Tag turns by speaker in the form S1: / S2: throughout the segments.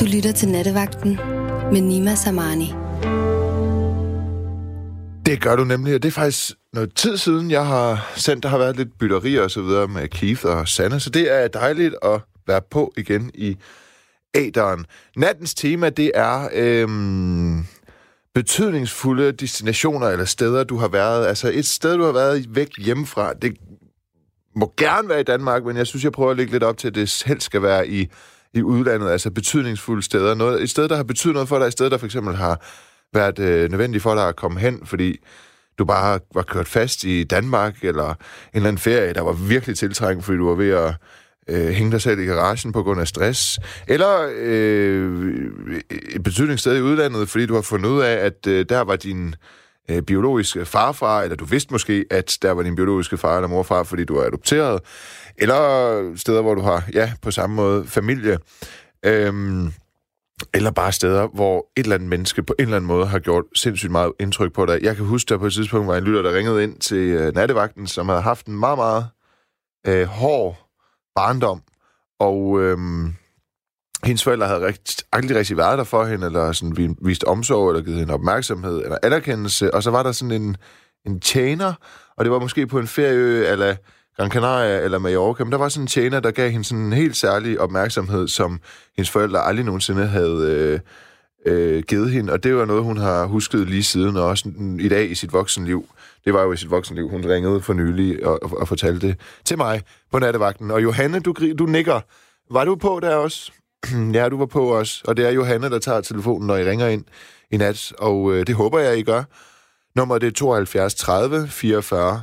S1: Du lytter til Nattevagten med Nima Samani.
S2: Det gør du nemlig, og det er faktisk noget tid siden, jeg har sendt. Der har været lidt bytterier og så videre med Keith og Sanne, så det er dejligt at være på igen i æderen. Nattens tema, det er øhm, betydningsfulde destinationer eller steder, du har været. Altså et sted, du har været væk hjemmefra. Det må gerne være i Danmark, men jeg synes, jeg prøver at lægge lidt op til, at det helst skal være i, i udlandet. Altså betydningsfulde steder. Noget, et sted, der har betydet noget for dig. Et sted, der for eksempel har været øh, nødvendigt for dig at komme hen, fordi du bare var kørt fast i Danmark, eller en eller anden ferie, der var virkelig tiltrængt, fordi du var ved at øh, hænge dig selv i garagen på grund af stress, eller øh, et betydningssted i udlandet, fordi du har fundet ud af, at øh, der var din øh, biologiske farfar, eller du vidste måske, at der var din biologiske far eller morfar, fordi du er adopteret, eller steder, hvor du har, ja, på samme måde, familie. Øhm, eller bare steder, hvor et eller andet menneske på en eller anden måde har gjort sindssygt meget indtryk på dig. Jeg kan huske, der på et tidspunkt var en lytter, der ringede ind til øh, nattevagten, som havde haft en meget, meget øh, hård barndom, og øh, hendes forældre havde rigt, aldrig rigtig været der for hende, eller sådan vist omsorg, eller givet hende opmærksomhed, eller anerkendelse, og så var der sådan en, en tjener, og det var måske på en ferie, eller Gran Canaria eller Mallorca, men der var sådan en tjener, der gav hende sådan en helt særlig opmærksomhed, som hendes forældre aldrig nogensinde havde øh, øh, givet hende, og det var noget, hun har husket lige siden, og også i dag i sit voksenliv. Det var jo i sit voksenliv, hun ringede for nylig og, og, og fortalte det til mig på nattevagten. Og Johanne, du, du nikker. Var du på der også? ja, du var på også. Og det er Johanne, der tager telefonen, når I ringer ind i nat, og øh, det håber jeg, I gør. Nummer det er 72 30 44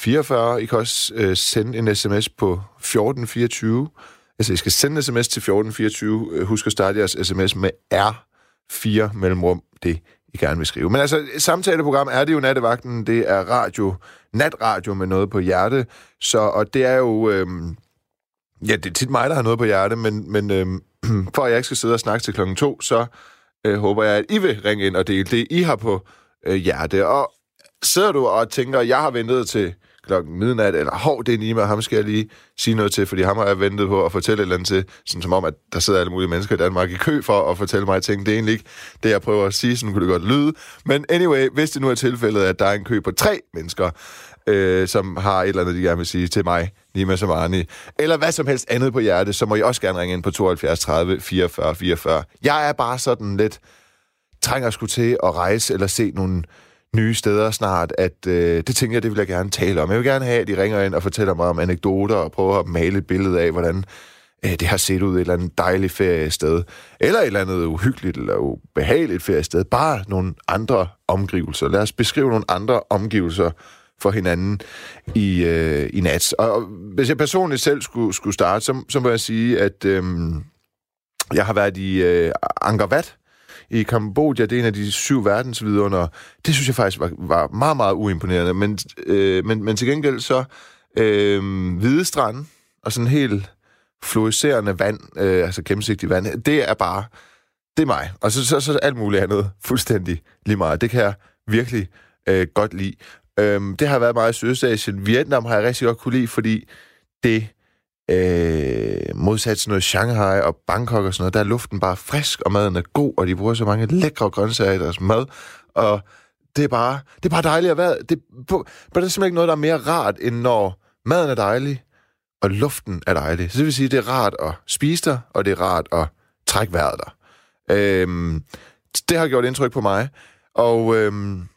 S2: 44. I kan også øh, sende en sms på 1424. Altså, I skal sende en sms til 1424. Øh, husk at starte jeres sms med R4 mellemrum. Det I gerne vil skrive. Men altså, samtaleprogram er det jo nattevagten. Det er radio, natradio med noget på hjerte. Så, og det er jo... Øh, ja, det er tit mig, der har noget på hjerte, men, men øh, for at jeg ikke skal sidde og snakke til klokken to, så øh, håber jeg, at I vil ringe ind og dele det, I har på øh, hjerte. Og sidder du og tænker, jeg har ventet til klokken midnat, eller hov, det er Nima, ham skal jeg lige sige noget til, fordi ham har jeg ventet på at fortælle et eller andet til, sådan som om, at der sidder alle mulige mennesker i Danmark i kø for at fortælle mig ting. Det er egentlig ikke det, jeg prøver at sige, sådan kunne det godt lyde. Men anyway, hvis det nu er tilfældet, at der er en kø på tre mennesker, øh, som har et eller andet, de gerne vil sige til mig, Nima Samani, eller hvad som helst andet på hjerte, så må I også gerne ringe ind på 72 30 44 44. Jeg er bare sådan lidt trænger skulle til at rejse eller se nogle nye steder snart, at øh, det tænker jeg, det vil jeg gerne tale om. Jeg vil gerne have, at de ringer ind og fortæller mig om anekdoter og prøver at male et billede af, hvordan øh, det har set ud et eller andet dejligt feriested, eller et eller andet uhyggeligt eller ubehageligt feriested. Bare nogle andre omgivelser. Lad os beskrive nogle andre omgivelser for hinanden i, øh, i nat. Og, og hvis jeg personligt selv skulle, skulle starte, så, så må jeg sige, at øh, jeg har været i øh, Angkor i Kambodja. Det er en af de syv verdensvidunder. Det synes jeg faktisk var, var meget, meget uimponerende. Men, øh, men, men til gengæld så øh, hvide strand og sådan helt fluorescerende vand, øh, altså gennemsigtig vand, det er bare, det er mig. Og så, så, så alt muligt andet fuldstændig lige meget. Det kan jeg virkelig øh, godt lide. Øh, det har været meget i Sydøstasien. Vietnam har jeg rigtig godt kunne lide, fordi det Øh, modsat sådan noget Shanghai og Bangkok og sådan noget, der er luften bare frisk, og maden er god, og de bruger så mange lækre grøntsager i deres mad. Og det er bare, det er bare dejligt at være. Det, på, men det er simpelthen ikke noget, der er mere rart, end når maden er dejlig, og luften er dejlig. Så det vil sige, det er rart at spise der, og det er rart at trække vejret der. Øhm, det har gjort indtryk på mig. Og øhm,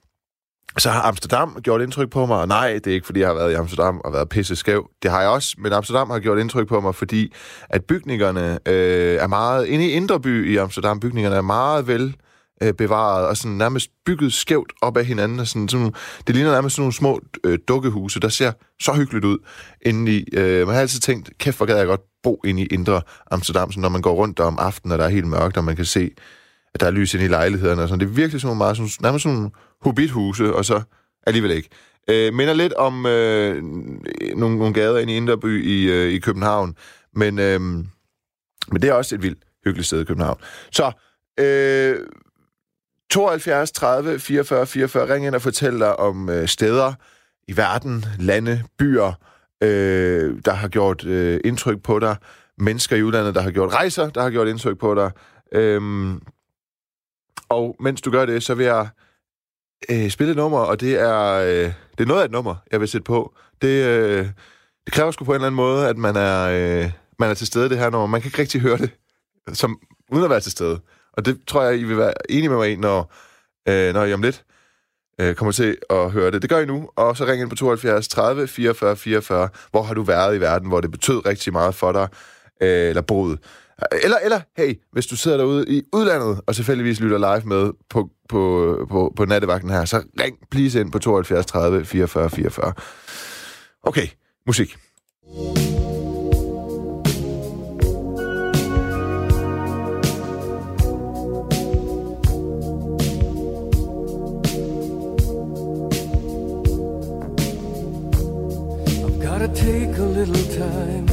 S2: så har Amsterdam gjort indtryk på mig, og nej, det er ikke, fordi jeg har været i Amsterdam og været pisse skæv. Det har jeg også, men Amsterdam har gjort indtryk på mig, fordi at bygningerne øh, er meget... Inde i Indre By i Amsterdam, bygningerne er meget vel øh, bevaret og sådan nærmest bygget skævt op af hinanden. Og sådan, sådan, det ligner nærmest sådan nogle små øh, dukkehuse, der ser så hyggeligt ud inde i. Øh, man har altid tænkt, kæft, hvor gad jeg godt bo inde i Indre Amsterdam, så når man går rundt der om aftenen, og der er helt mørkt, og man kan se, at der er lys inde i lejlighederne. Og sådan. Det er virkelig sådan meget, sådan, nærmest sådan hobbithuse, og så alligevel ikke. Øh, minder lidt om øh, nogle, nogle gader inde i Inderby i, øh, i København, men, øh, men det er også et vildt hyggeligt sted i København. Så øh, 72 30 44 44, ring ind og fortæl dig om øh, steder i verden, lande, byer, øh, der har gjort øh, indtryk på dig, mennesker i udlandet, der har gjort rejser, der har gjort indtryk på dig, Øhm, og mens du gør det, så vil jeg øh, spille et nummer, og det er, øh, det er noget af et nummer, jeg vil sætte på. Det, øh, det kræver sgu på en eller anden måde, at man er, øh, man er til stede det her nummer. Man kan ikke rigtig høre det, som, uden at være til stede. Og det tror jeg, I vil være enige med mig i, når, øh, når I om lidt øh, kommer til at høre det. Det gør I nu, og så ring ind på 72 30 44 44. Hvor har du været i verden, hvor det betød rigtig meget for dig, øh, eller boet? Eller, eller, hey, hvis du sidder derude i udlandet, og tilfældigvis lytter live med på, på, på, på nattevagten her, så ring please ind på 72 30 44 44. Okay, musik.
S3: I've gotta take a little time,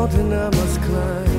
S3: mountain I must climb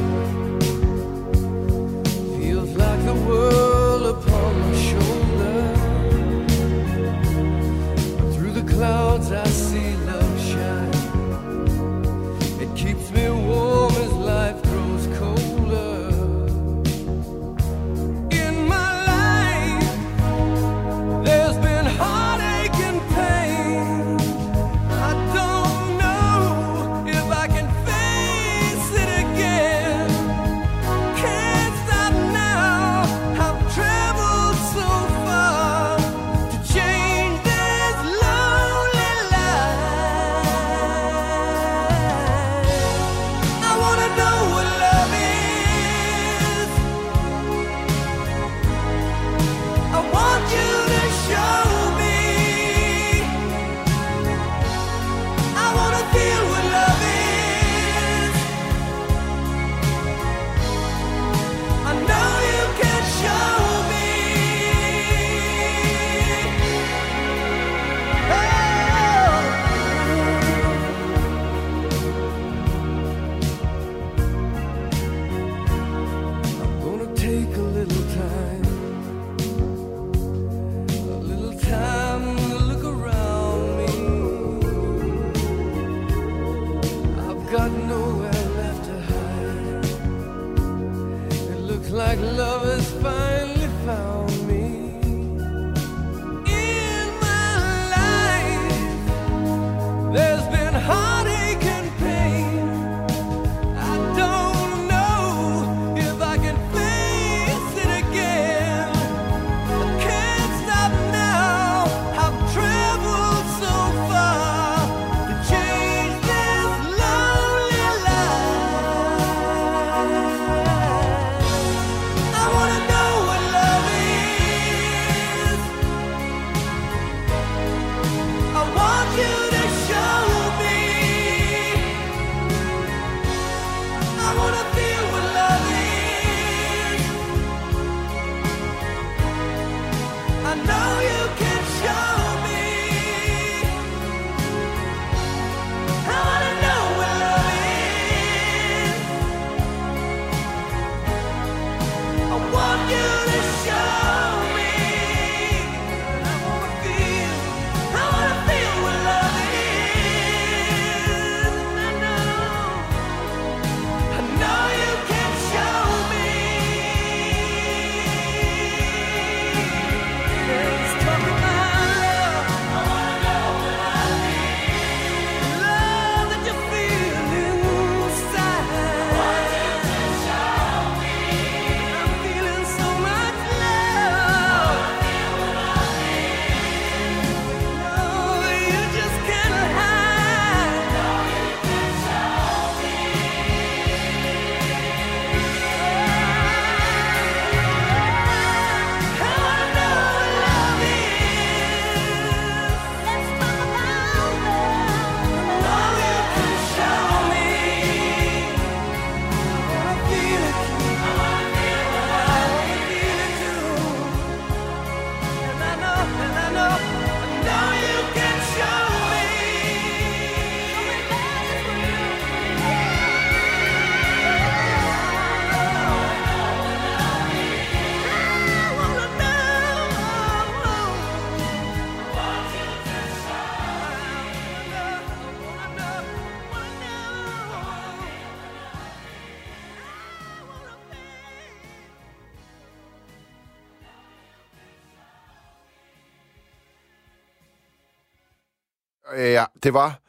S2: det var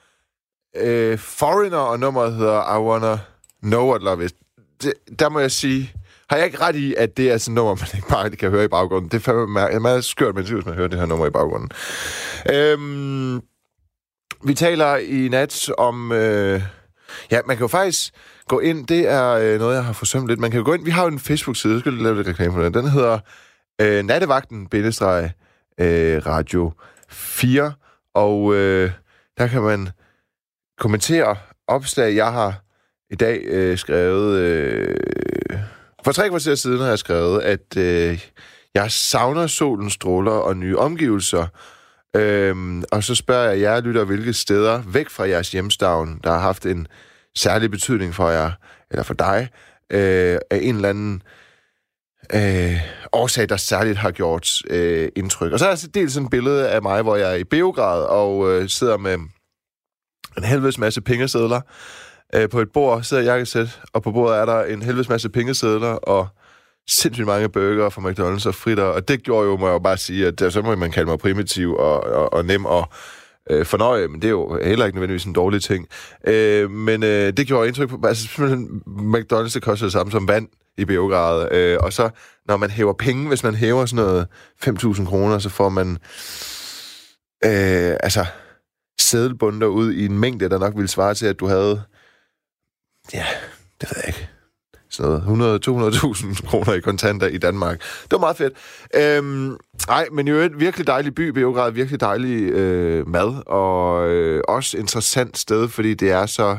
S2: øh, Foreigner, og nummeret hedder I Wanna Know What Love Is. Det, der må jeg sige, har jeg ikke ret i, at det er sådan et nummer, man ikke bare kan høre i baggrunden. Det er fandme mær- meget skørt menneske, hvis man hører det her nummer i baggrunden. Øhm, vi taler i nat om... Øh, ja, man kan jo faktisk gå ind. Det er øh, noget, jeg har forsømt lidt. Man kan jo gå ind. Vi har jo en Facebook-side. Jeg skal lave lidt reklame for den. Den hedder øh, nattevagten-radio4. Og øh, der kan man kommentere opslag, jeg har i dag øh, skrevet... Øh, for tre kvarter siden har jeg skrevet, at øh, jeg savner solens stråler og nye omgivelser. Øhm, og så spørger jeg jer, lytter, hvilke steder væk fra jeres hjemstavn, der har haft en særlig betydning for jer, eller for dig, øh, af en eller anden øh, Øh, årsag, der særligt har gjort øh, indtryk. Og så er der altså dels sådan et billede af mig, hvor jeg er i Beograd og øh, sidder med en helvedes masse pengesedler. Øh, på et bord sidder jakkesæt, og på bordet er der en helvedes masse pengesedler og sindssygt mange burger fra McDonald's og fritter. Og det gjorde jo, må jeg jo bare sige, at altså, så må man kalde mig primitiv og, og, og nem og øh, fornøje, men det er jo heller ikke nødvendigvis en dårlig ting. Øh, men øh, det gjorde indtryk på, altså simpelthen McDonald's, det koster det samme som vand i Beograd. Øh, og så, når man hæver penge, hvis man hæver sådan noget 5.000 kroner, så får man øh, altså sædelbunder ud i en mængde, der nok ville svare til, at du havde ja, det ved jeg ikke, sådan noget 100-200.000 kroner i kontanter i Danmark. Det var meget fedt. Øhm, ej, men jo et virkelig dejlig by, Beograd, virkelig dejlig øh, mad, og øh, også interessant sted, fordi det er så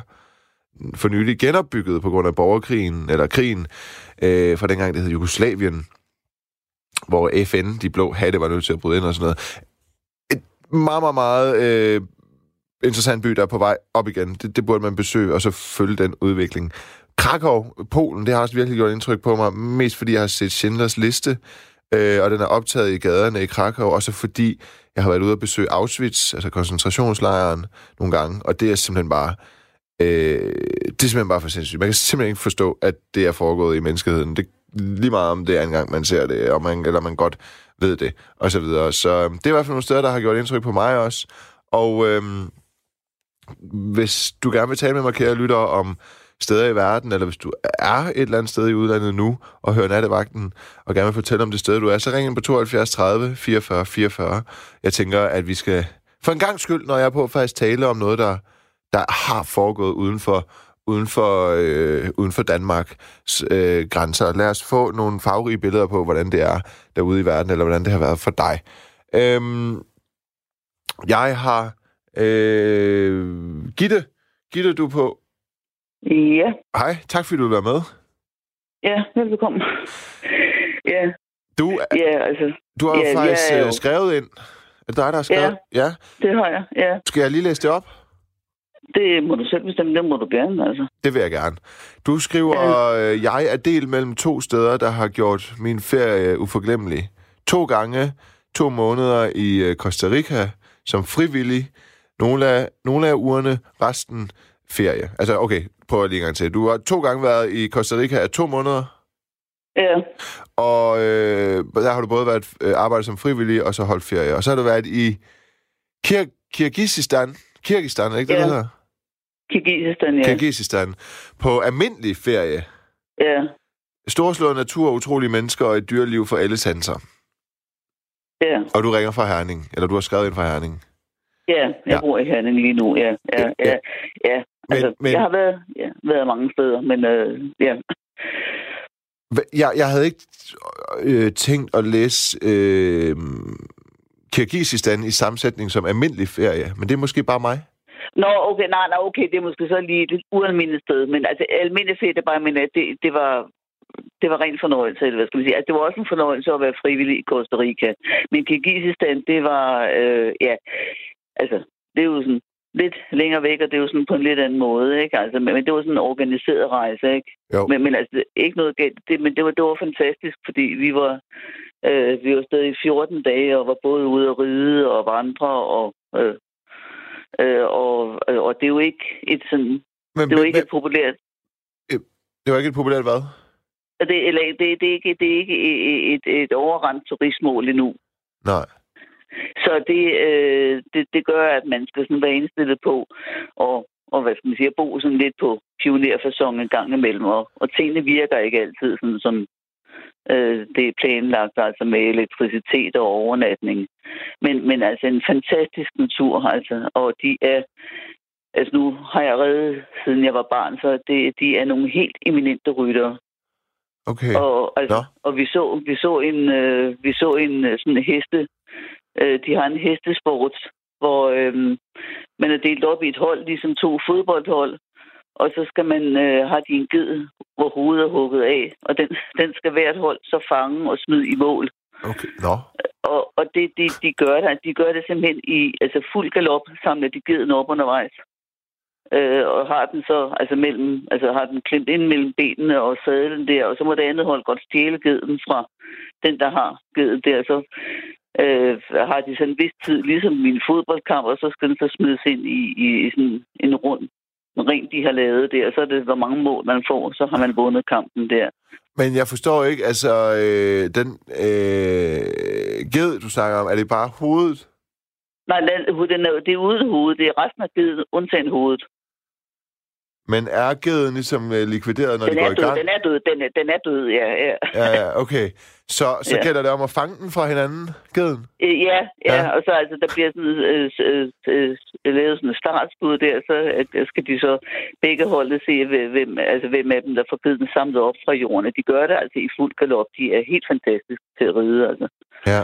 S2: for nylig genopbygget på grund af borgerkrigen, eller krigen, øh, fra dengang det hed Jugoslavien, hvor FN, de blå hatte, var nødt til at bryde ind og sådan noget. Et meget, meget, meget øh, interessant by, der er på vej op igen. Det, det burde man besøge, og så følge den udvikling. Krakow, Polen, det har også virkelig gjort indtryk på mig, mest fordi jeg har set Schindlers liste, øh, og den er optaget i gaderne i Krakow, også fordi jeg har været ude og besøge Auschwitz, altså koncentrationslejren, nogle gange, og det er simpelthen bare, øh, det er simpelthen bare for sindssygt. Man kan simpelthen ikke forstå, at det er foregået i menneskeheden. Det, lige meget om det er engang, man ser det, og man, eller man godt ved det, og så videre. Så øhm, det er i hvert fald nogle steder, der har gjort indtryk på mig også. Og øh, hvis du gerne vil tale med mig, kære lytter, om steder i verden, eller hvis du er et eller andet sted i udlandet nu, og hører nattevagten, og gerne vil fortælle om det sted, du er, så ring ind på 72 30 44 44. Jeg tænker, at vi skal for en gang skyld, når jeg er på, faktisk tale om noget, der, der har foregået uden for, uden for, øh, uden for Danmarks øh, grænser. Lad os få nogle farverige billeder på, hvordan det er derude i verden, eller hvordan det har været for dig. Øhm, jeg har Øh, Gitte, Gitte, du på.
S4: Ja.
S2: Hej, tak fordi du vil være med.
S4: Ja, velkommen. ja.
S2: Du,
S4: ja, altså,
S2: du har
S4: ja,
S2: faktisk
S4: ja,
S2: jo. skrevet ind. Er det dig, der har skrevet?
S4: Ja,
S2: ja,
S4: det har jeg, ja.
S2: Skal jeg lige læse det op?
S4: Det må du selv bestemme, det må du gerne, altså.
S2: Det vil jeg gerne. Du skriver, ja. øh, jeg er del mellem to steder, der har gjort min ferie uforglemmelig. To gange, to måneder i øh, Costa Rica som frivillig, nogle af, nogle af ugerne, resten ferie. Altså, okay, prøv lige en gang til. Du har to gange været i Costa Rica af to måneder.
S4: Ja.
S2: Og øh, der har du både været øh, arbejdet som frivillig, og så holdt ferie. Og så har du været i Kir- Kirgisistan. Kirgistan, ikke det,
S4: ja.
S2: der hedder?
S4: Kirgisistan, ja.
S2: Kirgisistan. På almindelig ferie.
S4: Ja.
S2: Storslået natur, utrolige mennesker og et dyreliv for alle sanser.
S4: Ja.
S2: Og du ringer fra Herning, eller du har skrevet ind fra Herning.
S4: Ja, jeg
S2: Ja.
S4: bor i Herning lige nu, ja. Ja,
S2: Ja,
S4: ja, ja. Altså,
S2: men-
S4: jeg har været, ja, været mange steder, men øh, ja.
S2: Jeg, jeg havde ikke øh, tænkt at læse øh, Kirgisistan i sammensætning som almindelig ferie, men det er måske bare mig.
S4: Nå, okay, nej, nej, okay, det er måske så lige et ualmindeligt sted, men altså almindelig ferie, det bare, men at det, det var, det var ren fornøjelse, eller hvad skal man sige. Altså, det var også en fornøjelse at være frivillig i Costa Rica. Men Kirgisistan, det var, øh, ja, altså, det er jo sådan lidt længere væk, og det er jo sådan på en lidt anden måde, ikke? Altså, men, men det var sådan en organiseret rejse, ikke?
S2: Jo.
S4: Men, men altså, ikke noget galt. Det, men det var, det var fantastisk, fordi vi var, øh, vi var stadig i 14 dage, og var både ude at ride og vandre, og, øh, øh, og, øh, og det er jo ikke et sådan,
S2: Men,
S4: det var
S2: men,
S4: ikke
S2: men,
S4: et populært
S2: det var ikke et populært hvad?
S4: det, eller, det, det, er ikke, det er ikke et, et, et overrendt turistmål endnu.
S2: Nej.
S4: Så det, øh, det, det gør, at man skal sådan være indstillet på og, og hvad skal man sige, at bo sådan lidt på pionerfasong en gang imellem. Og, og tingene virker ikke altid sådan, som øh, det er planlagt, altså med elektricitet og overnatning. Men, men altså en fantastisk natur, altså, og de er Altså nu har jeg reddet, siden jeg var barn, så det, de er nogle helt eminente ryttere.
S2: Okay.
S4: Og, altså, og vi så, vi så en, øh, vi så en øh, sådan en heste. Øh, de har en hestesport, hvor øh, man er delt op i et hold, ligesom to fodboldhold. Og så skal man øh, have de en ged, hvor hovedet er hugget af. Og den, den skal hvert hold så fange og smide i mål.
S2: Okay. Nå.
S4: Og, og det, de, de, gør det, de gør det simpelthen i altså fuld galop, samler de geden op undervejs. Øh, og har den så, altså mellem, altså har den klemt ind mellem benene og sadlen der, og så må det andet hold godt stjæle geden fra den, der har geden der. Så øh, har de sådan en vis tid, ligesom min fodboldkamp, og så skal den så smides ind i, i sådan en rund ring, de har lavet der, så er det, hvor mange mål man får, så har man vundet kampen der.
S2: Men jeg forstår ikke, altså, øh, den øh, ged, du snakker om, er det bare hovedet?
S4: Nej, den, den er, det er uden hovedet. Det er resten af geden, undtagen hovedet.
S2: Men er geden ligesom øh, likvideret, når
S4: Den
S2: de går
S4: er
S2: i
S4: død,
S2: gang?
S4: den er død, den er, den er død, ja. ja.
S2: Ja, ja, okay. Så, så
S4: Ja.
S2: gælder det om at fange den fra hinanden, geden?
S4: Øh, Ja, ja,
S2: Ja.
S4: og så altså, der bliver sådan, øh, øh, øh, lavet sådan et startskud der, så øh, skal de så begge holde se, hvem- altså, hvem af dem, der får givet den samlet op fra jorden. De gør det altså i fuld galop. De er helt fantastiske til at ride, altså.
S2: Ja.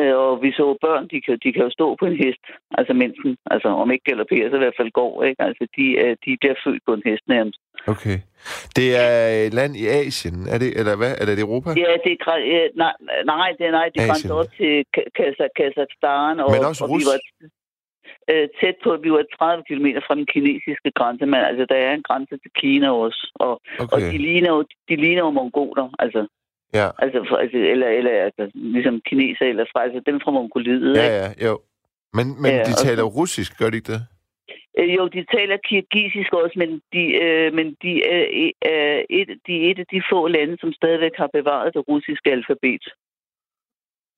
S4: Øh, og vi så børn, de kan, de kan jo stå på en hest, altså mens den, altså om ikke galopperer, så i hvert fald går, ikke? Altså, de, er, de bliver født på en hest nærmest.
S2: Okay. Det er et land i Asien, er det, eller hvad? Er det Europa?
S4: Ja, det er, nej, nej, det er, nej, det grænser op til Ka- Kazak- Kazakhstan. Og,
S2: Men også
S4: og vi
S2: Rus-
S4: var øh, tæt på, vi var 30 km fra den kinesiske grænse, men altså, der er en grænse til Kina også. Og, okay. og de ligner jo, de ligner jo mongoler, altså.
S2: Ja.
S4: Altså, for, altså eller, eller altså, ligesom kineser eller fra, altså dem fra Mongoliet,
S2: Ja,
S4: ikke?
S2: ja, jo. Men, men
S4: Ja,
S2: de taler jo russisk, gør de ikke det?
S4: Øh, jo, de taler kirgisisk også, men de, øh, men de er øh, et, de er et af de få lande, som stadigvæk har bevaret det russiske alfabet.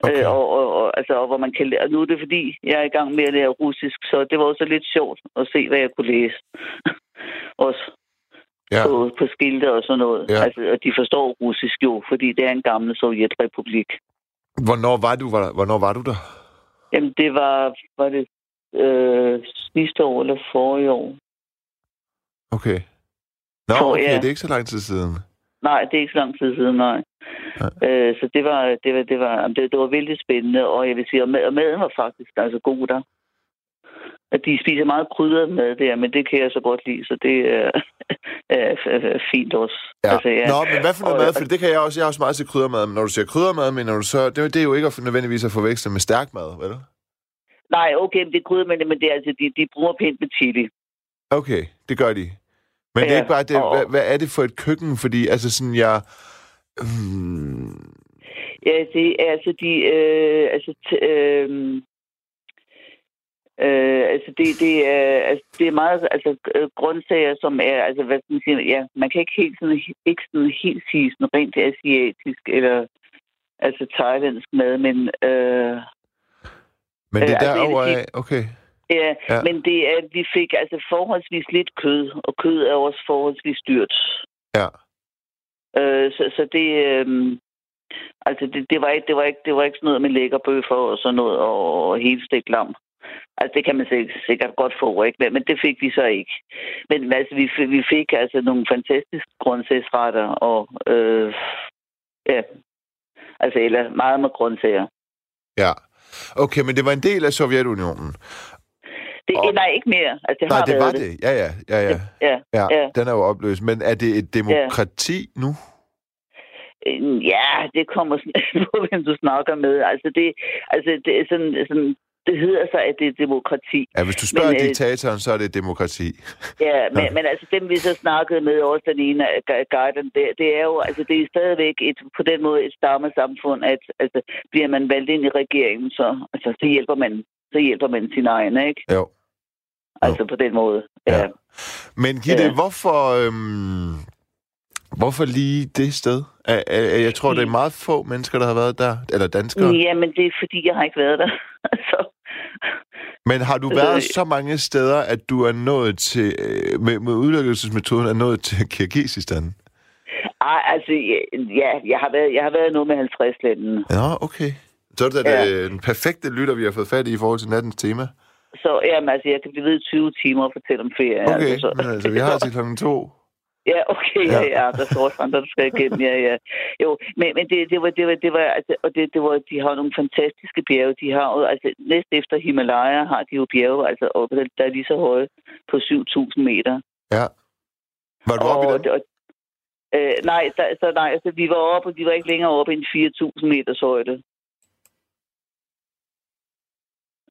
S2: Okay.
S4: Øh, og, og, og, altså, og hvor man kan lære. Nu er det fordi, jeg er i gang med at lære russisk, så det var også lidt sjovt at se, hvad jeg kunne læse. også
S2: Ja.
S4: på, på skilte og sådan noget.
S2: Ja.
S4: Altså, og de forstår russisk jo, fordi det er en gammel sovjetrepublik.
S2: Hvornår var du, var, hvornår var du der?
S4: Jamen, det var, var det øh, sidste år eller forrige år.
S2: Okay. Nå,
S4: For-
S2: okay,
S4: ja.
S2: det er ikke så lang tid siden.
S4: Nej, det er ikke så lang tid siden, nej.
S2: Ja.
S4: Øh, så det var, det var, det var, det, det var vældig spændende, og jeg vil sige, og, mad, og maden var faktisk altså god der. At de spiser meget krydret mad der, men det kan jeg så godt lide, så det er, er, er, fint også.
S2: Ja.
S4: Altså, ja.
S2: Nå, men hvad for noget
S4: Og-
S2: mad? For det kan jeg også. Jeg har også meget til kryddermad. Men når du siger kryddermad, mener du så... Det, det er jo ikke at- nødvendigvis at forveksle med stærk mad, vel?
S4: Nej, okay, men det er krydret, men, men det er, altså, de, de bruger pænt med chili.
S2: Okay, det gør de. Men det er
S4: Ja,
S2: ikke bare det.
S4: og-
S2: Hvad, hvad er det for et køkken? Fordi, altså sådan, jeg... Hmm,
S4: Ja, det er altså de... Øh, altså, t- øh, øh, altså det, det, er, altså det er meget altså, øh, grøntsager, som er... Altså, hvad skal man sige? Ja, man kan ikke helt sådan, ikke sådan helt sige sådan rent asiatisk eller altså thailandsk mad, men... Øh,
S2: men det
S4: Øh,
S2: er
S4: altså,
S2: derovre af... Okay.
S4: ja,
S2: Ja.
S4: men det er, vi fik altså forholdsvis lidt kød, og kød er også forholdsvis dyrt.
S2: Ja.
S4: Øh, så, så det... Øh, Altså, det, det, var ikke, det, var ikke, det var ikke sådan noget med lækkerbøffer og sådan noget, og, og helt stegt lam. Altså, det kan man sikkert, godt få, ikke? Men, men det fik vi så ikke. Men altså, vi, fik- vi fik altså nogle fantastiske grøntsagsretter, og øh, ja, altså, eller meget med grøntsager.
S2: Ja. Okay, men det var en del af Sovjetunionen.
S4: Det,
S2: Og-
S4: Nej, ikke mere. Altså, det
S2: Nej,
S4: har
S2: det
S4: været
S2: var det. Ja, ja, ja, ja.
S4: Ja,
S2: Ja,
S4: ja.
S2: den er jo opløst. Men er det et demokrati nu?
S4: Øh, Ja, det kommer sådan an på, hvem du snakker med. Altså, det, altså, det er sådan, sådan det hedder sig, at det er demokrati.
S2: Ja, hvis du spørger
S4: Men, øh,
S2: diktatoren, så er det et demokrati.
S4: Ja, men, men altså dem, vi så snakkede med, også den ene guiden, det, det er jo, altså det er stadigvæk et, på den måde et stammesamfund, at altså, bliver man valgt ind i regeringen, så, altså, så hjælper man så hjælper man sin egen, ikke?
S2: Jo.
S4: Altså på den måde. Ja.
S2: Ja. Men Gitte,
S4: Ja.
S2: hvorfor, øhm, Hvorfor lige det sted? Jeg tror, det er meget få mennesker, der har været der, eller danskere.
S4: Ja, men det er fordi, jeg har ikke været der. så,
S2: Men har du
S4: Altså,
S2: været så mange steder, at du er nået til, øh, med, med udlæggelsesmetoden, er nået til Kirgisistan?
S4: ej, altså, ja, jeg har været, jeg har været noget med 50 lande.
S2: Nå, okay. Så er det
S4: Ja.
S2: ja. den perfekte lytter, vi har fået fat i i forhold til nattens tema.
S4: Så jamen, altså, jeg kan blive ved i 20 timer og fortælle om ferie.
S2: Okay,
S4: altså, så.
S2: men altså, vi har til klokken to.
S4: Ja, okay, ja, ja, der står også andre, du skal igennem, ja, ja. Jo, men, men det, det var, det var, det var, altså, og det, det var, de har nogle fantastiske bjerge. De har jo, altså, næst efter Himalaya har de jo bjerge, altså, oppe, der, er lige så høje på 7.000 meter.
S2: Ja. Var du oppe i den?
S4: Og, øh, nej, der, så nej, altså, vi var oppe, og de var ikke længere oppe end 4.000 meters højde.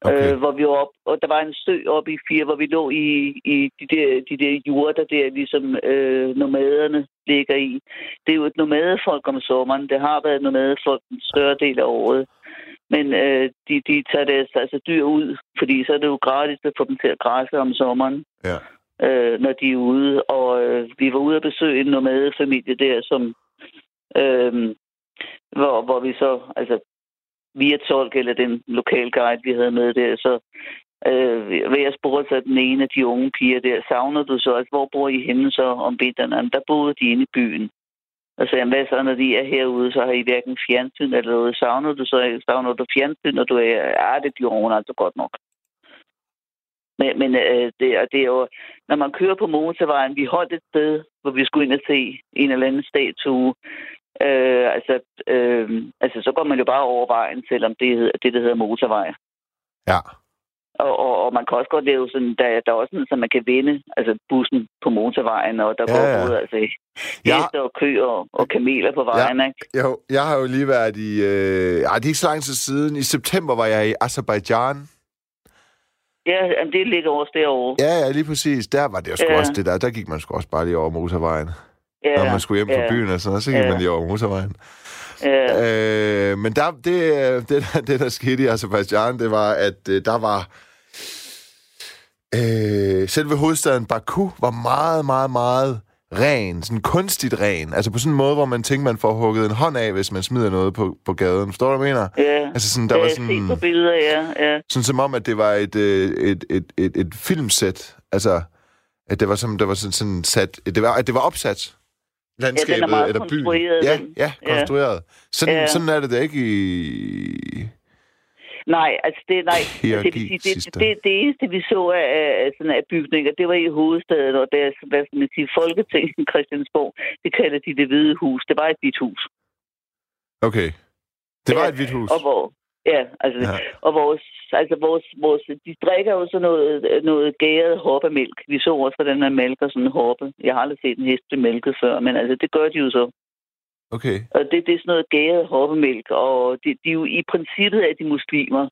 S2: Okay.
S4: øh, hvor vi var op, og der var en sø oppe i fire, hvor vi lå i, i de, der, de der jurter der, ligesom øh, nomaderne ligger i. Det er jo et nomadefolk om sommeren. Det har været et nomadefolk en større del af året. Men øh, de, de tager deres altså dyr ud, fordi så er det jo gratis at få dem til at græsse om sommeren,
S2: Ja.
S4: øh, når de er ude. Og øh, vi var ude at besøge en nomadefamilie der, som øh, hvor, hvor vi så, altså via tolk eller den lokale guide, vi havde med der, så øh, ved jeg spurgte så den ene af de unge piger der, savner du så, altså, hvor bor I henne så om vinteren? Jamen, der boede de inde i byen. Og sagde, hvad så, når de er herude, så har I hverken fjernsyn eller noget. Savner du så, savner du fjernsyn, når du er, ja, det gjorde hun altså godt nok. Men, men øh, det, og det er jo, når man kører på motorvejen, vi holdt et sted, hvor vi skulle ind og se en eller anden statue. Øh, altså, øh, altså, så går man jo bare over vejen, selvom det, det der hedder motorvej.
S2: Ja.
S4: Og, og, og man kan også godt lave sådan, der, der er også sådan, så man kan vende altså bussen på motorvejen, og der
S2: Ja,
S4: går
S2: ja.
S4: både altså,
S2: Ja.
S4: heste og køer og, og kameler på vejen, ja. ikke?
S2: Jo, jeg har jo lige været i... Øh, ej, det er ikke så lang tid siden. I september var jeg i Azerbaijan.
S4: Ja, jamen, det ligger også derovre.
S2: Ja, ja, lige præcis. Der var det jo sgu
S4: Ja.
S2: også det der. Der gik man sgu også bare lige over motorvejen.
S4: Ja,
S2: Når man skulle hjem fra
S4: ja,
S2: byen og sådan noget, så gik
S4: Ja.
S2: man lige over motorvejen.
S4: Ja,
S2: Øh, men der, det, øh, det, der, det, der skete i Azerbaijan, det var, at øh, der var... Øh, selve hovedstaden Baku var meget, meget, meget ren. Sådan kunstigt ren. Altså på sådan en måde, hvor man tænker, man får hugget en hånd af, hvis man smider noget på, på gaden. Forstår du, hvad jeg mener?
S4: ja.
S2: Altså sådan, der
S4: Der
S2: var sådan...
S4: på billeder, ja. ja.
S2: Sådan som om, at det var et, øh, et, et, et, et filmsæt. Altså, at det var, som, det var sådan, sådan sat... Det var, at det var opsat. Landskabet
S4: meget
S2: eller byen.
S4: konstrueret,
S2: Ja,
S4: den.
S2: ja, konstrueret. Sådan,
S4: Ja.
S2: sådan er det da ikke i...
S4: Nej, altså det, nej, altså, det, det,
S2: Kirgisistan.
S4: det, det, eneste, vi så af, af, sådan af bygninger, det var i hovedstaden, og deres, hvad skal man sige, Folketing Christiansborg, det kalder de det hvide hus. Det var et hvidt hus.
S2: Okay. Det var
S4: Ja,
S2: et hvidt hus.
S4: Og hvor, ja, altså,
S2: Ja.
S4: ja. og vores, altså vores, vores, de drikker jo sådan noget, noget gæret hoppemælk. Vi så også, hvordan man mælker sådan en hoppe. Jeg har aldrig set en hest blive mælket før, men altså, det gør de jo så.
S2: Okay.
S4: Og det, det er sådan noget gæret hoppemælk, og de, de er jo i princippet af de muslimer.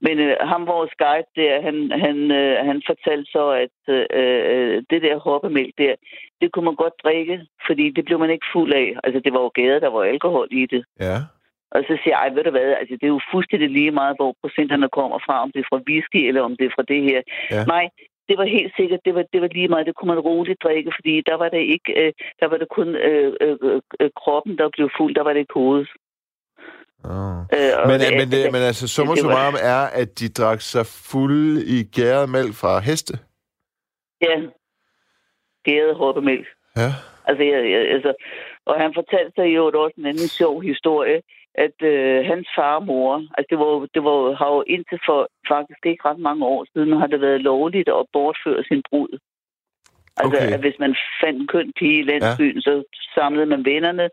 S4: Men øh, ham, vores guide der, han, han, øh, han fortalte så, at øh, det der hoppemælk der, det kunne man godt drikke, fordi det blev man ikke fuld af. Altså, det var jo gæret, der var alkohol i det.
S2: Ja.
S4: Og så siger jeg, ved du hvad, altså, det er jo fuldstændig lige meget, hvor procenterne kommer fra, om det er fra whisky, eller om det er fra det her.
S2: Ja.
S4: Nej, det var helt sikkert, det var, det var lige meget, det kunne man roligt drikke, fordi der var det ikke, øh, der var det kun øh, øh, øh, kroppen, der blev fuld, der var det ikke hovedet.
S2: Oh.
S4: Øh,
S2: Men,
S4: det-
S2: men, det, men altså, summa
S4: det var-
S2: summarum er, at de drak sig fulde i gæret mælk fra heste.
S4: Ja, gæret hoppemælk.
S2: Ja.
S4: Altså, jeg, jeg, altså, og han fortalte sig jo også en anden sjov historie, at øh, hans far og mor, altså det var, det var, har jo indtil for faktisk ikke ret mange år siden, har det været lovligt at bortføre sin brud. Altså,
S2: okay.
S4: at hvis man fandt en køn pige i landsbyen, ja. så samlede man vennerne,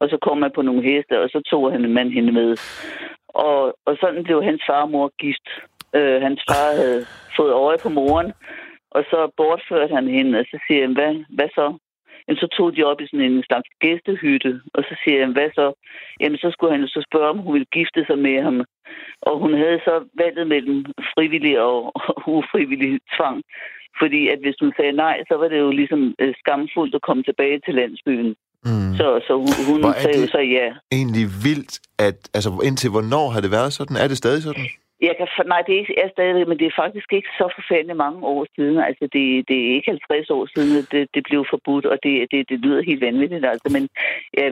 S4: og så kom man på nogle heste, og så tog han man hende med. Og, og sådan blev hans far og mor gift. Øh, hans far havde fået øje på moren, og så bortførte han hende, og så siger han, hvad, hvad så? Jamen, så tog de op i sådan en slags gæstehytte, og så siger han, hvad så? Jamen, så skulle han jo så spørge, om hun ville gifte sig med ham. Og hun havde så valget mellem frivillig og, ufrivillig tvang. Fordi at hvis hun sagde nej, så var det jo ligesom øh, skamfuldt at komme tilbage til landsbyen.
S2: Mm.
S4: Så, så hun, hun sagde jo så ja.
S2: Egentlig vildt, at... Altså, indtil hvornår har det været sådan? Er det stadig sådan?
S4: Jeg kan, for- nej, det er, ikke, er stadig, men det er faktisk ikke så forfærdelig mange år siden. Altså, det, det er ikke 50 år siden, at det, det blev forbudt, og det, det, det lyder helt vanvittigt. Altså, men ja,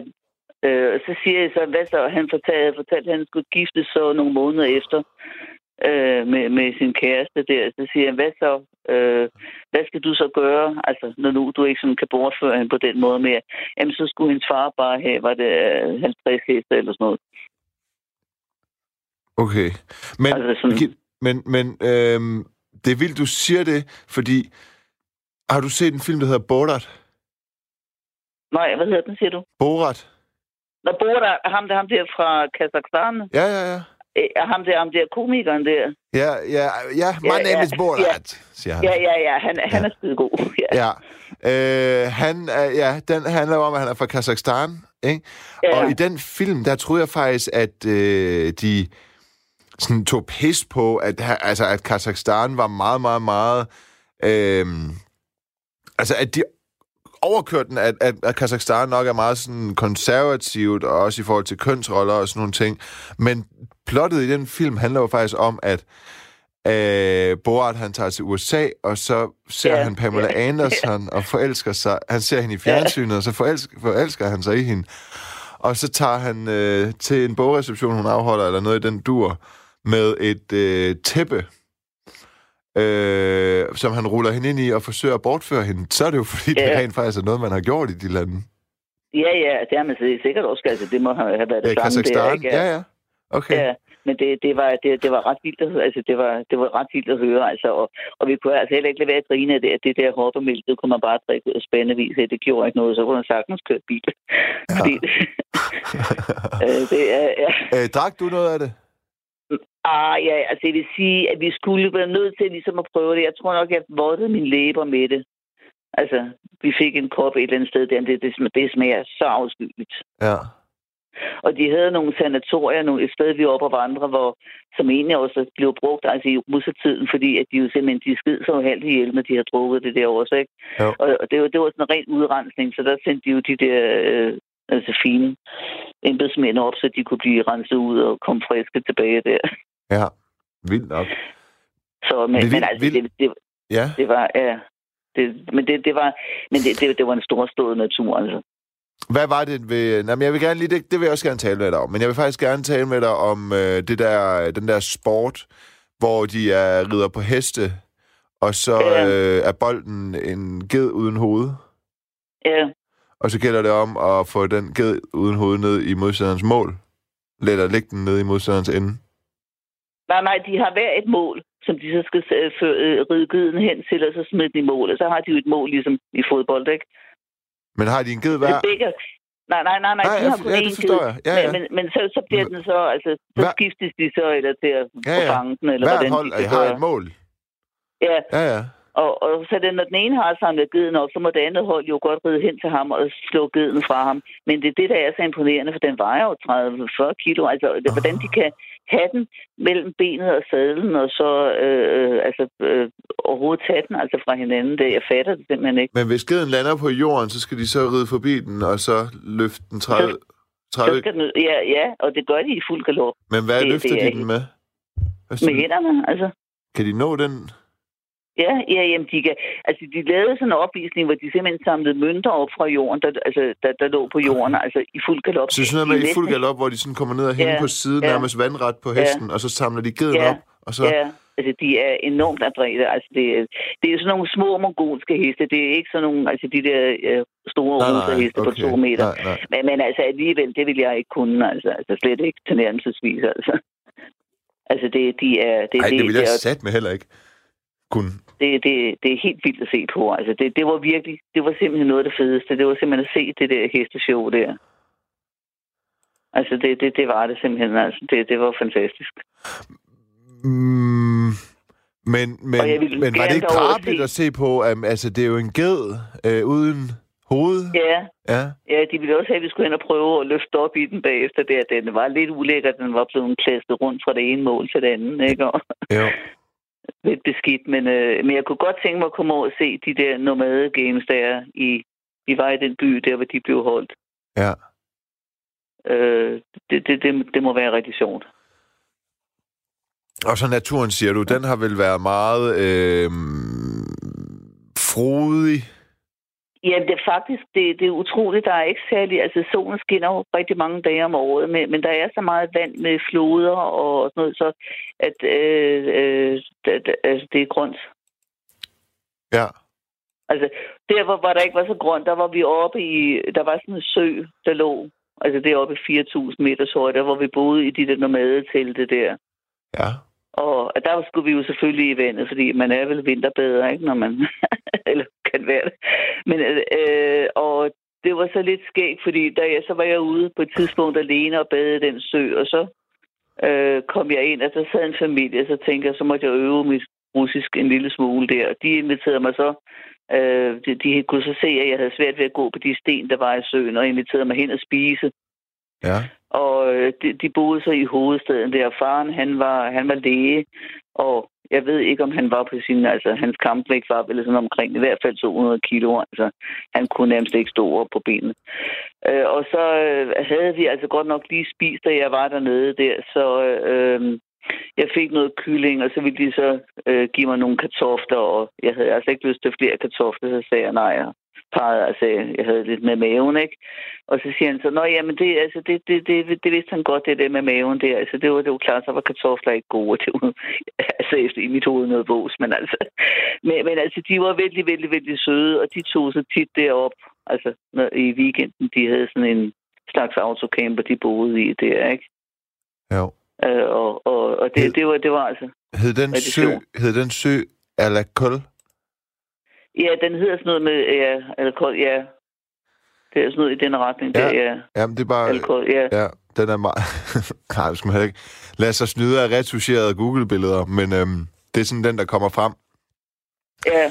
S4: øh, så siger jeg så, hvad så? Han fortalte, fortalte at han skulle giftes så nogle måneder efter øh, med, med sin kæreste der. Så siger jeg, hvad så? Øh, hvad skal du så gøre? Altså, når nu du ikke sådan kan bortføre hende på den måde mere. Jamen, så skulle hendes far bare have, var det øh, 50 heste eller sådan noget.
S2: Okay. Men,
S4: Altså sådan-
S2: men, men øhm, det er vildt, du siger det, fordi har du set en film, der hedder Borat?
S4: Nej, hvad hedder den, siger du?
S2: Borat?
S4: Når bor der ham der, ham der fra Kazakhstan,
S2: Ja, ja, ja.
S4: øh, ham der, ham der komikeren der.
S2: Ja, ja, ja, my
S4: Ja,
S2: name
S4: ja,
S2: is Borat,
S4: ja.
S2: siger han.
S4: Ja, ja, ja, han, ja. han er skide god. Ja.
S2: Ja. Øh, han er, ja, den handler om, at han er fra Kazakhstan, ikke?
S4: Ja.
S2: Og i den film, der troede jeg faktisk, at øh, de sådan tog pis på, at, altså, at Kazakhstan var meget, meget, meget... Øh, altså, at de overkørte den, at, at, at Kazakhstan nok er meget sådan konservativt, og også i forhold til kønsroller og sådan nogle ting. Men plottet i den film handler jo faktisk om, at øh, Borat han tager til USA, og så ser
S4: Ja,
S2: han Pamela
S4: ja,
S2: Anderson og forelsker sig. Han ser hende i fjernsynet, og så forelsker, forelsker han sig i hende. Og så tager han øh, til en bogreception, hun afholder, eller noget i den dur, med et øh, tæppe, øh, som han ruller hende ind i og forsøger at bortføre hende. Så er det jo fordi, ja. det
S4: Ja.
S2: rent faktisk er noget, man har gjort i de lande.
S4: Ja, ja, det har man sikkert også. Altså, det må have været det
S2: Øh,
S4: samme der, ikke?
S2: Ja, ja. Okay.
S4: Ja, men det, det, var, det, det var ret vildt at, altså, det var, det var ret vildt at høre, altså, og, og vi kunne altså heller ikke lade være at grine af det, at det der hoppemælk, det kunne man bare drikke ud af spændevis af, det gjorde ikke noget, så kunne man sagtens køre bil. Ja. Fordi, øh, det er, ja.
S2: øh, drak du noget af det?
S4: Ah, ja, altså jeg vil sige, at vi skulle være nødt til ligesom at prøve det. Jeg tror nok, jeg vottede mine læber med det. Altså, vi fik en kop et eller andet sted der, det, det, det smager så afskyeligt.
S2: Ja.
S4: Og de havde nogle sanatorier, nogle, et sted, vi var oppe og vandre, hvor, som egentlig også blev brugt altså i russetiden, fordi at de jo simpelthen, de skid så halvt ihjel, når de har drukket det der også, ikke?
S2: Jo.
S4: Og, og det, var, det var sådan en ren udrensning, så der sendte de jo de der øh, altså fine embedsmænd op, så de kunne blive renset ud og komme friske tilbage der.
S2: Ja. Vildt nok.
S4: Så, men,
S2: Det er
S4: men altså,
S2: vildt.
S4: det, det,
S2: Ja.
S4: det var, ja, det, men det, det var, men det, det, det var en storstået natur, altså.
S2: Hvad var det ved... Jamen, jeg vil gerne lige... Det, det vil jeg også gerne tale med dig om. Men jeg vil faktisk gerne tale med dig om øh, det der, den der sport, hvor de er rider på heste, og så
S4: Ja.
S2: øh, er bolden en ged uden hoved.
S4: Ja,
S2: Og så gælder det om at få den ged uden hoved ned i modstanderens mål. Eller lægge den ned i modstanderens ende.
S4: Nej, nej, de har hver et mål, som de så skal øh, føre, øh, ride gyden hen til, og så smide den i mål. Og så har de jo et mål, ligesom i fodbold, ikke?
S2: Men har de en ged hver?
S4: Det begge, nej, nej, nej, nej,
S2: Nej,
S4: de har kun
S2: ja, det forstår
S4: ged.
S2: jeg. Ja, ja.
S4: Men, men, men så, så bliver den så, altså, så
S2: Hver-
S4: skiftes de så, eller til at
S2: Ja, ja.
S4: fange den, eller
S2: Hvert
S4: hvordan
S2: hold
S4: de
S2: har
S4: gøre.
S2: et mål.
S4: Ja,
S2: Ja, ja.
S4: Og, og så den, når den ene har samlet geden op, så må det andet hold jo godt ride hen til ham og slå geden fra ham. Men det er det, der er så imponerende, for den vejer jo 30-40 kilo. Altså, det, hvordan de kan have den mellem benet og sadlen, og så øh, altså, øh, overhovedet tage den altså fra hinanden. Det, jeg fatter det simpelthen ikke.
S2: Men hvis geden lander på jorden, så skal de så ride forbi den, og så løfte den 30...
S4: Så
S2: 30
S4: skal den, ja, ja, og det gør de i fuld galop
S2: men hvad
S4: det-
S2: løfter
S4: det
S2: de den med? Hvad
S4: med
S2: synes du?
S4: hænderne. Altså.
S2: Kan de nå den?
S4: Ja, ja, jamen, de, kan, altså, de lavede sådan en opvisning, hvor de simpelthen samlede mønter op fra jorden, der, altså, der, der lå på jorden, altså i fuld galop.
S2: Så sådan noget med i fuld galop, hvor de sådan kommer ned og hænger
S4: Ja,
S2: på siden,
S4: ja.
S2: nærmest vandret på hesten, og så samler de geden
S4: Ja,
S2: op, og så...
S4: Ja, altså de er enormt adrede. Altså det, er- det er sådan nogle små mongolske heste. Det er ikke sådan nogle, altså de der øh, store russe heste på to meter.
S2: Nej, nej.
S4: Men, men altså alligevel, det vil jeg ikke kunne. Altså, altså slet ikke tilnærmelsesvis. Altså, altså det, de er, det,
S2: Ej, det vil jeg
S4: det,
S2: sat med heller ikke kunne.
S4: Det, det, det er helt vildt at se på. Altså det, det var virkelig, det var simpelthen noget af det fedeste. Det var simpelthen at se det der hesteshow der. Altså det, det, det var det simpelthen. Altså det, det var fantastisk.
S2: Mm, men, men, men var det ikke
S4: se-
S2: at se på? Um, altså, det er jo en ged øh, uden hoved.
S4: Ja,
S2: Ja.
S4: Ja, de ville også have, at vi skulle hen og prøve at løfte op i den bagefter der. Den var lidt ulækker, den var blevet klæstet rundt fra det ene mål til det andet, ikke? Og
S2: Jo.
S4: Lidt beskidt, men, øh, men jeg kunne godt tænke mig at komme over og se de der nomade games der i, de var i den by, der hvor de blev holdt.
S2: Ja.
S4: Øh, det, det, det, det må være rigtig sjovt.
S2: Og så naturen, siger du, den har vel været meget øh, frodig.
S4: Ja, det er faktisk det, det er utroligt. Der er ikke særlig... Altså, solen skinner jo rigtig mange dage om året, men, men der er så meget vand med floder og sådan noget, så at øh, øh, det, altså, det er grønt.
S2: Ja.
S4: Altså, der hvor, hvor der ikke var så grønt, der var vi oppe i... Der var sådan en sø, der lå... Altså, det er oppe i 4.000 meters højde, hvor vi boede i de der nomadetelte der.
S2: Ja.
S4: Og der skulle vi jo selvfølgelig i vandet, fordi man er vel vinterbader, ikke, når man... eller kan være det. Men, øh, og det var så lidt skægt, fordi da jeg, så var jeg ude på et tidspunkt alene og badede den sø, og så øh, kom jeg ind, og så sad en familie, og så tænkte jeg, så måtte jeg øve mit russisk en lille smule der. De inviterede mig så, øh, de, de kunne så se, at jeg havde svært ved at gå på de sten, der var i søen, og inviterede mig hen og spise.
S2: Ja.
S4: Og øh, de, de boede så i hovedstaden der. Faren, han var, han var læge, og jeg ved ikke, om han var på sin... Altså, hans kampvægt var vel sådan omkring i hvert fald 200 kilo. Altså, han kunne nærmest ikke stå over på benene. Øh, og så øh, havde vi altså godt nok lige spist, da jeg var dernede der. Så øh, jeg fik noget kylling, og så ville de så øh, give mig nogle kartofler, og jeg havde altså ikke lyst til flere kartofler, så sagde jeg nej. Og pegede, altså, jeg havde lidt med maven, ikke? Og så siger han så, nå jamen, det, altså, det, det, det, det vidste han godt, det der med maven der. Altså, det var, det var klart, så var kartofler ikke gode. Det var, altså, efter i mit hoved noget vås, men altså, men, men altså, de var vældig, vældig, vældig søde, og de tog så tit derop, altså, når, i weekenden, de havde sådan en slags autocamper, de boede i der, ikke?
S2: Jo.
S4: Øh, og, og, og det, det, var, det var altså...
S2: Hed den sø, hed den sø Alakul?
S4: Ja, den hedder sådan noget med... Ja, alkohol, ja. Det er sådan noget i den retning
S2: Ja.
S4: der, ja.
S2: Jamen, det er bare...
S4: Alkohol, ja.
S2: Ja, den er meget... Nej, det skal man ikke lade sig snyde af retuscherede Google-billeder, men øhm, det er sådan den, der kommer frem.
S4: Ja,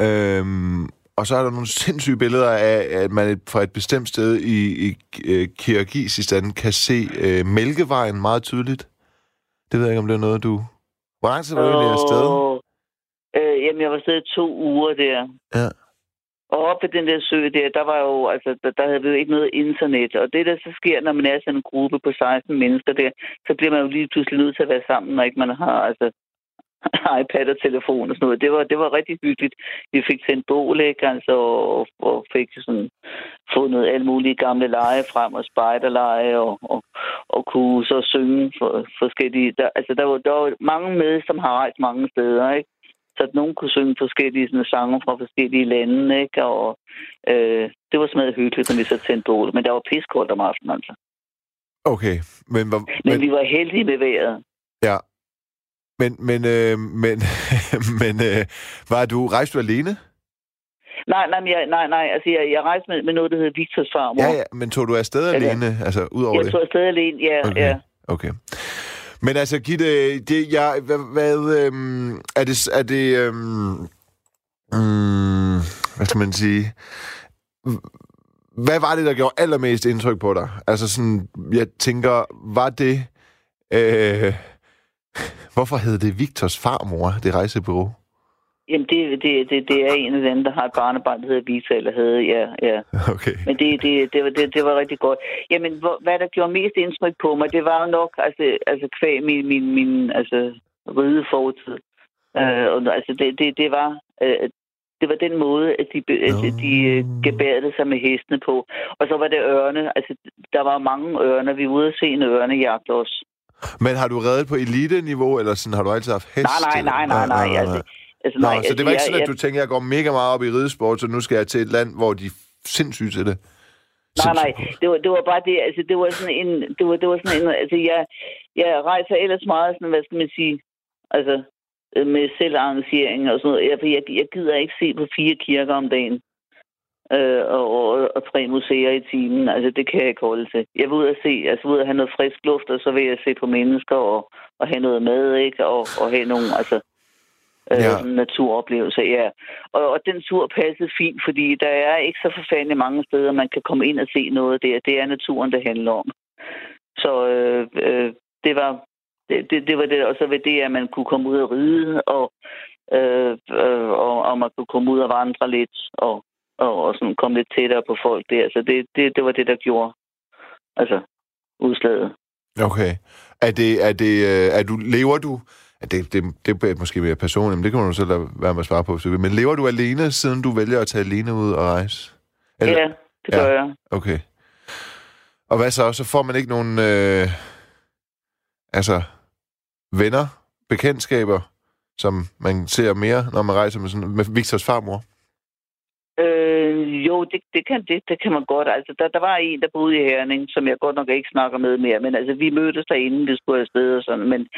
S2: Øhm, og så er der nogle sindssyge billeder af, at man fra et bestemt sted i, i øh, Kirgisistan kan se øh, Mælkevejen meget tydeligt. Det ved jeg ikke, om det er noget, du... Hvor lang tid var du egentlig afsted?
S4: Øh, jamen, jeg var i to uger der.
S2: Ja.
S4: Og oppe ved den der sø der, der var jo, altså, der, der havde vi jo ikke noget internet. Og det, der så sker, når man er sådan en gruppe på 16 mennesker der, så bliver man jo lige pludselig nødt til at være sammen, når ikke man har, altså, iPad og telefon og sådan noget. Det var, det var rigtig hyggeligt. Vi fik sendt bål, ikke? Altså, og, og fik sådan fundet alle mulige gamle lege frem og spejderlege og, og, og kunne så synge for, forskellige... Der, altså, der var, der var mange med, som har rejst mange steder, ikke? Så at nogen kunne synge forskellige sådan, sange fra forskellige lande, ikke? Og øh, det var smadret hyggeligt, når vi så tændte bål. Men der var piskoldt om aftenen, altså.
S2: Okay, men... Hvor,
S4: Men, men vi var heldige med vejret.
S2: Ja. Men, men, øh, men, men øh, var du, rejste du alene?
S4: Nej, nej, jeg, nej, nej. Altså, jeg, jeg rejste med, med noget, der hedder Victors farmor.
S2: Ja, ja, men tog du afsted
S4: Ja,
S2: alene? Altså, ud over
S4: Jeg
S2: det?
S4: tog afsted alene, ja,
S2: Okay.
S4: ja.
S2: Okay. Men altså, Gitte, det, jeg, hvad, hvad øhm, er det, er det øhm, mm, hvad skal man sige, hvad var det, der gjorde allermest indtryk på dig? Altså sådan, jeg tænker, var det, øh, hvorfor hed det Victors farmor, det rejsebureau?
S4: Jamen, det, det, det, det er en af dem, der har et barnebarn, der hedder Vita, eller havde, ja, ja.
S2: Okay.
S4: Men det, det, det, var, det, det var rigtig godt. Jamen, hvor, hvad der gjorde mest indtryk på mig, det var jo nok, altså, altså kvæg min, min, min altså, ride fortid. Øh, og, altså, det, det, det var... Øh, det var den måde, at de, at de øh, gebærede sig med hestene på. Og så var det ørne. Altså, der var mange ørner. Vi var ude at se en ørnejagt også.
S2: Men har du reddet på elite-niveau, eller sådan, har du altid haft hest?
S4: Nej, nej, nej, nej, nej. Altså, altså,
S2: Nå,
S4: nej,
S2: så det var ikke
S4: jeg-
S2: sådan, at
S4: jeg-
S2: du tænker, jeg går mega meget op i ridesport, så nu skal jeg til et land, hvor de er sindssygt til det.
S4: Nej, nej, det var, det var bare det, altså det var sådan en, det var, det var sådan en, altså jeg, jeg rejser ellers meget sådan, hvad skal man sige, altså øh, med selvarrangering og sådan noget. Jeg, jeg, jeg gider ikke se på fire kirker om dagen øh, og, og, og tre museer i timen. Altså det kan jeg ikke holde til. Jeg vil ud og se, altså ud og have noget frisk luft, og så vil jeg se på mennesker og, og have noget mad, ikke? Og, og have nogle, altså øh,
S2: Ja.
S4: naturoplevelser, ja. Og, og den tur passede fint, fordi der er ikke så forfærdeligt mange steder, man kan komme ind og se noget der. Det er naturen, det handler om. Så øh, øh, det var det, det, det var det, og så ved det, at man kunne komme ud og ride, og, øh, øh, og, og man kunne komme ud og vandre lidt, og, og, og sådan komme lidt tættere på folk der. Så det, det, det var det, der gjorde altså, udslaget.
S2: Okay. Er det, er det, øh, er du, lever du det, det, det er måske mere personligt, men det kan man jo selv lade være med at svare på, hvis du vil. Men lever du alene, siden du vælger at tage alene ud og rejse? Eller-
S4: Ja, det gør
S2: Ja.
S4: jeg.
S2: Okay. Og hvad så? Så får man ikke nogen, øh, altså, venner, bekendtskaber, som man ser mere, når man rejser med, sådan, med Victors farmor?
S4: Øh, jo, det, det, kan, det, det kan man godt. Altså, der, der var en, der boede i Herning, som jeg godt nok ikke snakker med mere. Men altså, vi mødtes derinde, vi skulle afsted og sådan. Men,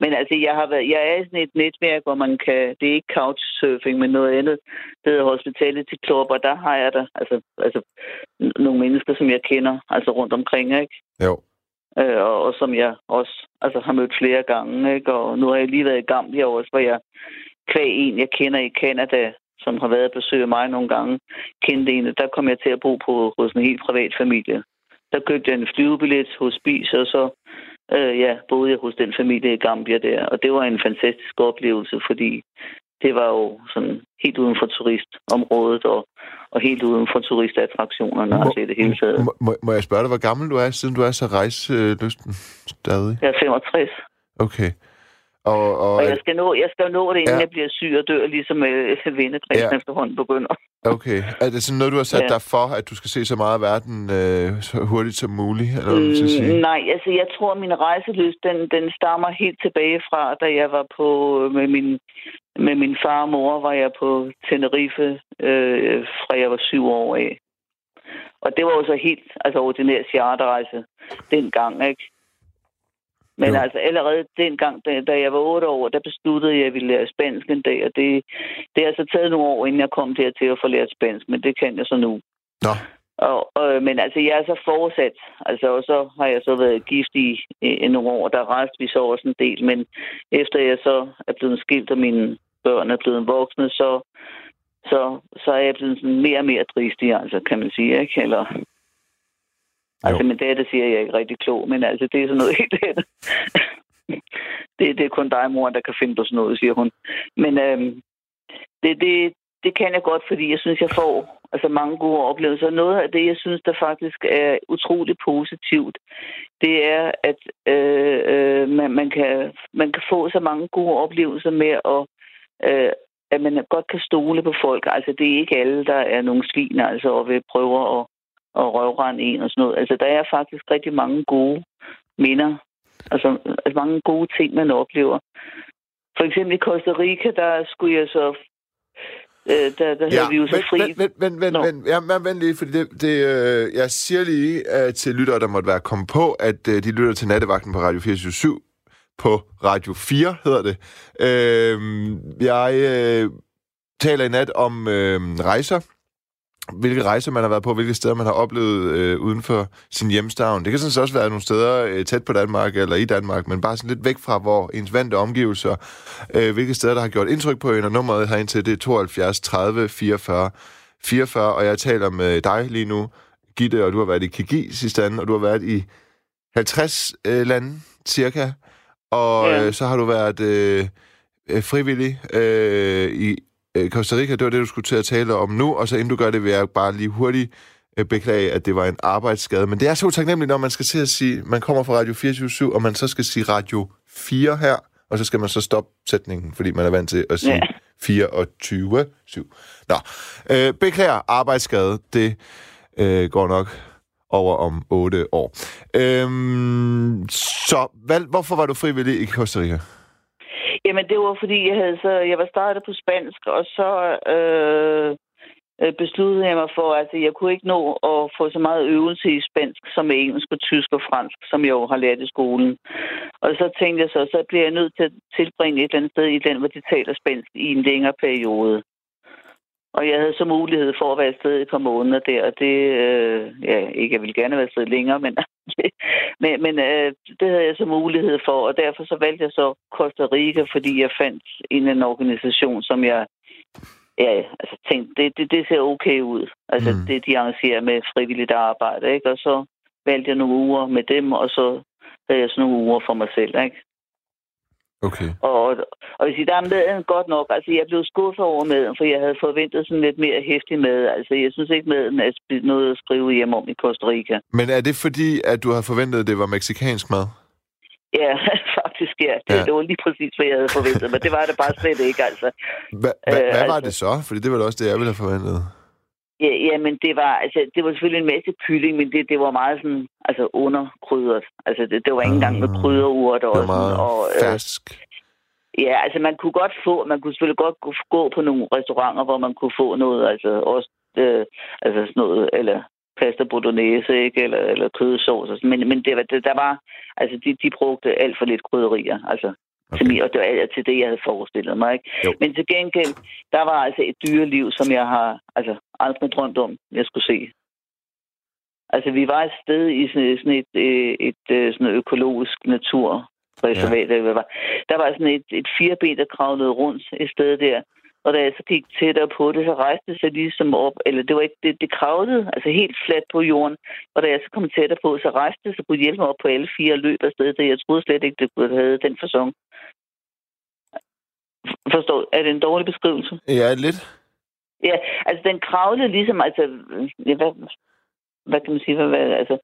S4: men altså, jeg, har været, jeg er i sådan et netværk, hvor man kan... Det er ikke couchsurfing, men noget andet. Det hedder Hospitality Club, og der har jeg der altså, altså, nogle mennesker, som jeg kender altså rundt omkring, ikke?
S2: Jo.
S4: øh, og, og som jeg også altså, har mødt flere gange. Ikke? Og nu har jeg lige været i Gambia også, hvor jeg kvæg en, jeg kender i Canada, som har været at besøge mig nogle gange, kendte en, der kom jeg til at bo på hos en helt privat familie. Der købte jeg en flyvebillet hos Spis, og så øh, ja, boede jeg hos den familie i Gambia der. Og det var en fantastisk oplevelse, fordi det var jo sådan helt uden for turistområdet og, og helt uden for turistattraktionerne, altså i det hele taget.
S2: Må, må, må jeg spørge dig, hvor gammel du er, siden du er så rejselysten stadig?
S4: Jeg er 65.
S2: Okay. Og, og,
S4: Og jeg skal nå, jeg skal nå det, inden
S2: Ja.
S4: jeg bliver syg og dør, ligesom øh, vennekredsen
S2: Ja.
S4: efterhånden begynder.
S2: okay. Er det sådan noget, du har sat
S4: Ja.
S2: dig for, at du skal se så meget af verden øh, så hurtigt som muligt? Eller hvad man skal sige?
S4: Mm, nej, altså jeg tror, at min rejselyst, den, den stammer helt tilbage fra, da jeg var på med min, med min far og mor, var jeg på Tenerife, øh, fra jeg var syv år af. Og det var jo så helt altså, ordinær charterrejse dengang, ikke? Men
S2: Jo.
S4: altså allerede dengang, da, da jeg var otte år, der besluttede jeg, at jeg ville lære spansk en dag. Og det, det har altså taget nogle år, inden jeg kom dertil at få lært spansk, men det kan jeg så nu.
S2: Nå,
S4: Og, og, men altså, jeg er så fortsat. Altså, og så har jeg så været gift i, i nogle år. Der rejste vi så også en del. Men efter jeg så er blevet skilt, og mine børn er blevet voksne, så, så, så er jeg blevet sådan mere og mere dristig, altså, kan man sige. Ikke? Eller, altså, men det, det siger jeg ikke rigtig klog, men altså, det er sådan noget helt andet. det, det er kun dig, mor, der kan finde på sådan noget, siger hun. Men øhm, det, det, det kan jeg godt, fordi jeg synes, jeg får altså mange gode oplevelser. Noget af det, jeg synes, der faktisk er utrolig positivt, det er, at øh, øh, man, man, kan, man kan få så mange gode oplevelser med, at, øh, at man godt kan stole på folk. Altså, det er ikke alle, der er nogle svin, altså, og vil prøve at, at røvrende en og sådan noget. Altså, der er faktisk rigtig mange gode minder. Altså, altså mange gode ting, man oplever. For eksempel i Costa Rica, der skulle jeg så øh, der, der ja, havde vi jo så fri.
S2: Vent, vent, vent,
S4: Nå.
S2: vent, ja, men vent lige, fordi det, det, øh, jeg siger lige uh, til lyttere, der måtte være kommet på, at uh, de lytter til nattevagten på Radio 24 på Radio 4, hedder det. Øh, jeg øh, taler i nat om øh, rejser, hvilke rejser man har været på, hvilke steder man har oplevet øh, uden for sin hjemstavn. Det kan sådan set også være nogle steder øh, tæt på Danmark eller i Danmark, men bare sådan lidt væk fra, hvor ens vante omgivelser, øh, hvilke steder, der har gjort indtryk på en, og nummeret herind til, det er 72 30 44 44, og jeg taler med dig lige nu, Gitte, og du har været i Kigi sidste anden, og du har været i 50 øh, lande, cirka, og
S4: Ja.
S2: øh, så har du været øh, øh, frivillig øh, i øh, Costa Rica. Det var det, du skulle til at tale om nu, og så inden du gør det, vil jeg bare lige hurtigt øh, beklage, at det var en arbejdsskade. Men det er så utaknemmeligt, når man skal til at sige, man kommer fra Radio 24 og man så skal sige Radio 4 her, og så skal man så stoppe sætningen, fordi man er vant til at sige
S4: Ja.
S2: 24 7. Nå, øh, beklager arbejdsskade. Det øh, går nok over om 8 år. Øhm, så hvad, hvorfor var du frivillig i Costa Rica?
S4: Jamen, det var fordi, jeg havde så, jeg var startet på spansk, og så øh, øh besluttede jeg mig for, at altså, jeg kunne ikke nå at få så meget øvelse i spansk som i engelsk og tysk og fransk, som jeg jo har lært i skolen. Og så tænkte jeg så, så bliver jeg nødt til at tilbringe et eller andet sted i den, hvor de taler spansk i en længere periode. Og jeg havde så mulighed for at være afsted i et par måneder der, og det, øh, ja, ikke, jeg ville gerne være afsted længere, men, men, men øh, det havde jeg så mulighed for, og derfor så valgte jeg så Costa Rica, fordi jeg fandt en anden organisation, som jeg ja, altså tænkte, det, det, det ser okay ud. Altså
S2: mm.
S4: det, de arrangerer med frivilligt arbejde, ikke? Og så valgte jeg nogle uger med dem, og så havde jeg sådan nogle uger for mig selv, ikke?
S2: Okay.
S4: Og, og hvis I der er maden godt nok, altså jeg blev skuffet over maden, for jeg havde forventet sådan lidt mere hæftig mad. Altså jeg synes ikke maden er noget at skrive hjem om i Costa Rica.
S2: Men er det fordi, at du har forventet, at det var meksikansk mad?
S4: Ja, faktisk sker. Det,
S2: Ja.
S4: ja. det var lige præcis, hvad jeg havde forventet, men det var det bare slet ikke, altså.
S2: Hva, hva,
S4: Øh,
S2: hvad var
S4: altså-
S2: det så? Fordi det var også det, jeg ville have forventet.
S4: Ja, ja, men det var, altså, det var selvfølgelig en masse kylling, men det, det var meget sådan, altså underkrydret. Altså, det, det var ikke engang med
S2: Ah,
S4: krydderurt og,
S2: Det var meget
S4: sådan, og øh,
S2: fersk.
S4: Ja, altså man kunne godt få, man kunne selvfølgelig godt gå- på nogle restauranter, hvor man kunne få noget, altså også, øh, altså sådan noget, eller pasta bolognese, ikke, eller, eller kødsovs, og sådan. men, men det det, der var, altså de, de brugte alt for lidt krydderier, altså okay. mig, og det var til det, jeg havde forestillet mig, ikke?
S2: Jo.
S4: Men til gengæld, der var altså et dyreliv, som jeg har, altså aldrig drømt om, jeg skulle se. Altså, vi var et sted i sådan, sådan et, øh, et, et sådan økologisk naturreservat, ja. var. Der var sådan et, et fireben, der kravlede rundt et sted der. Og da jeg så gik tættere på det, så rejste det sig ligesom op, eller det var ikke, det, det kravlede, altså helt fladt på jorden. Og da jeg så kom tættere på, så rejste det sig på hjælpe op på alle fire og løb afsted, det jeg troede slet ikke, det kunne have den fasong. Forstår, er det en dårlig beskrivelse?
S2: Ja, lidt.
S4: Ja, altså den kravlede ligesom, altså, ja, hvad, hvad kan man sige, hvad, hvad altså,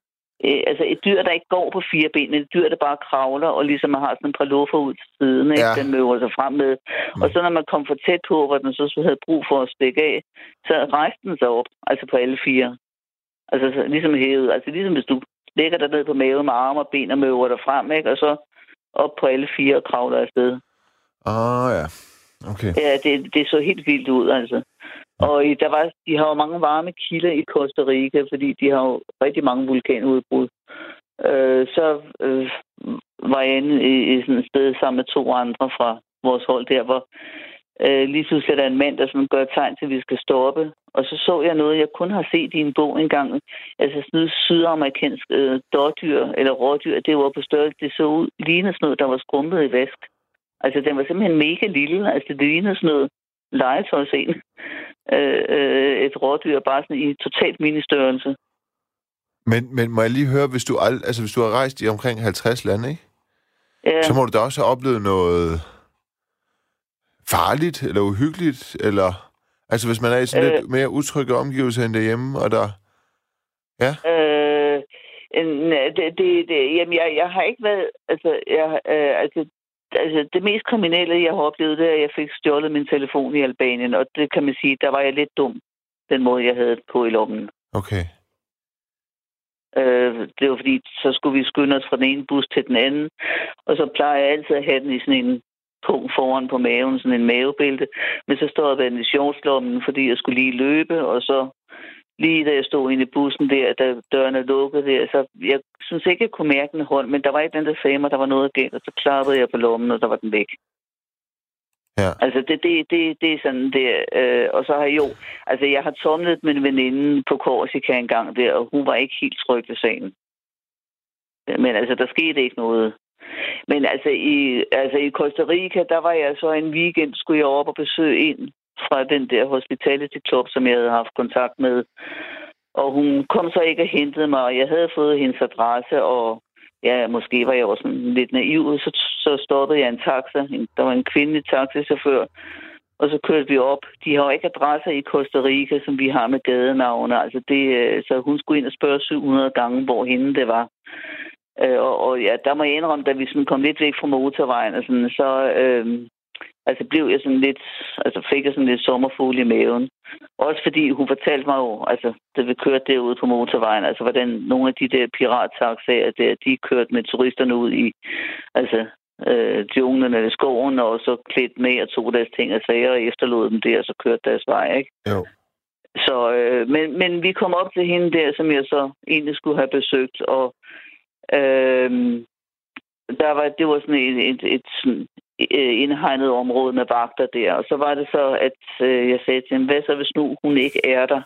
S4: øh, altså et dyr, der ikke går på fire ben, men et dyr, der bare kravler, og ligesom har sådan et par luffer ud til siden, ikke?
S2: Ja.
S4: den møver sig frem med.
S2: Mm.
S4: Og så når man kom for tæt på, hvor den så havde brug for at stikke af, så rejste den sig op, altså på alle fire. Altså så, ligesom hævet, altså ligesom hvis du lægger dig ned på maven med arme og ben og møver dig frem, ikke? og så op på alle fire og kravler afsted.
S2: Ah, ja. Okay.
S4: Ja, det, det så helt vildt ud, altså. Og der var, de har jo mange varme kilder i Costa Rica, fordi de har jo rigtig mange vulkanudbrud. Øh, så øh, var jeg inde i, i sådan et sted sammen med to andre fra vores hold der, hvor øh, lige pludselig er der en mand, der sådan gør tegn til, at vi skal stoppe. Og så så jeg noget, jeg kun har set i en bog engang. Altså sådan noget sydamerikansk øh, dårdyr eller rådyr. Det var på størrelse. Det så ud, lignede sådan noget, der var skrumpet i vask. Altså, den var simpelthen mega lille. Altså, det lignede sådan noget legetøjscene. Øh, øh, et rådyr bare sådan i totalt ministørrelse.
S2: Men, men må jeg lige høre, hvis du, ald- altså, hvis du har rejst i omkring 50 lande, ikke?
S4: Ja,
S2: så må du da også have oplevet noget farligt eller uhyggeligt, eller... Altså, hvis man er i sådan
S4: Øh.
S2: lidt mere utrygge omgivelser end derhjemme, og der...
S4: øh, en- det, det, det, jamen, jeg, jeg har ikke været... Altså, jeg, øh, altså, altså, det mest kriminelle, jeg har oplevet, det er, at jeg fik stjålet min telefon i Albanien, og det kan man sige, der var jeg lidt dum, den måde, jeg havde det på i lommen.
S2: Okay.
S4: Øh, det var fordi, så skulle vi skynde os fra den ene bus til den anden. Og så plejer jeg altid at have den i sådan en punkt foran på maven, sådan en mavebælte. Men så står jeg i shortslommen, fordi jeg skulle lige løbe, og så lige da jeg stod inde i bussen der, da døren er lukket der, så jeg synes ikke, jeg kunne mærke den hånd, men der var ikke den, der sagde mig, der var noget galt, og så klappede jeg på lommen, og der var den væk.
S2: Ja.
S4: Altså, det, det, det, det er sådan der. Øh, og så har jeg jo... Altså, jeg har tomlet en veninde på Korsika en gang der, og hun var ikke helt tryg ved sagen. Men altså, der skete ikke noget. Men altså i, altså, i Costa Rica, der var jeg så en weekend, skulle jeg op og besøge en fra den der hospitality club, som jeg havde haft kontakt med. Og hun kom så ikke og hentede mig, og jeg havde fået hendes adresse, og ja, måske var jeg også sådan lidt naiv, så, så stoppede jeg en taxa. En- Der var en kvindelig taxichauffør, og så kørte vi op. De har jo ikke adresser i Costa Rica, som vi har med gadenavne. Altså det, øh, så hun skulle ind og spørge 700 gange, hvor hende det var. Øh, og, og ja, der må jeg indrømme, da vi sådan kom lidt væk fra motorvejen, og sådan, så øh, altså blev jeg sådan lidt, altså fik jeg sådan lidt sommerfugl i maven. Også fordi hun fortalte mig jo, altså da vi kørte derude på motorvejen, altså hvordan nogle af de der pirattaxaer der, de kørte med turisterne ud i, altså øh, junglen eller skoven, og så klædt med og tog deres ting og sager og efterlod dem der, og så kørte deres vej, ikke?
S2: Jo.
S4: Så, øh, men, men vi kom op til hende der, som jeg så egentlig skulle have besøgt, og øh, der var, det var sådan et, et, et øh, indhegnet område med vagter der, og så var det så, at øh, jeg sagde til hende, hvad så hvis nu hun ikke er der?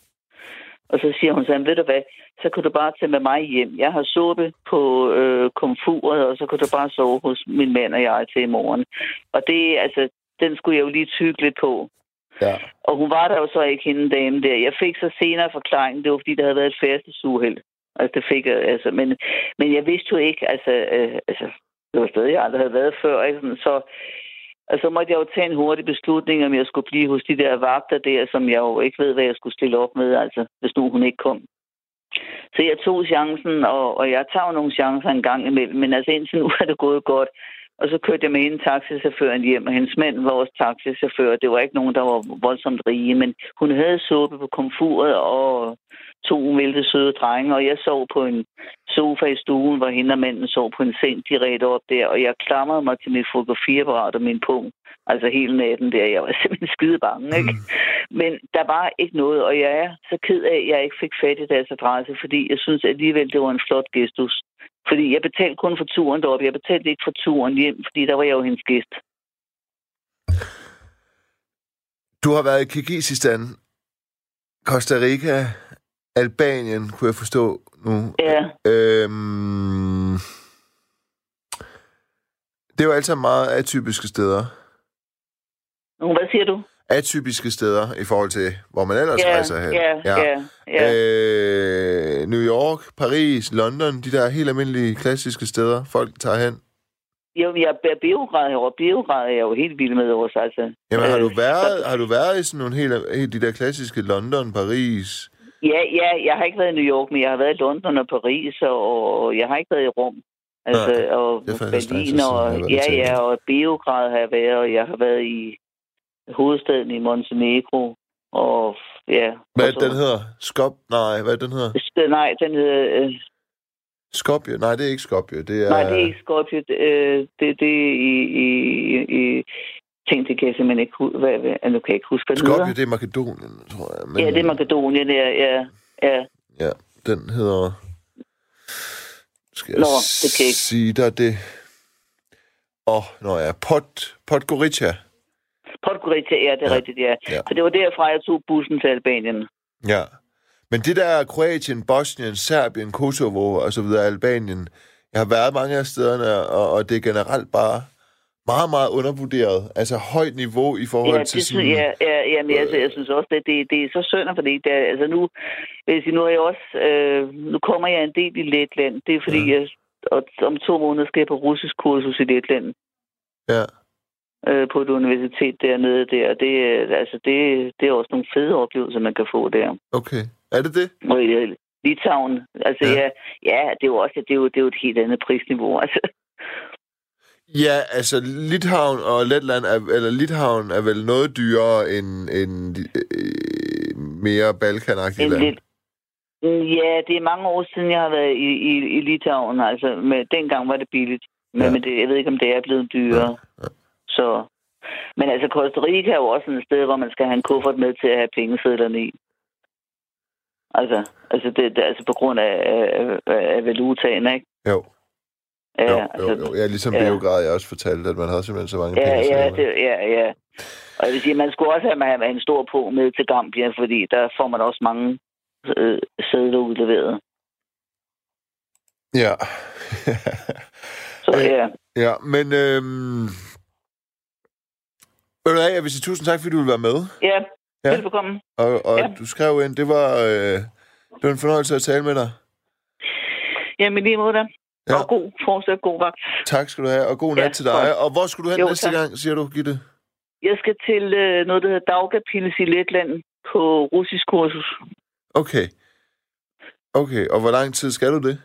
S4: Og så siger hun så, ved du hvad, så kan du bare tage med mig hjem. Jeg har suppe på øh, komfuret, og så kan du bare sove hos min mand og jeg til i morgen. Og det, altså, den skulle jeg jo lige tykke lidt på.
S2: Ja.
S4: Og hun var der jo så ikke hende dame der. Jeg fik så senere forklaringen, det var fordi, der havde været et færdselssuheld. Altså, det fik jeg, altså, men, men jeg vidste jo ikke, altså, øh, altså, det var sted, jeg aldrig havde været før, ikke? Så, og så måtte jeg jo tage en hurtig beslutning, om jeg skulle blive hos de der vagter der, som jeg jo ikke ved, hvad jeg skulle stille op med, altså, hvis nu hun ikke kom. Så jeg tog chancen, og, og jeg tager jo nogle chancer en gang imellem, men altså indtil nu er det gået godt. Og så kørte jeg med en taxichaufføren hjem, og hendes mand var også taxichauffør. Det var ikke nogen, der var voldsomt rige, men hun havde suppe på komfuret og to umælte søde drenge, og jeg sov på en sofa i stuen, hvor hende og manden sov på en seng direkte op der, og jeg klamrede mig til mit fotografiapparat og min punkt. Altså hele natten der. Jeg var simpelthen skide bange, ikke? Mm. Men der var ikke noget, og jeg er så ked af, at jeg ikke fik fat i deres adresse, fordi jeg synes alligevel, det var en flot gestus. Fordi jeg betalte kun for turen deroppe. Jeg betalte ikke for turen hjem, fordi der var jeg jo hendes gæst.
S2: Du har været i Kirgisistan, Costa Rica, Albanien, kunne jeg forstå nu.
S4: Ja,
S2: Øhm, det er jo altid meget atypiske steder.
S4: Nu, hvad siger du?
S2: Atypiske steder i forhold til, hvor man ellers
S4: Ja,
S2: rejser hen.
S4: ja, ja, ja.
S2: Øh, New York, Paris, London, de der helt almindelige klassiske steder, folk tager hen.
S4: Jo, jeg er Beograd herovre. Beograd er jeg jo helt vild med også, altså.
S2: Jamen, har du
S4: Øh,
S2: været, har du været i sådan nogle helt, helt de der klassiske London, Paris?
S4: Ja, ja, jeg har ikke været i New York, men jeg har været i London og Paris, og, og jeg har ikke været i Rom. Altså,
S2: Nej,
S4: og
S2: er
S4: Berlin, og
S2: i
S4: ja, ja, og Beograd har jeg været, og jeg har været i hovedstaden i Montenegro, og ja.
S2: Hvad
S4: og så-
S2: den hedder? Skop? Nej, hvad den hedder?
S4: Øh, Nej, den hedder... Øh,
S2: Skopje? Nej, det er ikke Skopje. Det er...
S4: nej, det er ikke Skopje. Det, øh, det, det er i, i, i... Tænk, det kan jeg simpelthen ikke huske. Hvad, hvad, nu kan jeg ikke huske, hvad
S2: Skopje, det er Makedonien, tror jeg. Men,
S4: Ja, det er Makedonien, ja, ja, ja.
S2: Ja, den hedder... Skal jeg
S4: Nå, det kan jeg ikke.
S2: sige dig det? Åh, oh, nå ja, Pod, Podgorica.
S4: Podgorica, ja, det er
S2: Ja,
S4: rigtigt, ja.
S2: ja.
S4: Så det var derfra, jeg tog bussen til Albanien.
S2: Ja. Men det der Kroatien, Bosnien, Serbien, Kosovo og så videre, Albanien, jeg har været mange af stederne, og, og det er generelt bare meget, meget undervurderet. Altså højt niveau i forhold
S4: Ja,
S2: til
S4: det
S2: sådan...
S4: ja, ja, ja, men altså, jeg synes også, at det, det er så synd, fordi det, er- altså nu, vil jeg nu er jeg også, øh, nu kommer jeg en del i Letland. Det er fordi, ja. jeg, og om to måneder skal jeg på russisk kursus i Letland.
S2: Ja.
S4: Øh, på et universitet dernede der. Det, er- altså, det, det er også nogle fede oplevelser, man kan få der.
S2: Okay. Er det det?
S4: Og i øh, Litauen, altså
S2: Ja.
S4: ja. ja, det er jo også det er jo, det er jo et helt andet prisniveau. Altså,
S2: Ja, altså Litauen og Letland, er, eller Litauen er vel noget dyrere end, end øh, mere balkanagtige
S4: en
S2: land.
S4: lidt, ja, det er mange år siden, jeg har været i, i, i Litauen. Altså, med, dengang var det billigt. Men,
S2: ja.
S4: men det, jeg ved ikke, om det er blevet dyrere.
S2: Ja, ja.
S4: Så, men altså, Costa Rica er jo også et sted, hvor man skal have en kuffert med til at have pengesedlerne i. Altså, altså, det, det, altså på grund af, af, af valutaen, ikke?
S2: Jo,
S4: Ja,
S2: jo,
S4: altså,
S2: jo, jo. Ja, ligesom
S4: ja.
S2: Beograd, jeg også fortalte, at man havde simpelthen så mange
S4: Ja,
S2: penge.
S4: ja, det, ja, ja. Og jeg vil sige, man skulle også have, have en stor på med til Gambia, fordi der får man også mange øh, sædler udleveret.
S2: Ja.
S4: Så
S2: Øh,
S4: ja,
S2: ja, men... Øhm... Ved du hvad, jeg vil sige tusind tak, fordi du ville være med.
S4: ja,
S2: Ja.
S4: velbekomme.
S2: Og, og
S4: Ja.
S2: du skrev ind, det var, øh, det var en fornøjelse at tale med dig.
S4: Jamen lige måde da.
S2: Ja.
S4: Ja. Og god fortsat god vagt.
S2: Tak skal du have, og god nat
S4: Ja,
S2: til dig.
S4: godt.
S2: Og hvor skulle du hen
S4: Jo,
S2: næste
S4: tak.
S2: gang, siger du, Gitte?
S4: Jeg skal til øh, noget, der hedder Daugavpils i Letland på russisk kursus.
S2: Okay. Okay, og hvor lang tid skal du det?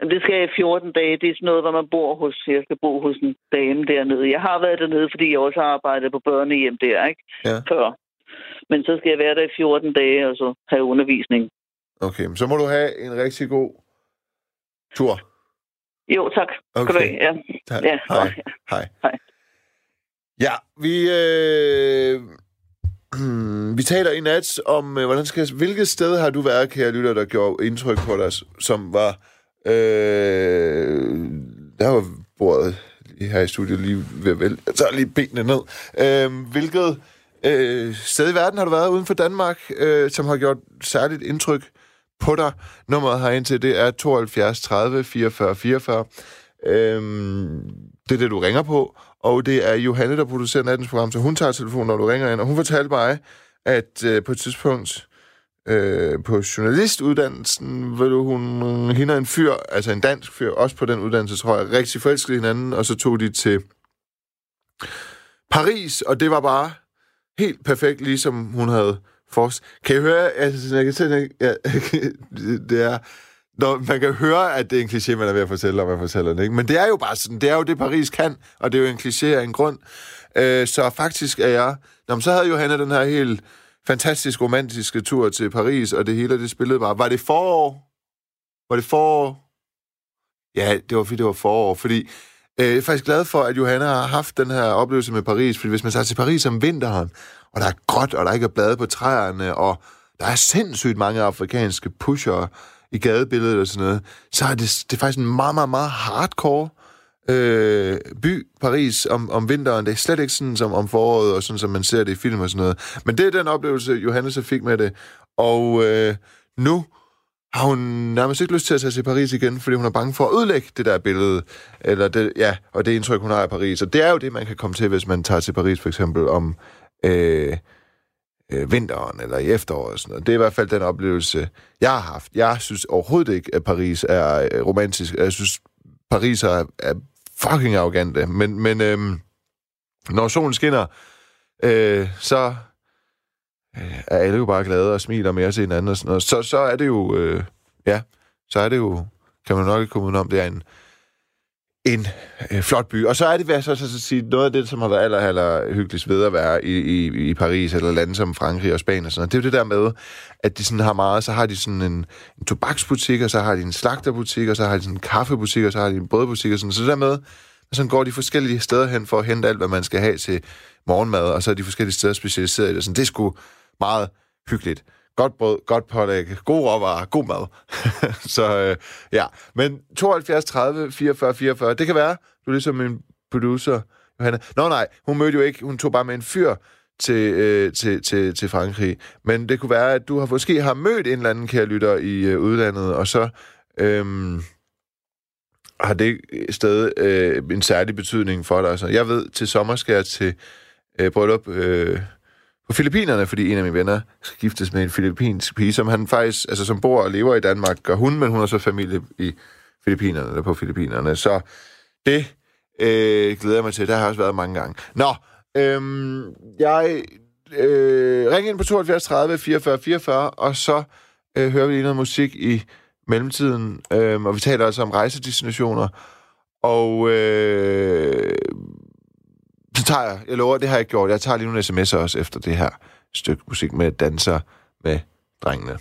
S4: Det skal jeg i 14 dage. Det er sådan noget, hvor man bor hos. Jeg skal bo hos en dame dernede. Jeg har været dernede, fordi jeg også har arbejdet på børnehjem der, ikke?
S2: Ja.
S4: Før. Men så skal jeg være der i 14 dage, og så have undervisning.
S2: Okay, så må du have en rigtig god tur.
S4: Jo, tak. Skal du
S2: Okay.
S4: have. Ja.
S2: Tak.
S4: Ja,
S2: Hej. Hej.
S4: Hej.
S2: Ja, vi, øh, vi taler i nat om, øh, hvordan skal, hvilket sted har du været, kære lytter, der gjorde indtryk på dig, som var, øh, der var bordet lige her i studiet lige ved at vælge. Jeg tager lige benene ned. Øh, hvilket øh, sted i verden har du været uden for Danmark, øh, som har gjort særligt indtryk på dig? Nummeret herind til, det er 72 30 44 44. Øhm, det er det, du ringer på. Og det er Johanne, der producerer nattens program, så hun tager telefonen, når du ringer ind. Og hun fortalte mig, at øh, på et tidspunkt øh, på journalistuddannelsen, ved du, hun hende og en fyr, altså en dansk fyr, også på den uddannelse, tror jeg, rigtig forelskede hinanden, og så tog de til Paris, og det var bare helt perfekt, ligesom hun havde forst. Kan I høre? Altså, jeg kan tænke, ja, det er, når man kan høre, at det er en kliché, man er ved at fortælle, og man fortæller den, ikke? Men det er jo bare sådan, det er jo det, Paris kan, og det er jo en kliché af en grund. Øh, så faktisk er jeg... Nå, men så havde Johanna den her helt fantastisk romantiske tur til Paris, og det hele, det spillede bare... Var det forår? Var det forår? Ja, det var fordi, det var forår, fordi... Øh, jeg er faktisk glad for, at Johanna har haft den her oplevelse med Paris, fordi hvis man tager til Paris om vinteren, og der er gråt, og der ikke er blade på træerne, og der er sindssygt mange afrikanske pusher i gadebilledet og sådan noget, så er det, det er faktisk en meget, meget, meget hardcore øh, by, Paris, om, om vinteren. Det er slet ikke sådan som om foråret, og sådan som man ser det i film og sådan noget. Men det er den oplevelse, Johannes fik med det. Og øh, nu har hun nærmest ikke lyst til at tage til Paris igen, fordi hun er bange for at ødelægge det der billede, eller det, ja, og det indtryk, hun har af Paris. Og det er jo det, man kan komme til, hvis man tager til Paris for eksempel om øh, øh, vinteren eller i efteråret og sådan noget. Det er i hvert fald den oplevelse, jeg har haft. Jeg synes overhovedet ikke, at Paris er øh, romantisk. Jeg synes, Paris er, er fucking arrogante. Men, men øhm, når solen skinner, øh, så øh, er alle jo bare glade og smiler mere til hinanden og sådan noget. Så, så er det jo, øh, ja, så er det jo, kan man nok ikke komme om, det er en, en øh, flot by. Og så er det, hvad jeg så, så, så sige, noget af det, som har været aller, aller hyggeligst ved at være i, i, i Paris, eller lande som Frankrig og Spanien og sådan noget, det er jo det der med, at de sådan har meget, så har de sådan en, en tobaksbutik, og så har de en slagterbutik, og så har de sådan en kaffebutik, og så har de en brødbutik og sådan Så det der med, så går de forskellige steder hen for at hente alt, hvad man skal have til morgenmad, og så er de forskellige steder specialiseret i det. Sådan, det er sgu meget hyggeligt. Godt brød, godt pålæg, god råvarer, god mad. så øh, ja, men 72 30 44 44, det kan være, du er ligesom min producer, Johanna. Nå nej, hun mødte jo ikke, hun tog bare med en fyr til, øh, til, til, til Frankrig. Men det kunne være, at du har måske har mødt en eller anden kære lytter i øh, udlandet, og så øh, har det stadig øh, en særlig betydning for dig. Så jeg ved, til sommer skal jeg til øh, bryllup øh, på Filippinerne, fordi en af mine venner skal giftes med en filippinsk pige, som han faktisk, altså som bor og lever i Danmark, gør hun, men hun har så familie i Filippinerne, eller på Filippinerne. Så det øh, glæder jeg mig til. Der har jeg også været mange gange. Nå, øhm, jeg øh, ringer ind på 72 30 44 44, og så øh, hører vi lige noget musik i mellemtiden, øh, og vi taler altså om rejsedestinationer, og øh, så tager jeg, jeg lover, det har jeg ikke gjort, jeg tager lige nogle sms'er også efter det her stykke musik med danser med drengene.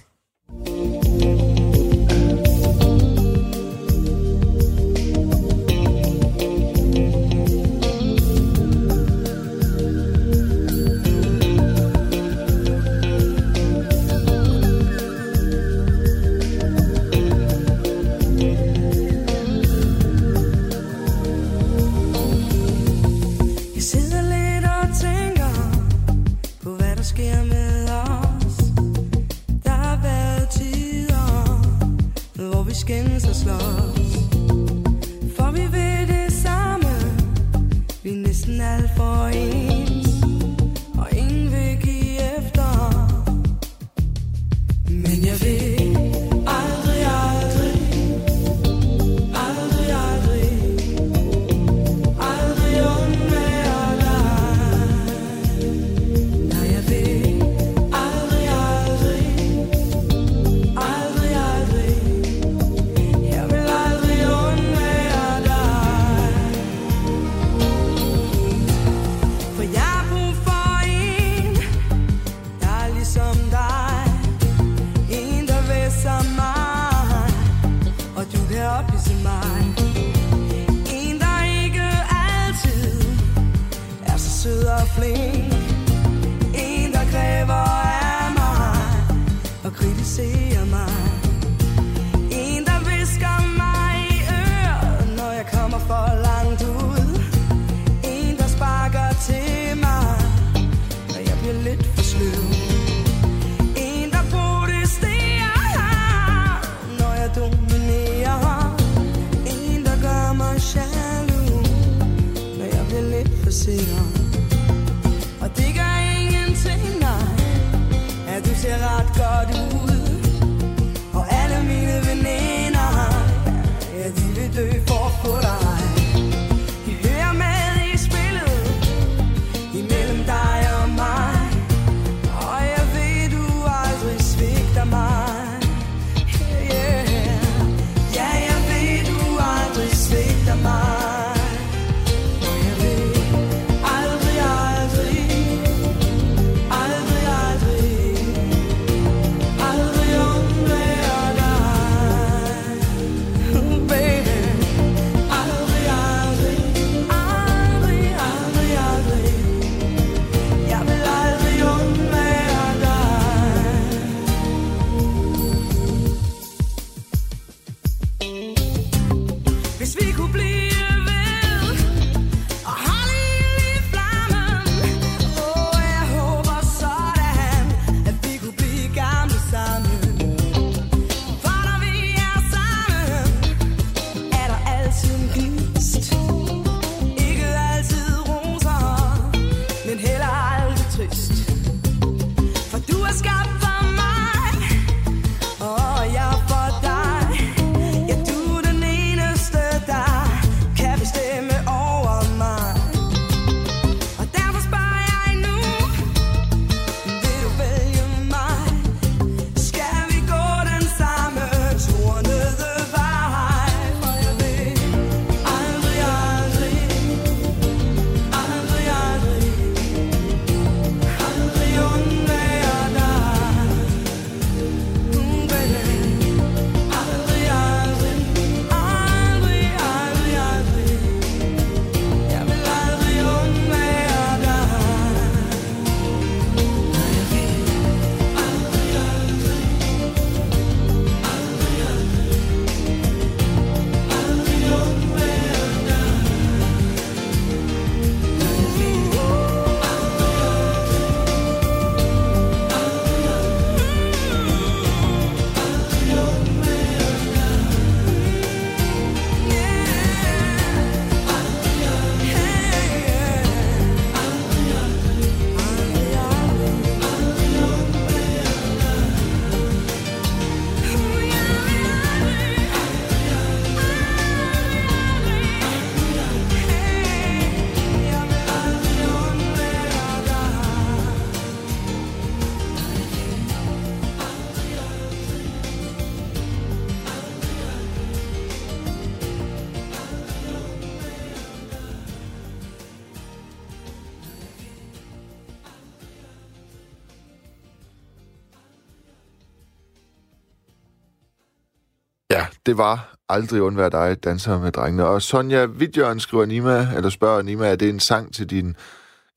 S5: Det
S2: var aldrig undvær dig, danser med drengene. Og Sonja Vidjørn skriver Nima, eller spørger Nima, er det en sang til din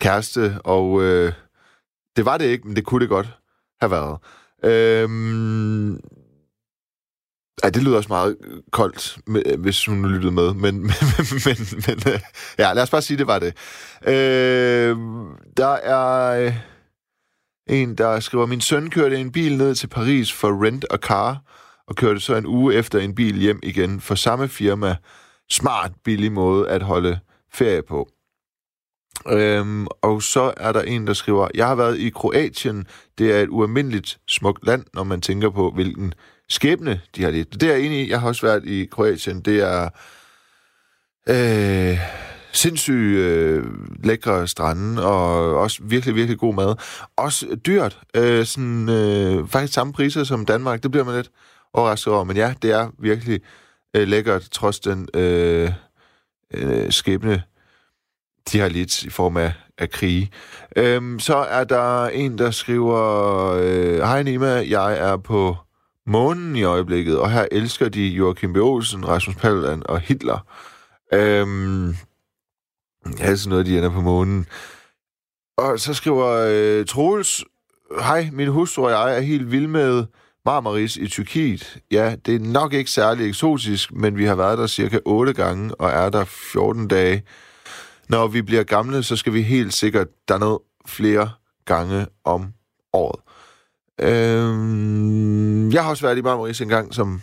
S2: kæreste? Og øh, det var det ikke, men det kunne det godt have været. Øhm, ja, det lyder også meget koldt, hvis hun lyttede med. Men, men, men, men øh, ja, lad os bare sige, det var det. Øh, der er øh, en, der skriver, min søn kørte en bil ned til Paris for rent a car, og kørte så en uge efter en bil hjem igen for samme firma. Smart, billig måde at holde ferie på. Øhm, og så er der en, der skriver, jeg har været i Kroatien. Det er et ualmindeligt smukt land, når man tænker på, hvilken skæbne de har lidt. Det er jeg enig i. Jeg har også været i Kroatien. Det er øh, sindssygt øh, lækre strande, og også virkelig, virkelig god mad. Også dyrt. Øh, sådan, øh, faktisk samme priser som Danmark. Det bliver man lidt overrasket over. Men ja, det er virkelig øh, lækkert, trods den øh, øh, skæbne, de har lidt i form af, af krige. Øhm, så er der en, der skriver, øh, Hej Nima, jeg er på månen i øjeblikket, og her elsker de Joachim B. Olsen, Rasmus Paludan og Hitler. Øhm, ja, sådan noget, de ender på månen. Og så skriver øh, Troels, Hej, min hustru og jeg er helt vild med Marmaris i Tyrkiet. Ja, det er nok ikke særlig eksotisk, men vi har været der cirka 8 gange og er der 14 dage. Når vi bliver gamle, så skal vi helt sikkert derned flere gange om året. Øhm, jeg har også været i Marmaris en gang som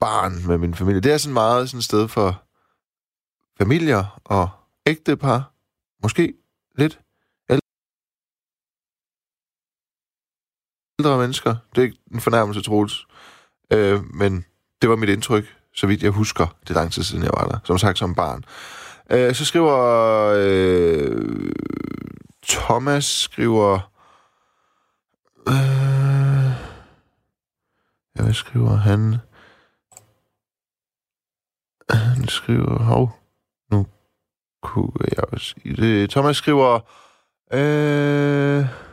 S2: barn med min familie. Det er sådan meget sådan et sted for familier og ægtepar. Måske lidt ældre mennesker. Det er ikke en fornærmelse, Troels. Øh, men det var mit indtryk, så vidt jeg husker. Det er lang tid siden, jeg var der. Som sagt, som barn. Øh, så skriver øh, Thomas, skriver... Øh, ja, hvad skriver han? Han skriver... Hov, nu kunne jeg også det. Thomas skriver... Øh,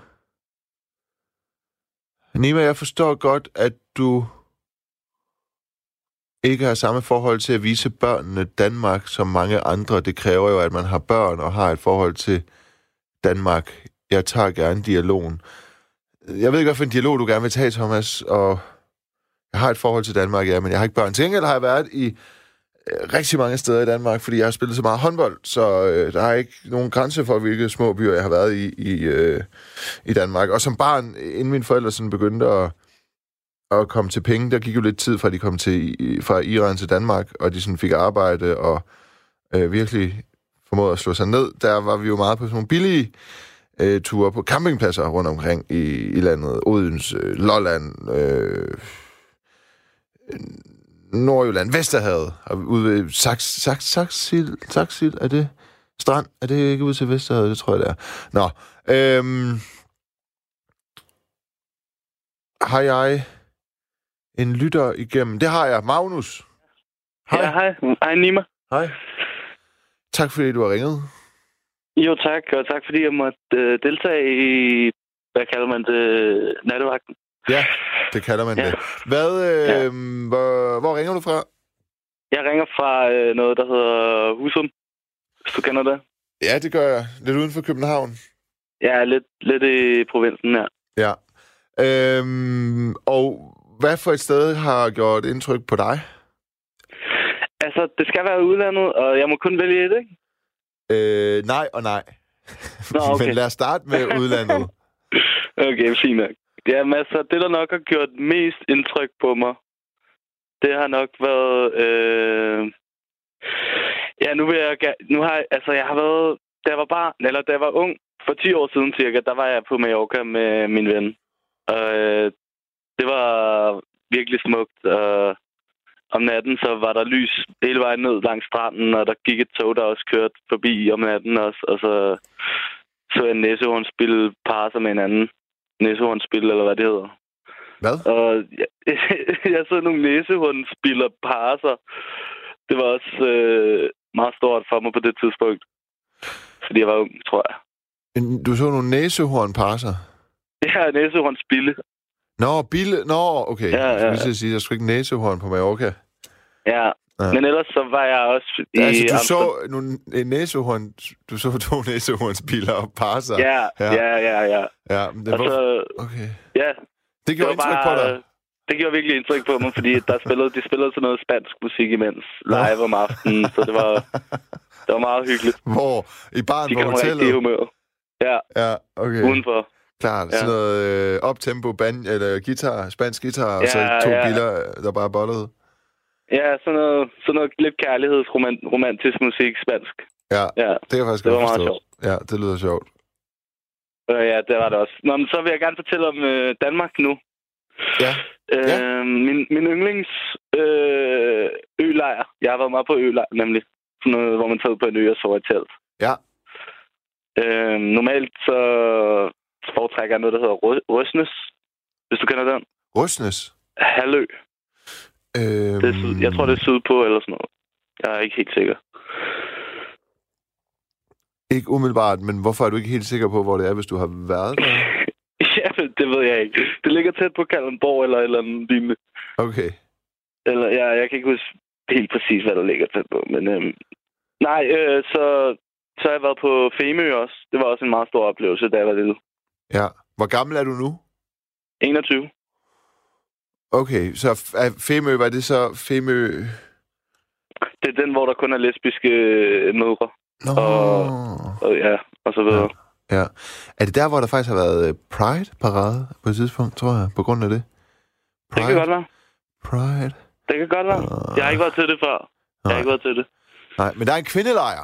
S2: Nima, jeg forstår godt, at du ikke har samme forhold til at vise børnene Danmark som mange andre. Det kræver jo, at man har børn og har et forhold til Danmark. Jeg tager gerne dialogen. Jeg ved ikke, hvad for en dialog du gerne vil tage, Thomas, og jeg har et forhold til Danmark, ja, men jeg har ikke børn. Til gengæld har jeg været i Øh, rigtig mange steder i Danmark, fordi jeg har spillet så meget håndbold, så øh, der er ikke nogen grænse for, hvilke små byer jeg har været i i, øh, i Danmark. Og som barn, inden mine forældre sådan begyndte at, at komme til penge, der gik jo lidt tid fra, de kom til, fra Iran til Danmark, og de sådan fik arbejde og øh, virkelig formåede at slå sig ned. Der var vi jo meget på sådan nogle billige øh, ture på campingpladser rundt omkring i, i landet. Odense, Lolland, øh, Nordjylland, Vesterhavet, og ude ved Saks, Saks, Saksil, Saksil, er det strand? Er det ikke ude til Vesterhavet? Det tror jeg, det er. Nå, øhm, har jeg en lytter igennem? Det har jeg. Magnus. Hej.
S6: Ja, hej. Hej, Nima.
S2: Hej. Tak fordi du har ringet.
S6: Jo, tak. Og tak, fordi jeg måtte øh, deltage i, hvad kalder man det, nattevagten.
S2: Ja, det kalder man
S6: Ja.
S2: det. Hvad, øh,
S6: Ja.
S2: hvor, hvor ringer du fra?
S6: Jeg ringer fra øh, noget, der hedder Husum, hvis du kender det.
S2: Ja, det gør jeg. Lidt uden for København.
S6: Er lidt, lidt i provinsen her.
S2: Ja. Øhm, og hvad for et sted har gjort indtryk på dig?
S6: Altså, det skal være udlandet, og jeg må kun vælge et, ikke?
S2: Øh, nej og nej.
S6: Nå, okay.
S2: Men lad os starte med udlandet.
S6: Okay, fint nok. Jamen altså, det der nok har gjort mest indtryk på mig, det har nok været... Øh... Ja, nu vil jeg... Nu har jeg, altså, jeg har været... Da jeg var barn, eller da jeg var ung, for 10 år siden cirka, der var jeg på Mallorca med min ven. Og øh, det var virkelig smukt. Og om natten, så var der lys hele vejen ned langs stranden, og der gik et tog, der også kørte forbi om natten også. Og så så jeg næsehorn spille parre med en anden næsehornspil, eller hvad det hedder.
S2: Hvad?
S6: Og jeg, jeg så nogle næsehornspiller parre sig. Det var også øh, meget stort for mig på det tidspunkt. Fordi jeg var ung, tror jeg.
S2: Du så nogle næsehorn parser.
S6: Ja, næsehornspille.
S2: Nå, bil... Nå, okay.
S6: Ja,
S2: Jeg skulle
S6: ja.
S2: lige til at sige, der skulle ikke næsehorn på Mallorca.
S6: Ja.
S2: Ja.
S6: Men ellers så var jeg også i
S2: Ja, altså, du så
S6: Amsterdam.
S2: nogle en næsehorn... Du så to næsehornsbiler og parre sig.
S6: Ja,
S2: Ja.
S6: ja, ja, ja. ja.
S2: ja men det,
S6: Og
S2: var,
S6: så,
S2: okay.
S6: ja,
S2: Det
S6: det
S2: gjorde
S6: var
S2: indtryk på dig.
S6: bare... Det gjorde virkelig indtryk på mig, fordi der spillede, de spillede sådan noget spansk musik imens, live om aftenen, så det var, det var meget hyggeligt.
S2: Hvor? I baren
S6: De
S2: på hotellet?
S6: humør. Ja,
S2: Ja, okay.
S6: udenfor.
S2: Klart.
S6: Ja.
S2: Sådan noget øh, optempo, band, eller guitar, spansk guitar, og så
S6: Ja,
S2: to
S6: ja.
S2: biler, der bare bollede.
S6: Ja, sådan noget, sådan noget lidt kærlighedsromantisk musik, spansk.
S2: Ja,
S6: Ja,
S2: det kan jeg faktisk
S6: Det var meget
S2: forstå.
S6: sjovt.
S2: Ja, det lyder sjovt.
S6: øh, ja det var det også. Nå, men så vil jeg gerne fortælle om øh, Danmark nu.
S2: Ja.
S6: Øh,
S2: Ja.
S6: Min, min yndlings øh, ølejr. Jeg har været meget på ølejr, nemlig. Sådan noget, hvor man tager ud på en ø og sover i telt.
S2: Ja.
S6: Øh, normalt så foretrækker jeg noget, der hedder Rø- Røsnes. Hvis du kender den.
S2: Rustnes.
S6: Halø.
S2: Øhm,
S6: Det er syd, jeg tror, det er sydpå eller sådan noget. Jeg er ikke helt sikker.
S2: Ikke umiddelbart, men hvorfor er du ikke helt sikker på, hvor det er, hvis du har været der?
S6: ja, det ved jeg ikke. Det ligger tæt på Kalundborg eller et eller andet lignende.
S2: Okay.
S6: Eller, ja, jeg kan ikke huske helt præcis, hvad der ligger tæt på. Men øhm, nej, øh, så, så har jeg været på Femø også. Det var også en meget stor oplevelse, da jeg var lille.
S2: Ja. Hvor gammel er du nu?
S6: 21.
S2: Okay, så Femø, var det så Femø...
S6: Det er den, hvor der kun er lesbiske øh, mødre.
S2: Nå.
S6: Og- Og, ja, og så videre.
S2: Ja. Er det der, hvor der faktisk har været øh, Pride-parade på et tidspunkt, tror jeg, på grund af det?
S6: Det kan godt være.
S2: Pride?
S6: Det kan godt være. Jeg har ikke været til det før. Jeg har ikke været til det.
S2: Nej, men der er en kvindelejr.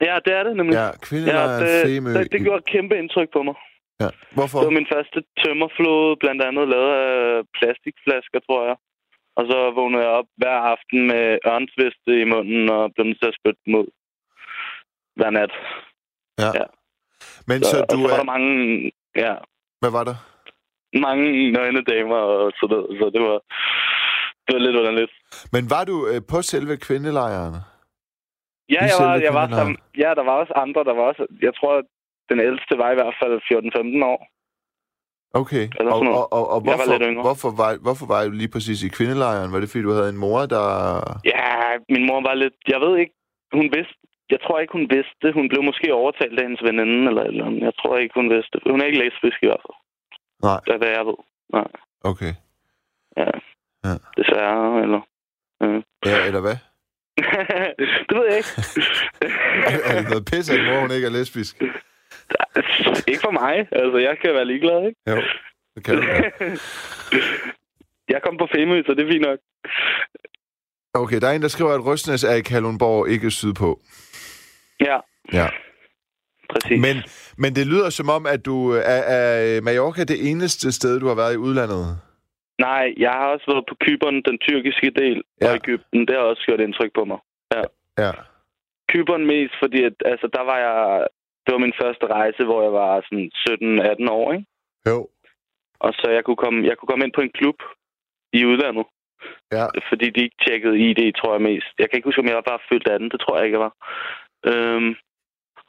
S6: Ja, det er det nemlig.
S2: Ja,
S6: Ja,
S2: kvindelejren
S6: det,
S2: Femø.
S6: det, det gjorde et kæmpe indtryk på mig.
S2: Ja. Hvorfor?
S6: Det var min første tømmerflåde, blandt andet lavet af plastikflasker, tror jeg. Og så vågnede jeg op hver aften med ørnsviste i munden og blev nødt til at spytte ud hver nat.
S2: Ja.
S6: ja.
S2: Men
S6: Så,
S2: så du
S6: så var
S2: er...
S6: der mange, ja,
S2: Hvad var der?
S6: mange nøgne damer og sådan noget. Så det var, det var lidt underligt.
S2: Men var du øh, på selve kvindelejren?
S6: Ja,
S2: I
S6: jeg var, jeg var sammen. Ja, der var også andre. Der var også, jeg tror, den ældste var i hvert fald 14-15 år.
S2: Okay. Og, og, og, og
S6: Jeg var
S2: hvorfor, hvorfor, var, hvorfor var du lige præcis i kvindelejren? Var det, fordi du havde en mor, der...
S6: Ja, min mor var lidt... Jeg ved ikke, hun vidste... Jeg tror ikke, hun vidste det. Hun blev måske overtalt af hendes veninde eller eller andet. Jeg tror ikke, hun vidste det. Hun er ikke lesbisk i hvert fald.
S2: Nej.
S6: Det er, hvad jeg ved. Nej,
S2: Okay.
S6: ja.
S2: Ja.
S6: Desværre, eller...
S2: Ja, eller hvad?
S6: det ved jeg ikke.
S2: er det noget pis, at mor hun ikke er lesbisk?
S6: ikke for mig. Altså, jeg kan være ligeglad, ikke?
S2: Jo, det kan du.
S6: jeg kom på Femø, så det er fint nok.
S2: Okay, der er en, der skriver, at Røsnes er i Kalundborg, ikke sydpå.
S6: Ja,
S2: Ja.
S6: præcis.
S2: Men, men det lyder som om, at du er, er Mallorca det eneste sted, du har været i udlandet.
S6: Nej, jeg har også været på Kyberen, den tyrkiske del, ja.
S2: Ja.
S6: og Ægypten. Det har også gjort indtryk på mig.
S2: Ja.
S6: Kyberen mest, fordi at, altså, der var jeg... Det var min første rejse, hvor jeg var sådan 17-18 år, ikke?
S2: Jo.
S6: Og så jeg kunne, komme, jeg kunne komme ind på en klub i udlandet,
S2: Ja.
S6: fordi de ikke tjekkede ID, tror jeg mest. Jeg kan ikke huske, om jeg var bare fyldt 18. Det tror jeg ikke, jeg var. Øhm,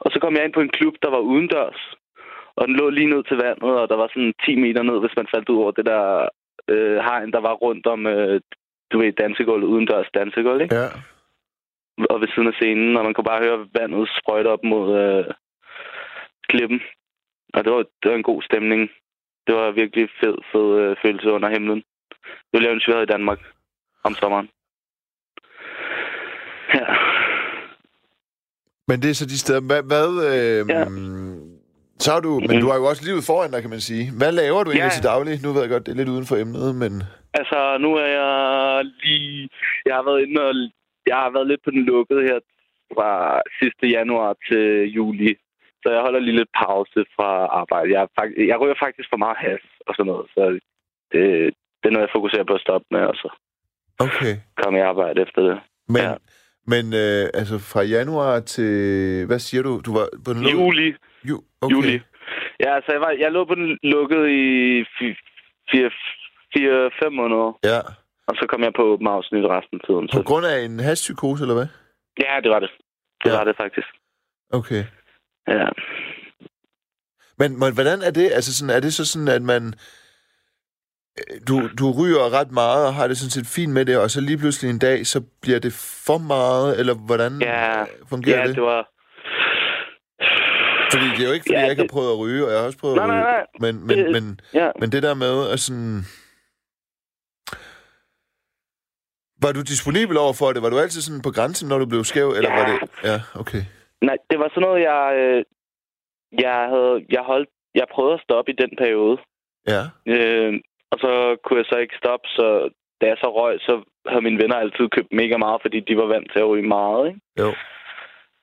S6: og så kom jeg ind på en klub, der var udendørs. Og den lå lige ned til vandet, og der var sådan 10 meter ned, hvis man faldt ud over det der øh, hegn, der var rundt om, øh, du ved, dansegulvet, udendørs dansegulv, ikke?
S2: Ja.
S6: Og ved siden af scenen, og man kunne bare høre vandet sprøjte op mod øh, klippen. Og det var, det var en god stemning. Det var virkelig fed, fed øh, følelse under himlen. Det ville jeg ønske, vi i Danmark om sommeren. Ja.
S2: Men det er så de steder. Hvad, hvad øh,
S6: Ja.
S2: ja. Så har du, men
S6: Mhm.
S2: du har jo også livet foran dig, kan man sige. Hvad laver du egentlig
S6: Ja.
S2: til daglig? Nu ved jeg godt, det er lidt uden for emnet, men...
S6: Altså, nu er jeg lige... Jeg har været inde og... Jeg har været lidt på den lukkede her fra sidste januar til juli. Så jeg holder lige lidt pause fra arbejde. Jeg, fakt- jeg ryger faktisk for meget has og sådan noget. Så det, det er noget, jeg fokuserer på at stoppe med, og så
S2: Okay.
S6: komme i arbejde efter det.
S2: Men,
S6: Ja.
S2: men øh, altså fra januar til... Hvad siger du? Du var på den lukkede-
S6: Juli.
S2: Ju, okay.
S6: Juli. Ja, altså, jeg, var, jeg lå på den lukkede i 4-5 måneder.
S2: Ja.
S6: Og så kom jeg på åben afsnit resten af tiden.
S2: På
S6: Så,
S2: grund af en hashpsykose, eller hvad?
S6: ja, det var det. Det
S2: Ja.
S6: var det faktisk.
S2: Okay.
S6: Ja.
S2: Men, men hvordan er det? Altså sådan, er det så sådan, at man... du, du ryger ret meget og har det sådan set fint med det, og så lige pludselig en dag, så bliver det for meget, eller hvordan
S6: Ja,
S2: fungerer
S6: ja,
S2: det?
S6: det var...
S2: Fordi det er jo ikke, fordi
S6: Ja,
S2: jeg ikke har
S6: det-
S2: prøvet at ryge, og jeg har også prøvet
S6: Nej,
S2: at
S6: nej,
S2: ryge.
S6: nej.
S2: Men, men,
S6: Det-
S2: men,
S6: Ja.
S2: men det der med at sådan... Var du disponibel over for det? Var du altid sådan på grænsen, når du blev skæv, eller var
S6: Ja.
S2: det... Ja, okay.
S6: Nej, det var sådan noget, jeg... Øh, jeg havde... Jeg holdt... Jeg prøvede at stoppe i den periode.
S2: Ja,
S6: Øh, og så kunne jeg så ikke stoppe, så da jeg så røg, så havde mine venner altid købt mega meget, fordi de var vant til at ryge meget, ikke?
S2: jo.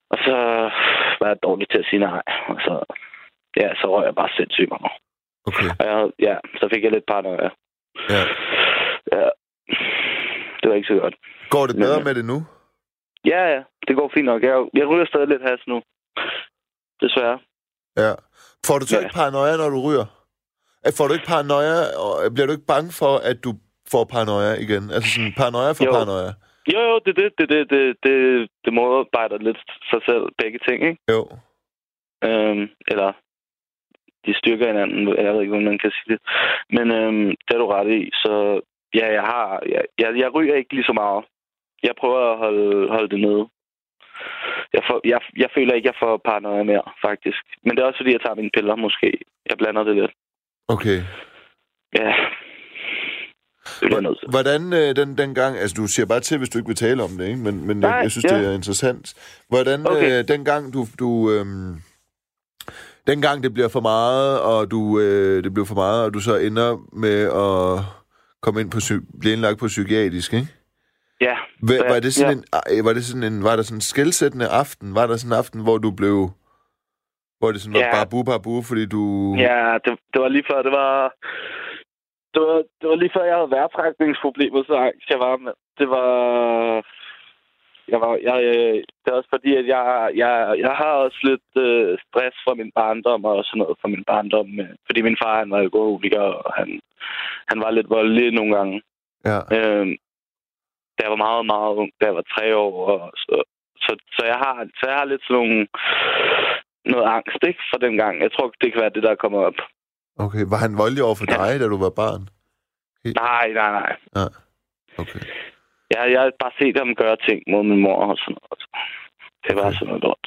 S6: Og så var jeg dårlig til at sige nej. Og så, ja, så røg jeg bare sindssygt meget.
S2: Okay,
S6: Og jeg, ja, så fik jeg lidt paranoia.
S2: ja.
S6: Ja. Det var ikke så godt.
S2: Går det bedre
S6: Men-
S2: med det nu?
S6: Ja, ja, det går fint nok. Jeg, jeg ryger stadig lidt has nu. Desværre.
S2: Ja. Får du så
S6: Ja.
S2: ikke paranoia, når du ryger? Øh, Får du ikke paranoia, og bliver du ikke bange for, at du får paranoia igen? Altså sådan paranoia for
S6: Jo.
S2: paranoia?
S6: Jo, jo, det, det, det, det, det, det, det modarbejder lidt sig selv, begge ting, ikke?
S2: Jo.
S6: Øhm, eller de styrker hinanden. Jeg ved ikke, hvordan man kan sige det. Men øhm, det er du ret i. Så ja, jeg har... Jeg, jeg, jeg ryger ikke lige så meget. Jeg prøver at holde, holde det nede. Jeg, får, jeg, jeg føler ikke, jeg får paranoia mere, faktisk. Men det er også, fordi jeg tager mine piller, måske. Jeg blander det lidt.
S2: Okay.
S6: Ja. Det bliver jeg nødt til.
S2: Hvordan øh, den, den gang, altså du siger bare til, hvis du ikke vil tale om det, ikke? men, men
S6: Nej,
S2: jeg, jeg synes,
S6: ja.
S2: det er interessant. Hvordan
S6: Okay.
S2: øh, den gang du, du øhm, den gang det bliver for meget, og du, øh, det bliver for meget, og du så ender med at komme ind på blive indlagt på psykiatrisk, ikke?
S6: Ja.
S2: Var,
S6: Så-
S2: var det sådan
S6: ja.
S2: en, var det sådan en, var der sådan en skældsættende aften? Var der sådan en aften, hvor du blev, hvor det sådan var
S6: Ja.
S2: bare bu, bare bu, fordi du...
S6: Ja, det, det var lige før, det var... Det var, det var lige før, jeg havde værtrækningsproblemer, så angst jeg var med. Det var... Jeg var, jeg, øh, det er også fordi, at jeg, jeg, jeg har også lidt øh, stress fra min barndom og sådan noget fra min barndom. øh, Fordi min far, han var alkoholiker, og han, han var lidt voldelig nogle gange.
S2: Ja.
S6: Øh, da jeg var meget, meget ung, da jeg var tre år. Og så, så, så, jeg har, så jeg har lidt sådan nogle, noget angst ikke, for den gang. Jeg tror, det kan være det, der kommer op.
S2: Okay, var han voldelig over for
S6: Ja.
S2: dig, da du var barn?
S6: Nej, nej, nej.
S2: Ja. Okay.
S6: Jeg, jeg har bare set ham gøre ting mod min mor og sådan noget. Det var
S2: Okay.
S6: sådan noget lort.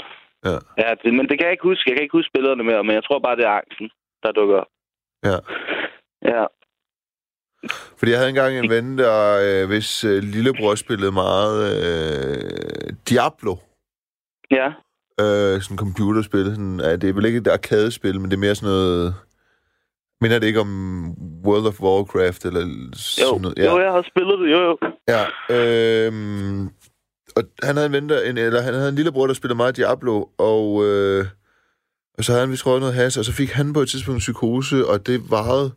S2: Ja.
S6: Ja, det, men det kan jeg ikke huske. Jeg kan ikke huske billederne mere, men jeg tror bare, det er angsten, der dukker op.
S2: Ja.
S6: Ja.
S2: Fordi jeg havde engang en ven, der, øh, hvis øh, lillebror spillede meget øh, Diablo.
S6: Ja.
S2: Øh, sådan computerspil. Sådan, ja, det er vel ikke et arkadespil, men det er mere sådan noget... Minder det ikke om World of Warcraft eller sådan
S6: Jo.
S2: noget?
S6: Ja. jo, jeg har spillet det. Jo, jo.
S2: Ja, øhm, og han havde en ven, der, en, eller han havde en lillebror, der spillede meget Diablo, og, øh, og så havde han vist røget noget has, og så fik han på et tidspunkt en psykose, og det varede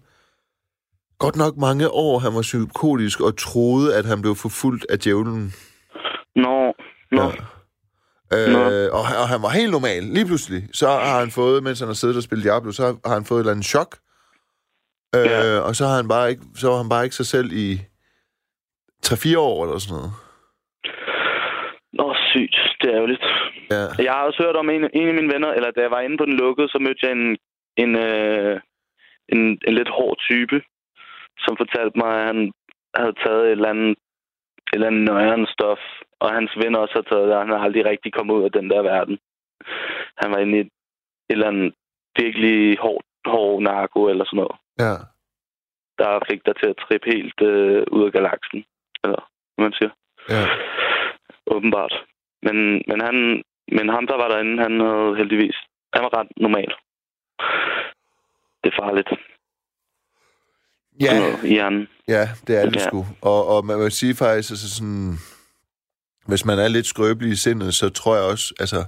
S2: godt nok mange år, han var psykotisk, og troede, at han blev forfulgt af djævlen.
S6: Nå. Nå.
S2: Ja. Øh, og, han- og han var helt normal. Lige pludselig, så har han fået, mens han har siddet og spillet Diablo, så har han fået et eller andet chok. Øh,
S6: Ja.
S2: Og så har han bare ikke, så var han bare ikke sig selv i 3-4 år eller sådan noget.
S6: Nå, sygt. Det er ærgerligt.
S2: Ja.
S6: Jeg har også hørt om en, en af mine venner, eller da jeg var inde på den lukkede, så mødte jeg en, en, øh, en, en lidt hård type, som fortalte mig, at han havde taget et eller andet, et eller andet nøjeren stof, og hans venner også havde taget det, og han havde aldrig rigtig kommet ud af den der verden. Han var inde i et, et eller andet virkelig hård, hård narko eller sådan noget,
S2: Ja.
S6: der fik dig til at trippe helt øh, ud af galaksen, eller hvad man siger.
S2: Ja.
S6: Åbenbart. Men, men, han, men ham, der var derinde, han havde heldigvis... Han var ret normal. Det er farligt.
S2: Ja,
S6: noget I hjernen.
S2: ja, det er det
S6: Ja.
S2: sgu. Og, og man vil sige faktisk, altså sådan, hvis man er lidt skrøbelig i sindet, så tror jeg også, altså,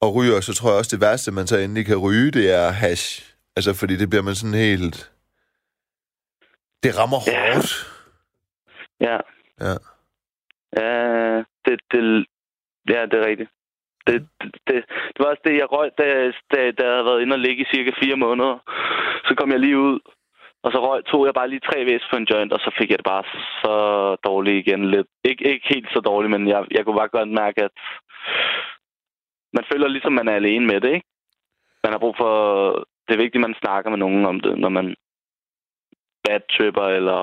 S2: og ryger, så tror jeg også, det værste, man så endelig kan ryge, det er hash. Altså, fordi det bliver man sådan helt... Det rammer
S6: Ja.
S2: hårdt.
S6: Ja.
S2: Ja.
S6: Ja, det, det, ja, det er rigtigt. Det, det, det, det var også det, jeg røg, da, da, da jeg havde været inde og ligge i cirka fire måneder. Så kom jeg lige ud, og så røg, tog jeg bare lige tre væs på en joint, og så fik jeg det bare så dårligt igen lidt. Ik, ikke helt så dårligt, men jeg, jeg kunne bare godt mærke, at man føler ligesom, man er alene med det, ikke? Man har brug for... Det er vigtigt, at man snakker med nogen om det, når man bad tripper, eller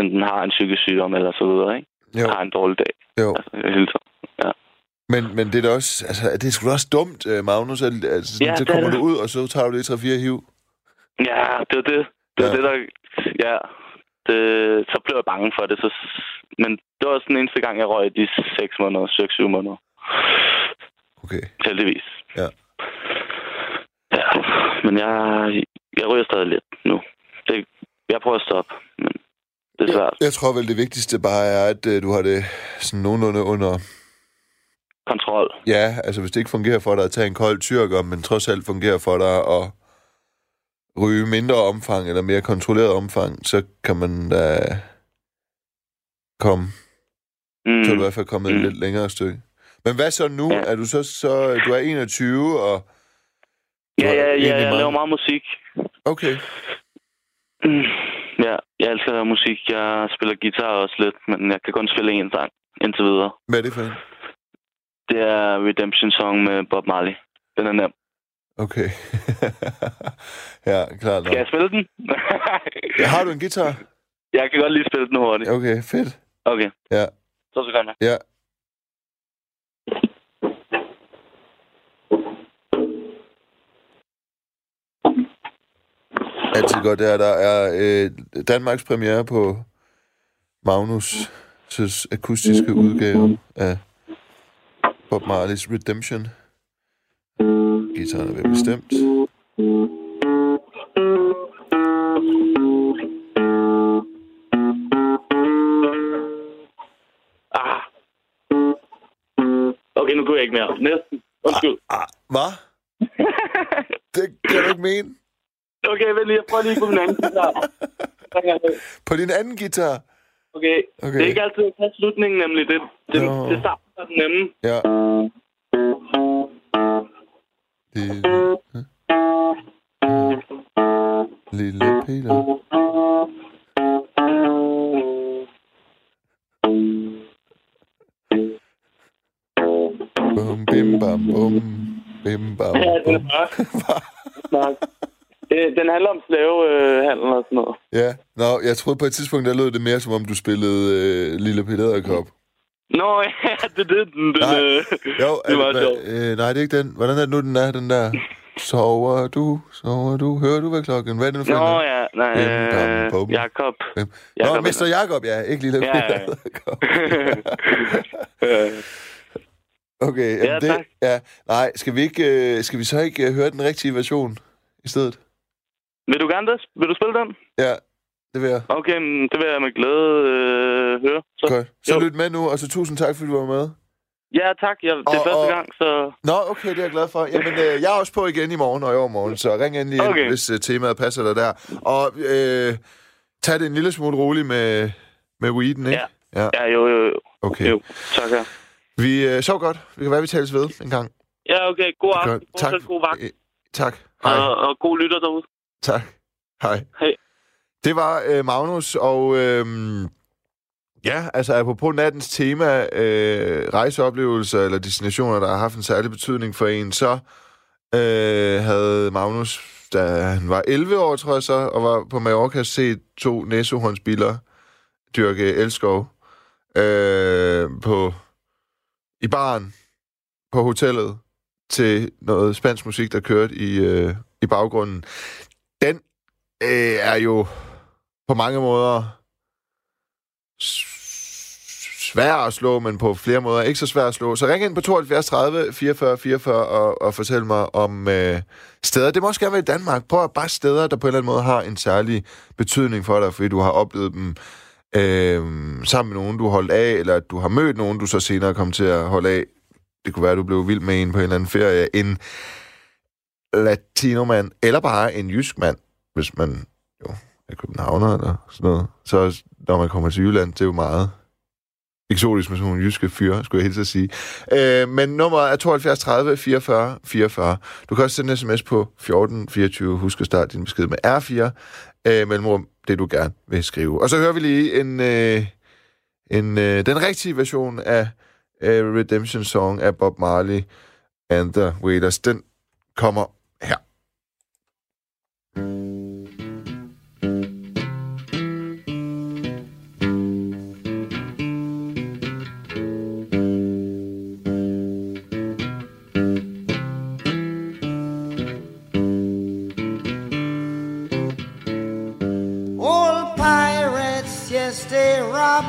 S6: enten har en psykisk sygdom, eller så videre, ikke?
S2: Jo,
S6: Har en dårlig dag.
S2: jo.
S6: Altså, hele tiden.
S2: Men, men det er da også, altså, det er sgu da også dumt, øh, Magnus. at- Altså, sådan,
S6: Ja,
S2: så
S6: det er
S2: kommer
S6: det.
S2: du ud, og så tager du lige 3-4 hiv.
S6: Ja, det var det. Det var
S2: Ja.
S6: det, der... Ja, det, så blev jeg bange for det. Så, men det var også den eneste gang, jeg røg i de 6 måneder, 6-7 måneder.
S2: Okay.
S6: Heldigvis.
S2: Ja.
S6: Ja, men jeg, jeg ryger stadig lidt nu. Det, jeg prøver at stoppe, men det er svært.
S2: Jeg tror vel, det vigtigste bare er, at øh, du har det sådan nogenlunde under...
S6: Kontrol.
S2: Ja, altså hvis det ikke fungerer for dig at tage en kold tyrker, men trods alt fungerer for dig at ryge mindre omfang eller mere kontrolleret omfang, så kan man da komme,
S6: Mm.
S2: så er du i hvert fald kommet mm. et lidt længere stykke. Men hvad så nu?
S6: Ja.
S2: Er du så, så du er 21, og...
S6: Ja, ja, ja, jeg
S2: mange-
S6: laver meget musik.
S2: Okay.
S6: Mm. Ja, jeg elsker at lave musik. Jeg spiller guitar også lidt, men jeg kan kun spille én sang indtil videre.
S2: Hvad er det for en?
S6: Det er Redemption Song med Bob Marley. Den er nem.
S2: Okay. ja, klart nok.
S6: Skal jeg spille den?
S2: Ja, har du en guitar?
S6: jeg kan godt lige spille den hurtigt.
S2: Okay, fedt.
S6: Okay.
S2: Ja.
S6: Så sekunder.
S2: Ja. Altid godt, det er, der er øh, Danmarks premiere på Magnus' akustiske udgave af Bob Marley's Redemption. Gitaren er vel bestemt.
S6: Ah. Okay, nu kunne jeg ikke mere. Næsten. Undskyld.
S2: Ah, hvad? det kan du ikke mene.
S6: Okay, vent lige. Jeg prøver lige på min anden guitar.
S2: På din anden guitar.
S6: Okay.
S2: Okay.
S6: Det er ikke altid, kan slutningen nemlig. Det, det,
S2: Nå.
S6: det starter den nemme.
S2: Ja. Lille, lille Peter. Bum, bim, bam, bum. Bim, bam,
S6: Ja, den er
S2: bum.
S6: bare. Det, den handler om slavehandel og sådan noget.
S2: Ja, nå, jeg troede på et tidspunkt, der lød det mere, som om du spillede øh, Lille Peter Edderkop.
S6: Nå, ja, det er. Den, den,
S2: Nej.
S6: øh,
S2: Jo,
S6: det var sjovt.
S2: øh, nej, det er ikke den. Hvordan er det nu, den er, den der? Sover du, sover du, hører du hvad klokken? Hvad er det nu for
S6: Nå, ja. Nej,
S2: Bim, bam,
S6: øh,
S2: bum.
S6: Jakob.
S2: Hvem? Nå,
S6: Jakob
S2: Mester Jakob, ja. Ikke Lille
S6: Ja, ja. Øh,
S2: Okay,
S6: Ja,
S2: det,
S6: tak.
S2: ja, nej, skal vi, ikke, øh, skal vi så ikke øh, høre den rigtige version i stedet?
S6: vil du gerne det? Vil du spille den?
S2: Ja, det vil jeg.
S6: Okay, men det vil jeg med glæde øh, høre. Så.
S2: Godt. Så
S6: Jo.
S2: lyt med nu, og så tusind tak, fordi du var med.
S6: Ja, tak. Jeg, det er
S2: Og-
S6: første
S2: og-
S6: gang, så...
S2: Nå, okay, det er jeg glad for. Jamen, øh, jeg er også på igen i morgen og i overmorgen, så ring endelig ind,
S6: Okay.
S2: hvis øh, temaet passer dig der. Og øh, tag det en lille smule roligt med, med weeden, ikke?
S6: Ja.
S2: ja.
S6: Ja, jo, jo, jo.
S2: Okay.
S6: jo. Tak, ja.
S2: Vi øh, sov godt. Vi kan være, vi tales ved en gang.
S6: Ja, okay. God aften. Fortsæt god vagt.
S2: Øh, tak. Hej.
S6: Og, og god lytter derude.
S2: Tak. Hej.
S6: Hej.
S2: Det var øh, Magnus, og øh, ja, altså apropos nattens tema, øh, rejseoplevelser eller destinationer, der har haft en særlig betydning for en, så øh, havde Magnus, da han var 11 år, tror jeg så, og var på Mallorca, set to næsehornsbiler dyrke elskov øh, på, i baren på hotellet til noget spansk musik, der kørte i, øh, i baggrunden. Den øh, er jo på mange måder svær at slå, men på flere måder ikke så svær at slå. Så ring ind på 72 30 44 44 og, og fortæl mig om øh, steder. Det må også gerne være i Danmark. Prøv at bare steder, der på en eller anden måde har en særlig betydning for dig, fordi du har oplevet dem øh, sammen med nogen, du holdt af, eller at du har mødt nogen, du så senere kom til at holde af. Det kunne være, at du blev vild med en på en eller anden ferie. En latinomand, eller bare en jysk mand, hvis man er københavner eller sådan noget. Så når man kommer til Jylland, det er jo meget eksotisk med sådan nogle jyske fyre, skulle jeg helt at sige. Øh, men nummeret er 72 30 44 44. Du kan også sende en sms på 14 24. Husk at starte din besked med R4 øh, mellemrum, det du gerne vil skrive. Og så hører vi lige en, øh, en øh, den rigtige version af øh, Redemption Song af Bob Marley and the Wailers. Den kommer her.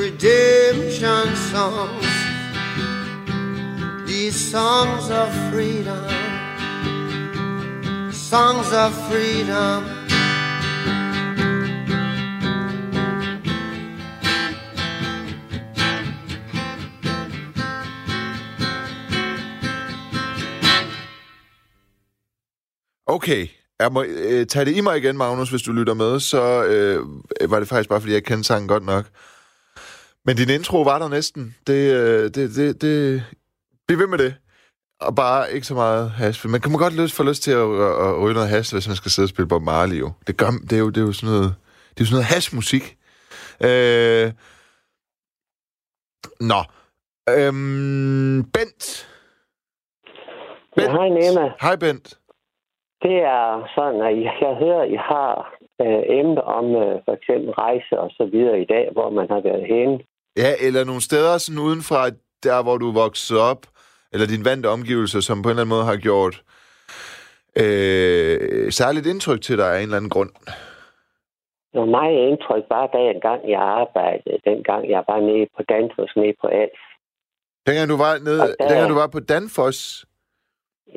S7: redemption songs. These songs of freedom, songs of freedom.
S2: Okay, jeg må øh, tage det i mig igen, Magnus, hvis du lytter med, så øh, var det faktisk bare, fordi jeg kendte sangen godt nok. Men din intro var der næsten. Det, øh, det, det, det... Bliv ved med det. Og bare ikke så meget hash. Man kan man godt lyst, få lyst til at, at, at ryge noget hash, hvis man skal sidde og spille Bob Marley. Jo. Det, gør, det, er jo, det er jo sådan noget, det er jo sådan noget hash-musik. Øh... Nå. Øhm... Bent.
S8: Ja, hej Nema.
S2: Hej, Bent.
S8: Det er sådan, at jeg, hører, at I har øh, emne om øh, for eksempel rejse og så videre i dag, hvor man har været henne.
S2: Ja, eller nogle steder sådan uden fra der, hvor du vokset op, eller din vante omgivelser, som på en eller anden måde har gjort øh, særligt indtryk til dig af en eller anden grund.
S8: Var meget indtryk bare da en gang jeg arbejdede, dengang jeg var nede på Danfoss, nede på Als.
S2: Dengang du var, nede,
S8: der-
S2: dengang du var på Danfoss,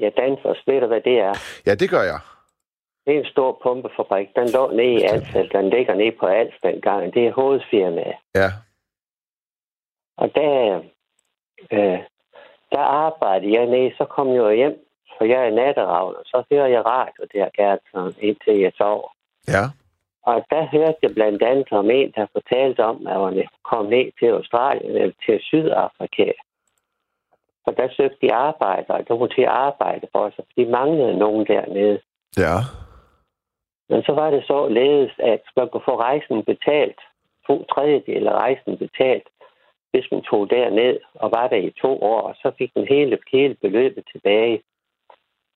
S8: Ja, Danfoss, ved du hvad det er?
S2: ja, det gør jeg.
S8: Det er en stor pumpefabrik. Den lå nede i Als, den ligger nede på Als dengang. Det er hovedfirmaet.
S2: Ja.
S8: Og der, øh, der arbejdede jeg nede, så kom jeg hjem, for jeg er natteravn, og så hører jeg radio der, Gertsen, indtil jeg sov.
S2: Ja.
S8: Og der hørte jeg blandt andet om en, der fortalte om, at han kom ned til Australien eller til Sydafrika. Og der søgte de arbejde, og der var til arbejde for sig, for de manglede nogen dernede.
S2: Ja.
S8: Men så var det så ledes, at man kunne få rejsen betalt, to tredjedel af rejsen betalt, hvis man tog derned og var der i to år, og så fik man hele, hele beløbet tilbage.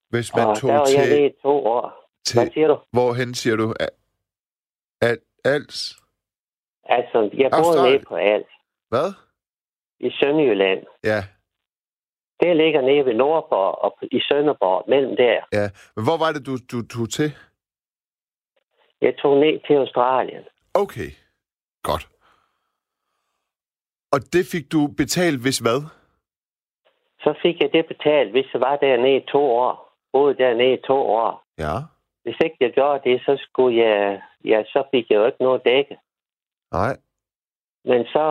S2: Hvis man
S8: og
S2: tog
S8: der var jeg
S2: til,
S8: nede i to år.
S2: til...
S8: Hvad siger du?
S2: Hvorhen siger du? Al, al, als?
S8: Altså, jeg boede
S2: Australien.
S8: nede på alt
S2: Hvad?
S8: i Sønderjylland.
S2: Ja,
S8: Det ligger nede ved Nordborg og i Sønderborg, mellem der.
S2: ja. Men hvor var det, du, du tog til?
S8: Jeg tog ned til Australien.
S2: Okay, godt. Og det fik du betalt, hvis hvad?
S8: Så fik jeg det betalt, hvis jeg var dernede i to år. Boede dernede i to år.
S2: Ja.
S8: Hvis ikke jeg gjorde det, så skulle jeg... Ja, så fik jeg jo ikke noget dække.
S2: Nej.
S8: Men så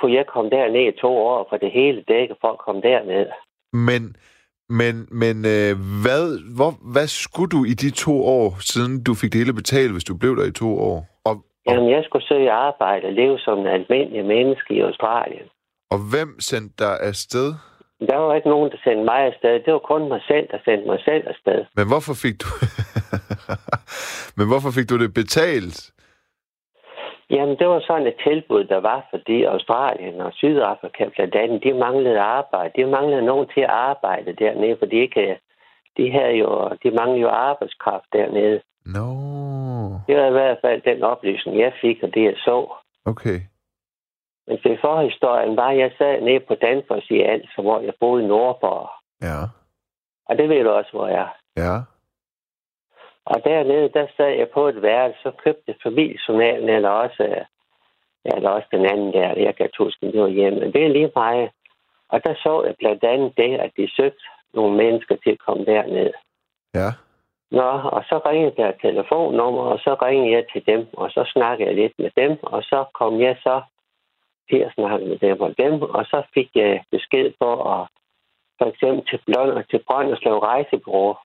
S8: kunne jeg komme derned i to år, for det hele dække for at komme derned.
S2: Men, men, men øh, hvad, hvor, hvad skulle du i de to år, siden du fik det hele betalt, hvis du blev der i to år? Og,
S8: Jamen, jeg skulle søge arbejde og leve som en almindelig menneske i Australien.
S2: og hvem sendte dig afsted?
S8: Der var ikke nogen, der sendte mig afsted. Det var kun mig selv, der sendte mig selv afsted.
S2: Men hvorfor fik du... men hvorfor fik du det betalt?
S8: Jamen, det var sådan et tilbud, der var, fordi Australien og Sydafrika blandt andet, de manglede arbejde. De manglede nogen til at arbejde dernede, for de ikke... De, havde jo, de manglede jo arbejdskraft dernede.
S2: No.
S8: Det var i hvert fald den oplysning, jeg fik, og det jeg så.
S2: Okay.
S8: Men til forhistorien var, at jeg sad nede på Danfoss i altså, hvor jeg boede i Nordborg.
S2: Ja.
S8: Og det ved du også, hvor jeg er.
S2: Ja.
S8: Og dernede, der sad jeg på et værelse, så købte familiejournalen, eller også, eller også den anden der, jeg kan huske, det var hjemme. Men det er lige mig. Og der så jeg blandt andet det, at de søgte nogle mennesker til at komme derned.
S2: Ja.
S8: Nå, og så ringede der et telefonnummer, og så ringede jeg til dem, og så snakkede jeg lidt med dem, og så kom jeg så til at snakke med dem og dem, og så fik jeg besked på at for eksempel til Blond og til Brønderslev Rejsebureau,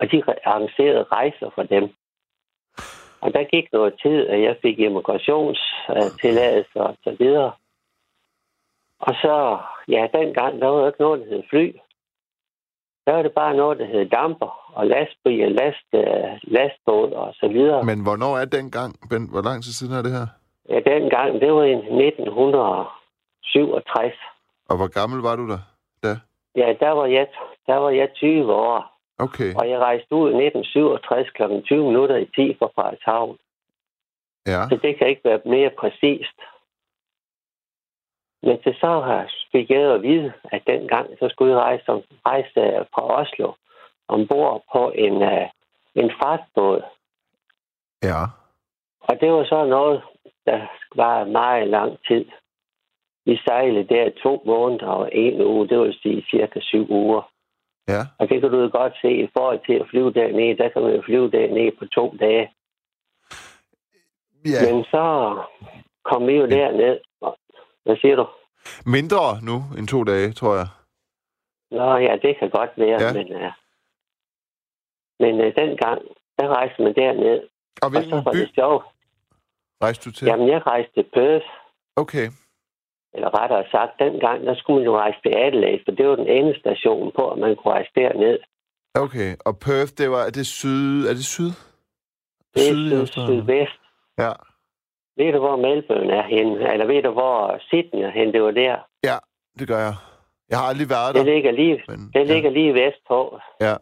S8: og de arrangerede rejser for dem. Og der gik noget tid, at jeg fik immigrationstilladelse og så videre. Og så, ja, dengang, der var jo ikke noget, der hed fly. Der var det bare noget, der hed damper og lastbil last, øh, lastbåd og så videre.
S2: Men hvornår er den gang, Ben? Hvor lang tid siden er det her?
S8: Ja, dengang, det var i 1967.
S2: Og hvor gammel var du der? Da?
S8: Ja, der var jeg, der var jeg 20 år.
S2: Okay.
S8: Og jeg rejste ud i 1967 kl. 20 minutter i 10 fra Frederikshavn.
S2: Ja.
S8: Så det kan ikke være mere præcist. Men til så har fik jeg at vide, at dengang så skulle jeg rejse, som, rejse øh, fra Oslo ombord på en, uh, en fragtbåd.
S2: Ja.
S8: Og det var så noget, der var meget lang tid. Vi sejlede der to måneder og en uge, det vil sige cirka syv uger.
S2: Ja.
S8: Og det kan du jo godt se i forhold til at flyve dernede. Der kan man jo flyve dernede på to dage.
S2: Ja.
S8: Men så kom vi jo derned. Hvad siger du?
S2: Mindre nu end to dage, tror jeg.
S8: Nå ja, det kan godt være,
S2: Ja.
S8: men, uh, men uh, dengang, der rejste man derned.
S2: Og
S8: Og så
S2: hvilken
S8: var
S2: by
S8: det sjovt.
S2: rejste du til?
S8: Jamen, jeg rejste til Perth,
S2: Okay.
S8: eller rettere sagt, dengang, der skulle man jo rejse til Adelaide, for det var den endestation på, at man kunne rejse derned.
S2: Okay. Og Perth, det var... Er det syd? Er det syd?
S8: Det er
S2: Syd
S8: syd, sydvest.
S2: Ja.
S8: Ved du, hvor Melbourne er henne? Eller ved du, hvor Sydney er henne? Det var der.
S2: Ja, det gør jeg. Jeg har aldrig været der.
S8: Det ligger lige,
S2: Men,
S8: det ligger lige vest på.
S2: Ja.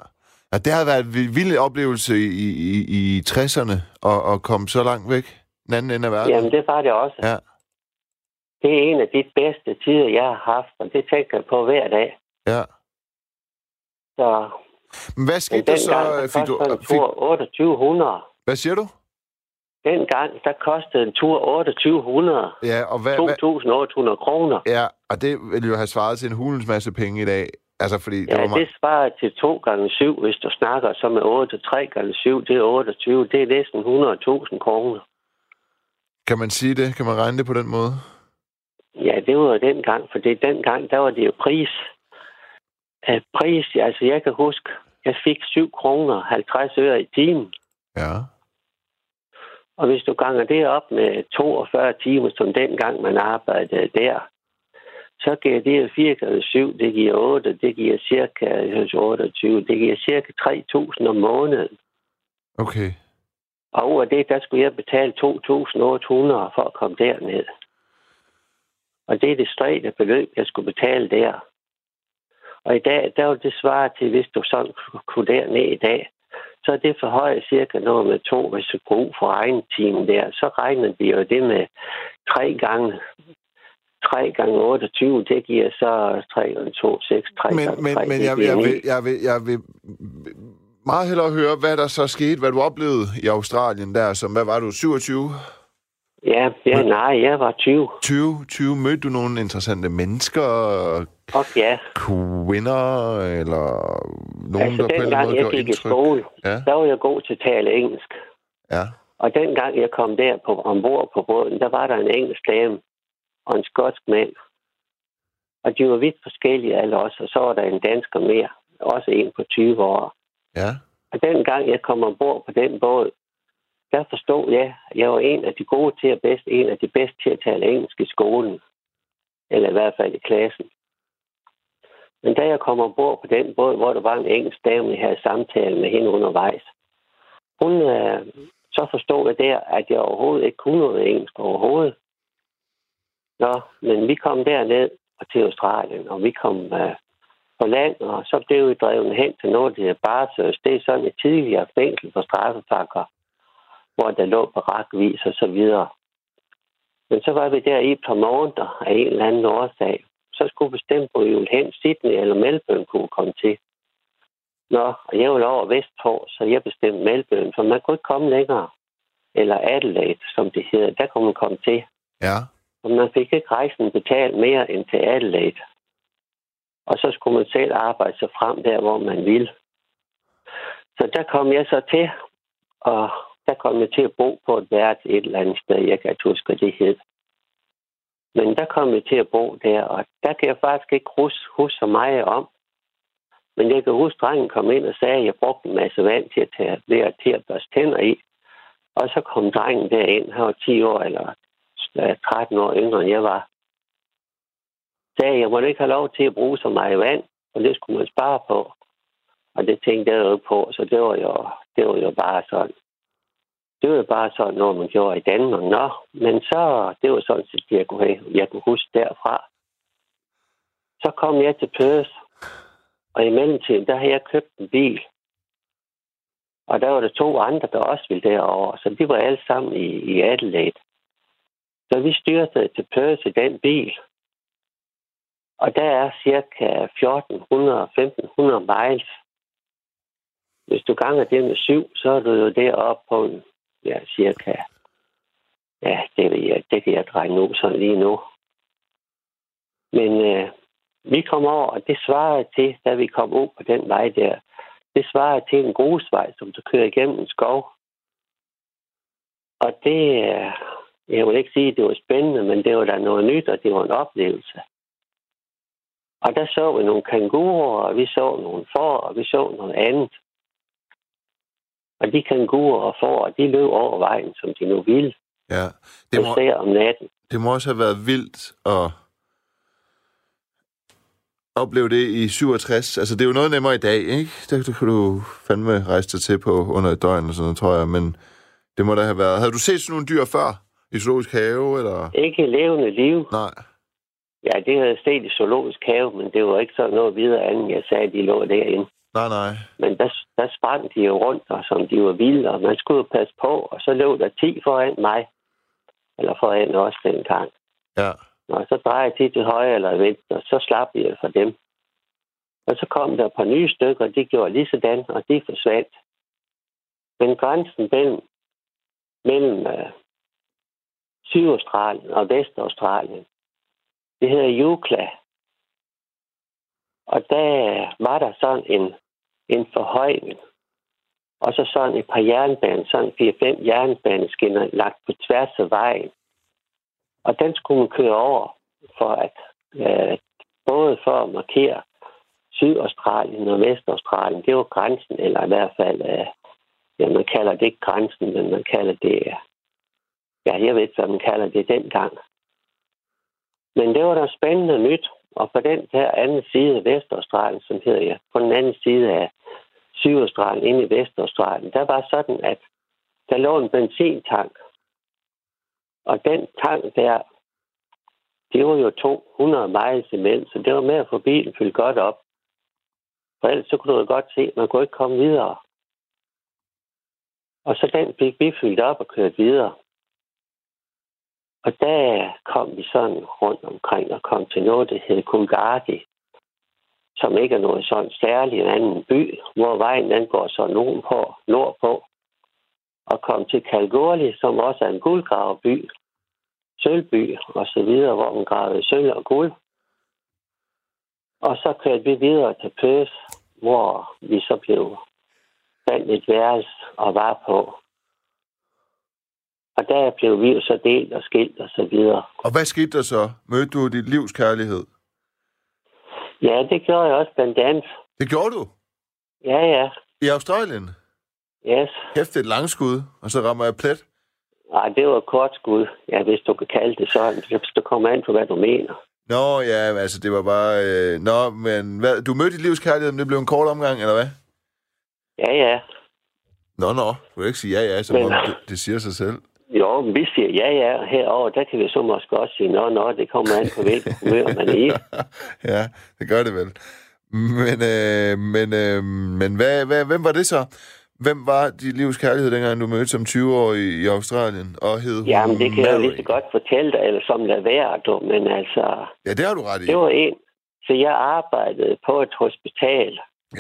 S2: ja. Det har været en vild- oplevelse i, i, i 60'erne at, at komme så langt væk. Den anden ende af verden.
S8: Jamen, det var det også.
S2: Ja.
S8: Det er en af de bedste tider, jeg har haft, og det tænker jeg på hver dag.
S2: Ja.
S8: Så
S2: Men hvad
S8: men
S2: skete der så? Fik du, fik,
S8: tur 2800.
S2: hvad siger du?
S8: Dengang, der kostede en tur 2800.
S2: Ja, og hvad, hvad,
S8: 2.800 kroner.
S2: ja, og det ville jo have svaret til en hulens masse penge i dag. Altså, fordi det
S8: Ja,
S2: var meget...
S8: det svarer til 2 gange 7, hvis du snakker så med 8. 3 gange 7, det er 28. Det er næsten 100.000 kroner.
S2: Kan man sige det? Kan man regne det på den måde?
S8: Ja, det var jo dengang, for det dengang, der var det jo pris. Uh, pris, altså jeg kan huske, jeg fik 7 kroner 50 øre i timen.
S2: Ja.
S8: Og hvis du ganger det op med 42 timer, som dengang man arbejdede der, så giver det 4 gange 7, det giver 8, det giver cirka jeg synes, 28, det giver cirka 3.000 om måneden.
S2: Okay.
S8: Og over det, der skulle jeg betale 2.800 for at komme derned. Og det er det stræde beløb, jeg skulle betale der. Og i dag, der var det svare til, hvis du sådan kunne derned i dag, så er det forhøjet cirka noget med to, hvis du går ud for egen time der. Så regner de jo det med tre gange 3 gange 28, det giver så 3 gange 2, 6, 3
S2: Men,
S8: gange
S2: men,
S8: 3,
S2: men
S8: det
S2: jeg, jeg, vil, jeg, vil, jeg vil meget hellere høre, hvad der så skete, hvad du oplevede i Australien der, som, hvad var du, 27?
S8: Ja, ja, nej, jeg var 20.
S2: 20, 20 mødte du nogle interessante mennesker,
S8: Og ja,
S2: kvinder, eller nogen,
S8: altså
S2: der på en måde
S8: jeg gik i
S2: indtryk?
S8: skole,
S2: Ja,
S8: der var jeg god til at tale engelsk.
S2: ja.
S8: Og dengang jeg kom der på, ombord på båden, der var der en engelsk dame og en skotsk mand. Og de var vidt forskellige alle os, og så var der en dansker mere, også en på 20 år.
S2: Ja,
S8: Og dengang jeg kom ombord på den båd, der forstod jeg, at jeg var en af de gode til at bedst, en af de bedste til at tale engelsk i skolen. Eller i hvert fald i klassen. Men da jeg kom ombord på den båd, hvor der var en engelsk dame, jeg havde samtale med hende undervejs, hun, øh, så forstod jeg der, at jeg overhovedet ikke kunne noget engelsk overhovedet. Nå, men vi kom derned og til Australien, og vi kom øh, på land, og så blev vi drevet hen til noget, der hedder Barsøs. Det er sådan et tidligere fængsel for straffepakker, hvor der lå barakvis og så videre. Men så var vi der i et par måneder af en eller anden årsag. Så skulle vi bestemme på, ville hen Sydney eller Melbourne kunne komme til. Nå, og jeg var over Vestpå, så jeg bestemte Melbourne, for man kunne ikke komme længere. Eller Adelaide, som det hedder. Der kunne man komme til.
S2: ja.
S8: Og man fik ikke rejsen betalt mere end til Adelaide. Og så skulle man selv arbejde sig frem der, hvor man ville. Så der kom jeg så til, og der kom jeg til at bo på et værelse et eller andet sted. Jeg kan ikke huske, hvad det hed. Men der kom jeg til at bo der, og der kan jeg faktisk ikke huske, huske så meget om. Men jeg kan huske, at drengen kom ind og sagde, at jeg brugte en masse vand til at tage ved til at børste tænder i. Og så kom drengen derind, han var 10 år eller 13 år yngre, end jeg var. Sagde, jeg måtte ikke have lov til at bruge så meget vand, og det skulle man spare på. Og det tænkte jeg jo på, så det var jo, det var jo bare sådan. Det var bare sådan noget, man gjorde i Danmark. Nå, men så, det var sådan set, jeg kunne, jeg kunne huske derfra. Så kom jeg til Perth, og i mellemtiden, der havde jeg købt en bil. Og der var der to andre, der også ville derover, så de var alle sammen i, i Adelaide. Så vi styrte til Perth i den bil. Og der er cirka 1400-1500 miles. Hvis du ganger det med syv, så er du jo deroppe på en, ja, cirka, ja, det, ved jeg, det kan jeg dreje nu, sådan lige nu. Men øh, vi kom over, og det svarede til, da vi kom ud på den vej der, det svarede til en grusvej, som du kører igennem en skov. Og det, øh, jeg vil ikke sige, at det var spændende, men det var da noget nyt, og det var en oplevelse. Og der så vi nogle kanguruer, og vi så nogle får, og vi så noget andet. Og de kanguruer og får, de løb over vejen, som de nu ville.
S2: ja. Det, må,
S8: ser om natten.
S2: det må også have været vildt at opleve det i 67. Altså, det er jo noget nemmere i dag, ikke? Det, det kan du fandme rejse dig til på under et døgn og sådan noget, tror jeg. Men det må da have været... Havde du set sådan nogle dyr før? I zoologisk have, eller...
S8: Ikke levende liv.
S2: Nej.
S8: Ja, det havde jeg set i zoologisk have, men det var ikke sådan noget videre andet, jeg sagde, at de lå derinde.
S2: Nej, nej.
S8: Men der, der sprang de jo rundt, og som de var vilde, og man skulle jo passe på, og så lå der 10 foran mig. Eller foran os dengang.
S2: Ja.
S8: Og så drejer jeg tit til højre eller venstre, og så slap jeg fra dem. Og så kom der et par nye stykker, og de gjorde lige sådan, og de forsvandt. Men grænsen mellem, mellem øh, Sydaustralien og Vestaustralien, det hedder Jukla. Og der var der sådan en, en forhøjning. Og så sådan et par jernbaner, sådan 4-5 jernbaneskinner lagt på tværs af vejen. Og den skulle man køre over, for at øh, både for at markere Sydaustralien og Vestaustralien, det var grænsen, eller i hvert fald, øh, ja, man kalder det ikke grænsen, men man kalder det, ja, jeg ved ikke, hvad man kalder det dengang. Men det var da spændende nyt, og på den her anden side af Vestaustralien, som hedder jeg, på den anden side af Sydaustralien, inde i Vestaustralien, der var sådan, at der lå en benzintank. Og den tank der, det var jo 200 miles imellem, så det var med at få bilen fyldt godt op. For ellers så kunne du godt se, at man kunne ikke komme videre. Og så den fik vi fyldt op og kørt videre. Og der kom vi sådan rundt omkring og kom til noget, der hed Kulgardi, som ikke er noget sådan særligt en anden by, hvor vejen den går så nordpå, nordpå, og kom til Kalgorli, som også er en guldgraverby, sølvby og så videre, hvor man gravede sølv og guld. Og så kørte vi videre til Perth, hvor vi så blev fandt et værelse og var på. Og der blev vi jo så delt og skilt og så videre.
S2: Og hvad skete der så? Mødte du dit livs kærlighed?
S8: Ja, det gjorde jeg også blandt andet.
S2: Det gjorde du?
S8: Ja, ja.
S2: I Australien?
S8: Yes.
S2: Kæft, det et langskud, og så rammer jeg plet.
S8: Nej, det var et kort skud. Ja, hvis du kan kalde det sådan. Hvis du kommer an på, hvad du mener.
S2: Nå, ja, altså det var bare... Øh... Nå, men hvad, du mødte dit livs kærlighed, men det blev en kort omgang, eller hvad?
S8: Ja, ja.
S2: Nå, nå, du kan ikke sige ja, ja, som
S8: Men-
S2: det, det siger sig selv.
S8: Jo, men vi siger ja, ja. Herover der kan vi så måske også sige, nå, nå, det kommer an på, hvilket humør man er i.
S2: ja, det gør det vel. Men, øh, men, øh, men hvad, hvad, hvem var det så? Hvem var dit livs kærlighed, dengang du mødte som 20-årig i Australien? Og hed hun
S8: Jamen, det kan jeg jo
S2: Mary?
S8: lige så godt fortælle dig, eller som lad være, du. Men altså,
S2: Ja, det har du ret i.
S8: det var en. Så jeg arbejdede på et hospital.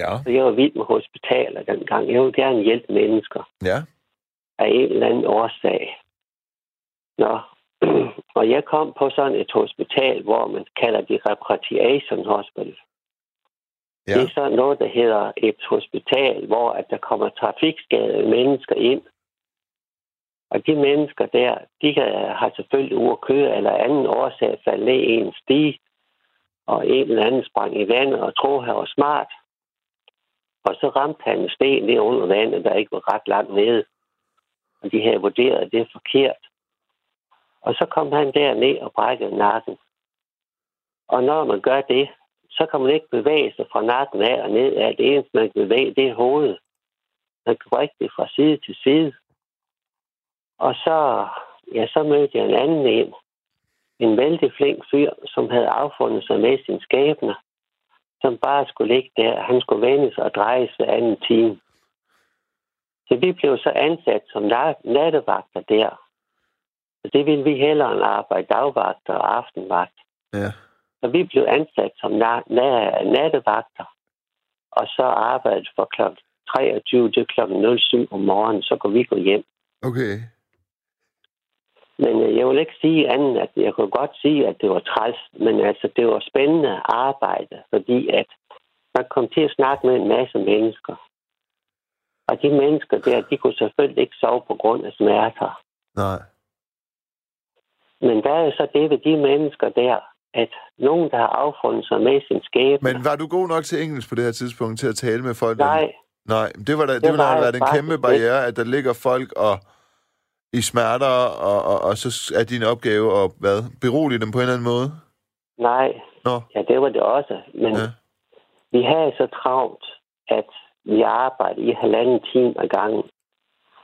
S2: Ja,
S8: Og jeg var vild med hospitaler dengang. Jeg ville gerne hjælpe mennesker
S2: ja.
S8: af en eller anden årsag. Nå, og jeg kom på sådan et hospital, hvor man kalder det Repatriation Hospital.
S2: Ja.
S8: Det er sådan noget, der hedder et hospital, hvor at der kommer trafikskadede mennesker ind. Og de mennesker der, de kan, har selvfølgelig køre eller anden årsag falde ned i en sti, og en eller anden sprang i vandet og troede, han var smart. Og så ramte han en sten ned under vandet, der ikke var ret langt nede. Og de havde vurderet, at det er forkert. Og så kom han derned og brækkede nakken. Og når man gør det, så kan man ikke bevæge sig fra nakken af og ned af. Det eneste, man kan bevæge, det er hovedet. Man kan brække det fra side til side. Og så, ja, så mødte jeg en anden en. En vældig flink fyr, som havde affundet sig med sin skæbne. Som bare skulle ligge der. Han skulle vendes og drejes hver anden time. Så vi blev så ansat som nattevagter der. Så det ville vi hellere end arbejde dagvagter og aftenvagt.
S2: Ja.
S8: Så vi blev ansat som na- na- nattevagter, og så arbejdede fra kl. 23 til kl. 07 om morgenen, så kunne vi gå hjem.
S2: Okay.
S8: Men øh, jeg vil ikke sige andet, at jeg kunne godt sige, at det var træls, men altså, det var spændende arbejde, fordi at man kom til at snakke med en masse mennesker. Og de mennesker der, de kunne selvfølgelig ikke sove på grund af smerter.
S2: Nej.
S8: Men der er så det ved de mennesker der, at nogen, der har affundet sig med sin skæbne,
S2: Men var du god nok til engelsk på det her tidspunkt til at tale med folk?
S8: nej,
S2: Nej, det var da, det,
S8: Det
S2: ville
S8: var
S2: have
S8: jeg
S2: været en kæmpe barriere, at der ligger folk og i smerter, og, og, og så er din opgave at hvad, berolige dem på en eller anden måde?
S8: nej,
S2: Nå,
S8: Ja, det var det også. Men
S2: Ja.
S8: vi havde så travlt, at vi arbejdede i halvanden time ad gangen.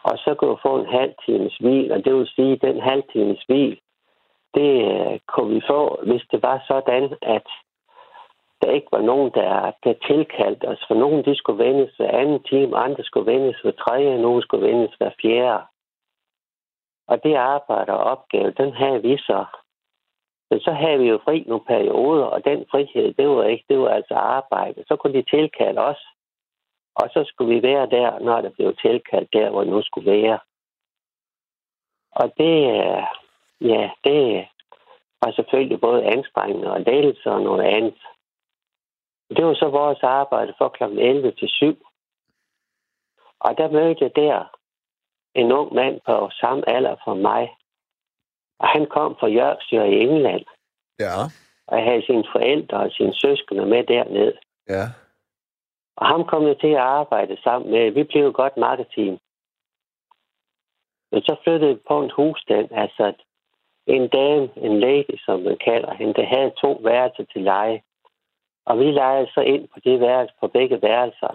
S8: Og så kunne vi få en halv times hvil, og det vil sige, at den halv times hvil, det øh, kunne vi få, hvis det var sådan, at der ikke var nogen, der, der tilkaldte os. For nogen, de skulle vendes hver anden time, andre skulle vendes hver tredje, nogen skulle vendes hver fjerde. Og det arbejde og opgave, den havde vi så. Men så havde vi jo fri nogle perioder, og den frihed, det var ikke, det var altså arbejde. Så kunne de tilkalde os, og så skulle vi være der, når der blev tilkaldt der, hvor det nu skulle være. Og det, øh, ja, det var selvfølgelig både anstrengende og ledelse og noget andet. Det var så vores arbejde fra kl. 11 til 7. Og der mødte jeg der en ung mand på samme alder som mig. Og han kom fra Yorkshire i England,
S2: ja,
S8: og havde sine forældre og sine søskende med derned.
S2: ja.
S8: Og ham kom jeg til at arbejde sammen med. Vi blev et godt marketing. Men så flyttede vi på en husstand, altså en dame, en lady, som man kalder hende, der havde to værelser til leje. Og vi lejede så ind på det værelse på begge værelser.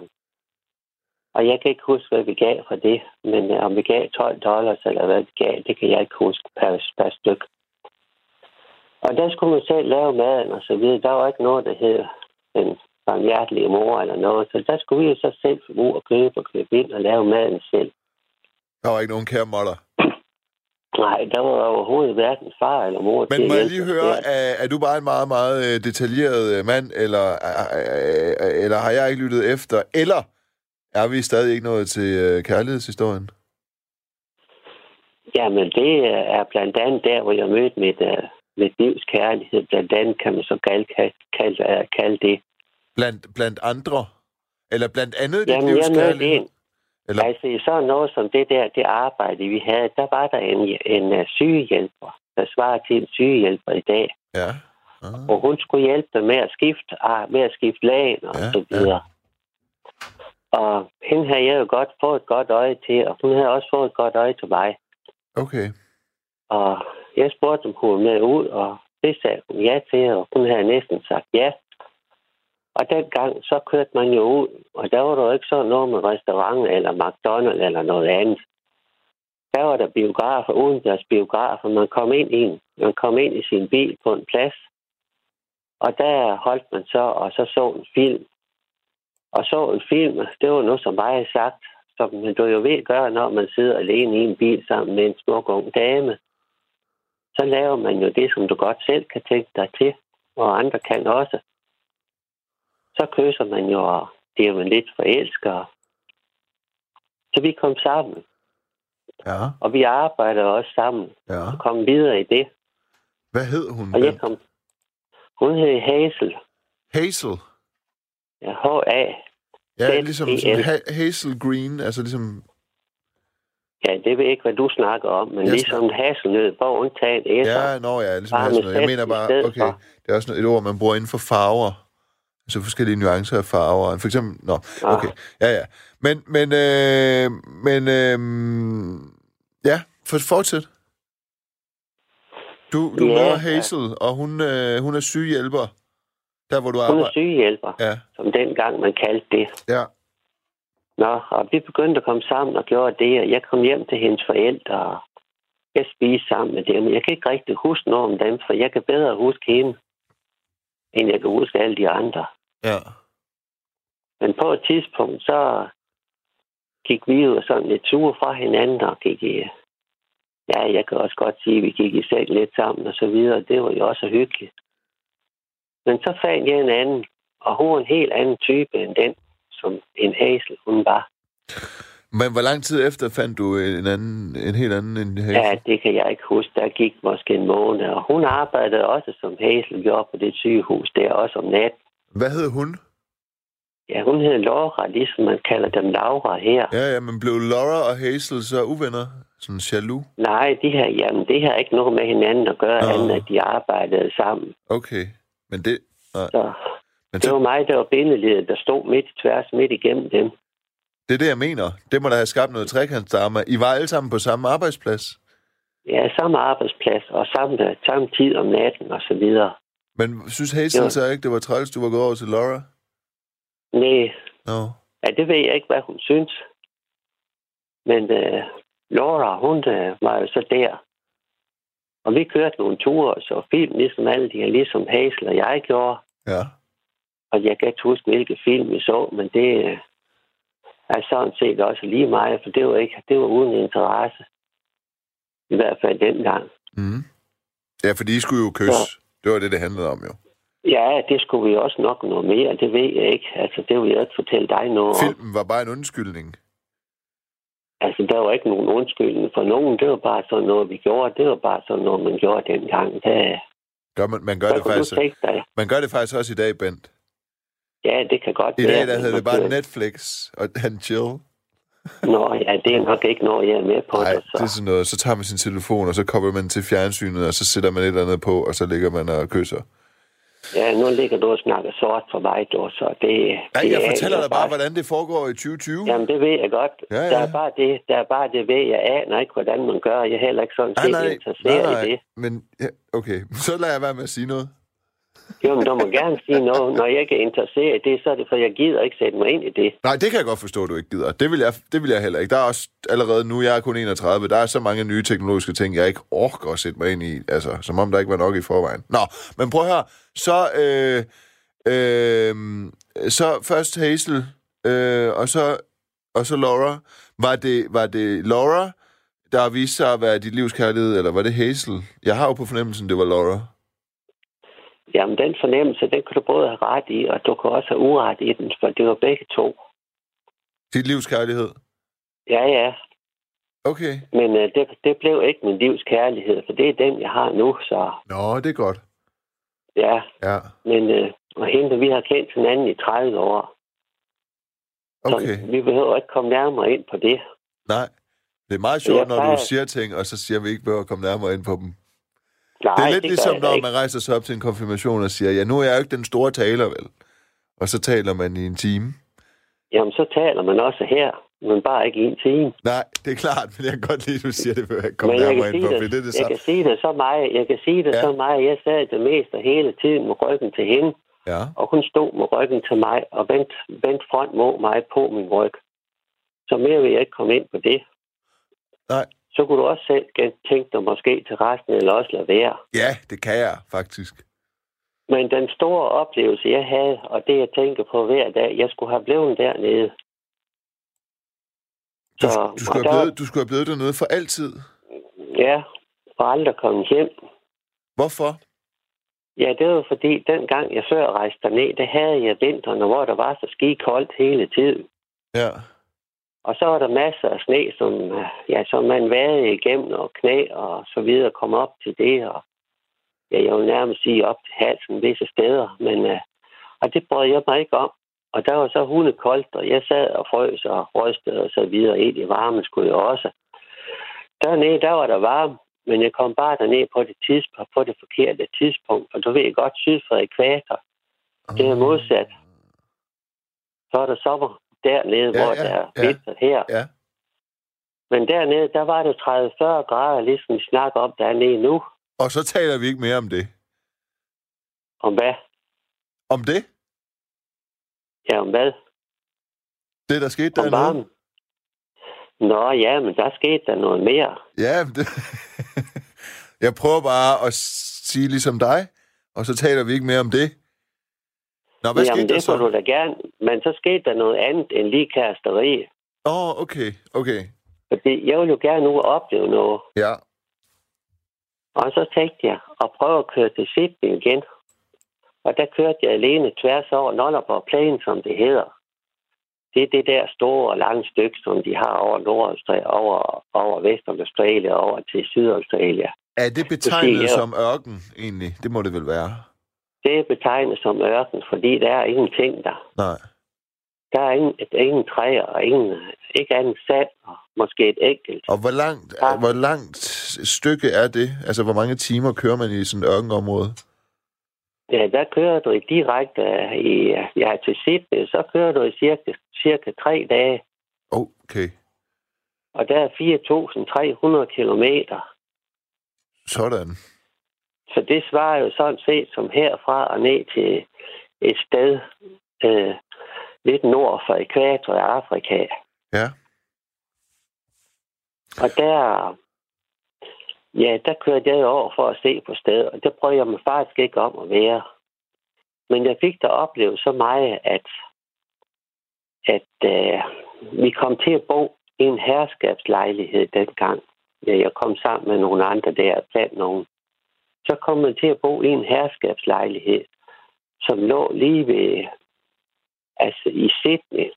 S8: Og jeg kan ikke huske, hvad vi gav for det. Men øh, om vi gav 12 dollars, eller hvad vi gav, det kan jeg ikke huske per, per styk. Og der skulle man selv lave maden og så videre. Der var ikke noget, der hed en barmhjertelig mor eller noget. Så der skulle vi jo så selv ud og købe og købe ind og lave maden selv.
S2: Der var ikke nogen kære moller.
S8: Nej, der var overhovedet hverken far eller mor
S2: Men må jeg lige høre, er, er du bare en meget, meget øh, detaljeret øh, mand, eller, eller har jeg ikke lyttet efter, eller er vi stadig ikke nået til øh, kærlighedshistorien?
S8: Jamen, det er blandt andet der, hvor jeg mødte mit, mit livs kærlighed. Blandt andet kan man så kalde, kalde, kalde, det.
S2: Blandt, blandt andre? Eller blandt andet dit
S8: Jamen, jeg
S2: livs kærlighed?
S8: en.
S2: Eller,
S8: Altså, i sådan noget som det der, det arbejde, vi havde, der var der en, en uh, sygehjælper, der svarer til en sygehjælper i dag.
S2: ja. Ah.
S8: Og hun skulle hjælpe dem med at skifte, ah, med at skifte lagen og
S2: Ja,
S8: så videre. Og hende havde jeg jo godt fået et godt øje til, og hun havde også fået et godt øje til mig.
S2: Okay.
S8: Og jeg spurgte, om hun var med ud, og det sagde hun ja til, og hun havde næsten sagt ja. Og dengang, så kørte man jo ud, og der var der jo ikke sådan noget med restaurant eller McDonald's eller noget andet. Der var der biografer, udendørs biografer. Man kom ind i en, man kom ind i sin bil på en plads, og der holdt man så, og så så en film. Og så en film, det var noget, som mig havde sagt, som man du jo ved gøre, når man sidder alene i en bil sammen med en smuk ung dame. Så laver man jo det, som du godt selv kan tænke dig til, og andre kan også. Så kysser man jo, og det er man lidt forelsket. Så vi kom sammen,
S2: Ja,
S8: og vi arbejder også sammen
S2: ja.
S8: og kom videre i det.
S2: Hvad hed hun?
S8: Og jeg kom... Hun hed Hazel.
S2: Hazel.
S8: Ja, H-A.
S2: Ja,
S8: Den
S2: ligesom ha- Hazel Green, altså ligesom...
S8: Ja, det ved jeg ikke, hvad du snakker om, men
S2: Jeg
S8: ligesom haselnød, bare undtaget S'er.
S2: Ja, nå ja, ligesom hazelnød. Jeg mener bare, okay, det er også noget- et ord, man bruger inden for farver. Altså forskellige nuancer af farver. For eksempel, nå,
S8: Ah.
S2: okay, ja, ja. Men, men, øh, men, øh, ja, for, fortsæt. Du, du
S8: Ja,
S2: møder
S8: ja.
S2: Hazel, og hun, øh, hun er sygehjælper. Der, hvor du
S8: Hun
S2: arbejder.
S8: er sygehjælper,
S2: Ja,
S8: som dengang man kaldte det.
S2: ja.
S8: Nå, og vi begyndte at komme sammen og gjorde det, og jeg kom hjem til hendes forældre, og jeg spiste sammen med dem. Jeg kan ikke rigtig huske noget om dem, for jeg kan bedre huske hende, end jeg kan huske alle de andre.
S2: Ja.
S8: Men på et tidspunkt, så gik vi jo sådan lidt ture fra hinanden, og gik i, ja, jeg kan også godt sige, at vi gik i seng lidt sammen og så videre. Det var jo også hyggeligt. Men så fandt jeg en anden, og hun var en helt anden type end den, som en Hazel hun var.
S2: Men hvor lang tid efter fandt du en, anden, en helt anden end Hazel?
S8: Ja, det kan jeg ikke huske. Der gik måske en måned, og hun arbejdede også som Hazel gjorde på det sygehus der, også om natten.
S2: Hvad hed hun?
S8: Ja, hun hed Laura, ligesom man kalder dem Laura her.
S2: Ja, ja, men blev Laura og Hazel så uvenner? Sådan jaloux?
S8: Nej, de her, jamen, det har ikke noget med hinanden at gøre, andet at de arbejdede sammen.
S2: Okay, men det... Nej.
S8: Så
S2: Men
S8: det var
S2: så,
S8: mig, der var bindeledet, der stod midt tværs, midt igennem dem.
S2: Det er det, jeg mener. Det må da have skabt noget trekantsdrama. I var alle sammen på samme arbejdsplads.
S8: Ja, samme arbejdsplads og samme, samme tid om natten og så videre.
S2: Men synes Hazel så ikke, det var træls, du var gået over til Laura?
S8: Nej,
S2: Nå.
S8: ja, det ved jeg ikke, hvad hun synes. Men øh, Laura, hun øh, var jo så der. Og vi kørte nogle ture og så film, ligesom alle de her, ligesom Hazel og jeg gjorde.
S2: Ja.
S8: Og jeg kan ikke huske, hvilke film vi så, men det øh, er sådan set også lige meget, for det var, ikke, det var uden interesse. I hvert fald dengang.
S2: Mm. Ja, for de skulle jo kysse. Det var det, det handlede om jo.
S8: Ja, det skulle vi også nok noget mere, det ved jeg ikke. Altså, det vil jeg ikke fortælle dig noget om.
S2: Filmen var bare en undskyldning.
S8: Altså, der var ikke nogen undskyldning for nogen. Det var bare sådan noget, vi gjorde. Det var bare sådan noget, man gjorde dengang. Der,
S2: Gør man, man, gør det faktisk, man gør det faktisk også i dag, Bent.
S8: Ja, det kan godt
S2: I
S8: være.
S2: dag, der hedder det bare Netflix og han chill.
S8: Nå, ja, det er nok ikke noget, jeg er med på.
S2: Nej,
S8: det, så.
S2: det er sådan noget. Så tager man sin telefon, og så kobler man til fjernsynet, og så sætter man et eller andet på, og så ligger man og kysser.
S8: Ja, nu ligger du og snakker sort for mig, du, så det...
S2: Nej,
S8: det
S2: jeg
S8: er
S2: fortæller dig bare, hvordan det foregår i 2020.
S8: Jamen, det ved jeg godt.
S2: Ja,
S8: Der,
S2: ja.
S8: er bare det, der er bare det ved, jeg aner ikke, hvordan man gør. Jeg er heller ikke sådan set
S2: nej, nej,
S8: interesseret i
S2: nej.
S8: det.
S2: Men, ja, okay, så lader jeg være med at sige noget.
S8: Jo, men du må gerne sige noget. Når jeg ikke er interesseret i det, så er det, for jeg gider ikke sætte mig ind i det.
S2: Nej, det kan jeg godt forstå, at du ikke gider. Det vil jeg, det vil jeg heller ikke. Der er også allerede nu, jeg er kun 31, der er så mange nye teknologiske ting, jeg ikke orker at sætte mig ind i. Altså, som om der ikke var nok i forvejen. Nå, men prøv her. Så, øh, øh, så først Hazel, øh, og, så, og så Laura. Var det, var det Laura, der viste sig at være dit livs kærlighed, eller var det Hazel? Jeg har jo på fornemmelsen, det var Laura.
S8: Jamen, den fornemmelse, den kan du både have ret i, og du kan også have uret i den, for det var begge to.
S2: Dit livs kærlighed?
S8: Ja, ja.
S2: Okay.
S8: Men øh, det, det blev ikke min livs kærlighed, for det er den, jeg har nu, så
S2: Nå, det er godt.
S8: ja.
S2: Ja,
S8: Men øh, og hende, vi har kendt hinanden i 30 år,
S2: okay.
S8: så vi behøver ikke komme nærmere ind på det.
S2: Nej. Det er meget sjovt, når du siger ting, og så siger vi ikke behøver at komme nærmere ind på dem.
S8: Nej,
S2: det er lidt
S8: gør
S2: ligesom, når
S8: ikke.
S2: man rejser sig op til en konfirmation og siger, ja, nu er jeg jo ikke den store taler, vel? Og så taler man i en time.
S8: Jamen, så taler man også her, men bare ikke i en time.
S2: Nej, det er klart, men jeg kan godt lide, at du siger, det vil jeg ikke komme
S8: Men jeg
S2: nærmere ind på,
S8: det,
S2: det det
S8: jeg kan sige det så meget, jeg kan sige det
S2: Ja.
S8: så meget, jeg sad det meste hele tiden med ryggen til hende,
S2: Ja,
S8: og hun stod med ryggen til mig og vendte, vendte front mod mig på min ryg. Så mere vil jeg ikke komme ind på det.
S2: Nej.
S8: Så kunne du også selv tænke dig måske til resten, eller også lade være.
S2: ja det kan jeg faktisk.
S8: Men den store oplevelse, jeg havde, og det jeg tænker på hver dag, jeg skulle have blevet dernede.
S2: Du,
S8: Så,
S2: du, skulle
S8: og
S2: have blevet, du skulle have blevet dernede for altid.
S8: Ja, og aldrig komme hjem.
S2: Hvorfor?
S8: Ja, det var fordi, dengang jeg før rejste derned, der havde jeg vinterne, hvor der var så ski koldt hele tiden.
S2: Ja.
S8: Og så var der masser af sne, som, øh, ja, som man vadede igennem og knæ og så videre kom op til det. Og, ja, jeg vil nærmest sige op til halsen visse steder. Men, øh, og det brød jeg mig ikke om. Og der var så hunde koldt, og jeg sad og frøs og rystede og så videre ind i varmen skulle jeg også. Dernede, der var der varme, men jeg kom bare derned på det, tidspunkt, på det forkerte tidspunkt. Og du ved godt, syd for ekvator, det er modsat. Så er der sommer dernede,
S2: Ja,
S8: hvor
S2: ja,
S8: der er
S2: ja.
S8: vinter her.
S2: Ja.
S8: Men dernede, der var det 30-40 grader, ligesom vi snakker om dernede nu.
S2: Og så taler vi ikke mere om det.
S8: Om hvad?
S2: Om det?
S8: Ja, om hvad?
S2: Det, der skete
S8: Om
S2: dernede?
S8: varmen. Nå ja, men der skete der noget mere.
S2: Ja, det... jeg prøver bare at sige ligesom dig, og så taler vi ikke mere om det. Nå, hvad
S8: Jamen,
S2: skete der
S8: det får
S2: så?
S8: du da gerne. Men så skete der noget andet end lige kæresteri.
S2: Åh, oh, okay, okay.
S8: Fordi jeg vil jo gerne nu opleve noget.
S2: Ja,
S8: Og så tænkte jeg at prøve at køre til Sydney igen. Og der kørte jeg alene tværs over Nollerborg Plain, som det hedder. Det er det der store og lange stykke, som de har over Nordaustralien, over, over Vestaustralien og over til Sydaustralien.
S2: er det betegnet
S8: ja.
S2: som ørken, egentlig? Det må det vel være.
S8: Det er betegnet som ørken, fordi der er ingenting der.
S2: Nej.
S8: Der er ingen, ingen træer og ingen, ikke andet sand og måske et enkelt.
S2: Og hvor langt,
S8: Ja.
S2: hvor langt stykke er det? Altså, hvor mange timer kører man i sådan et ørkenområde?
S8: Ja, der kører du i direkte i, ja, til Sydney, så kører du i cirka, cirka tre dage,
S2: Okay,
S8: og der er 4.300 kilometer.
S2: sådan.
S8: Så det svarer jo sådan set som herfra og ned til et sted øh, lidt nord for ekvator i Afrika.
S2: Ja.
S8: Og der, ja, der kørte jeg over for at se på stedet, og der prøvede jeg mig faktisk ikke om at være. Men jeg fik da oplevet så meget, at, at øh, vi kom til at bo i en herskabslejlighed dengang. Ja, jeg kom sammen med nogle andre der, blandt nogen. Så kom man til at bo i en herskabslejlighed, som lå lige ved, altså i Sydney.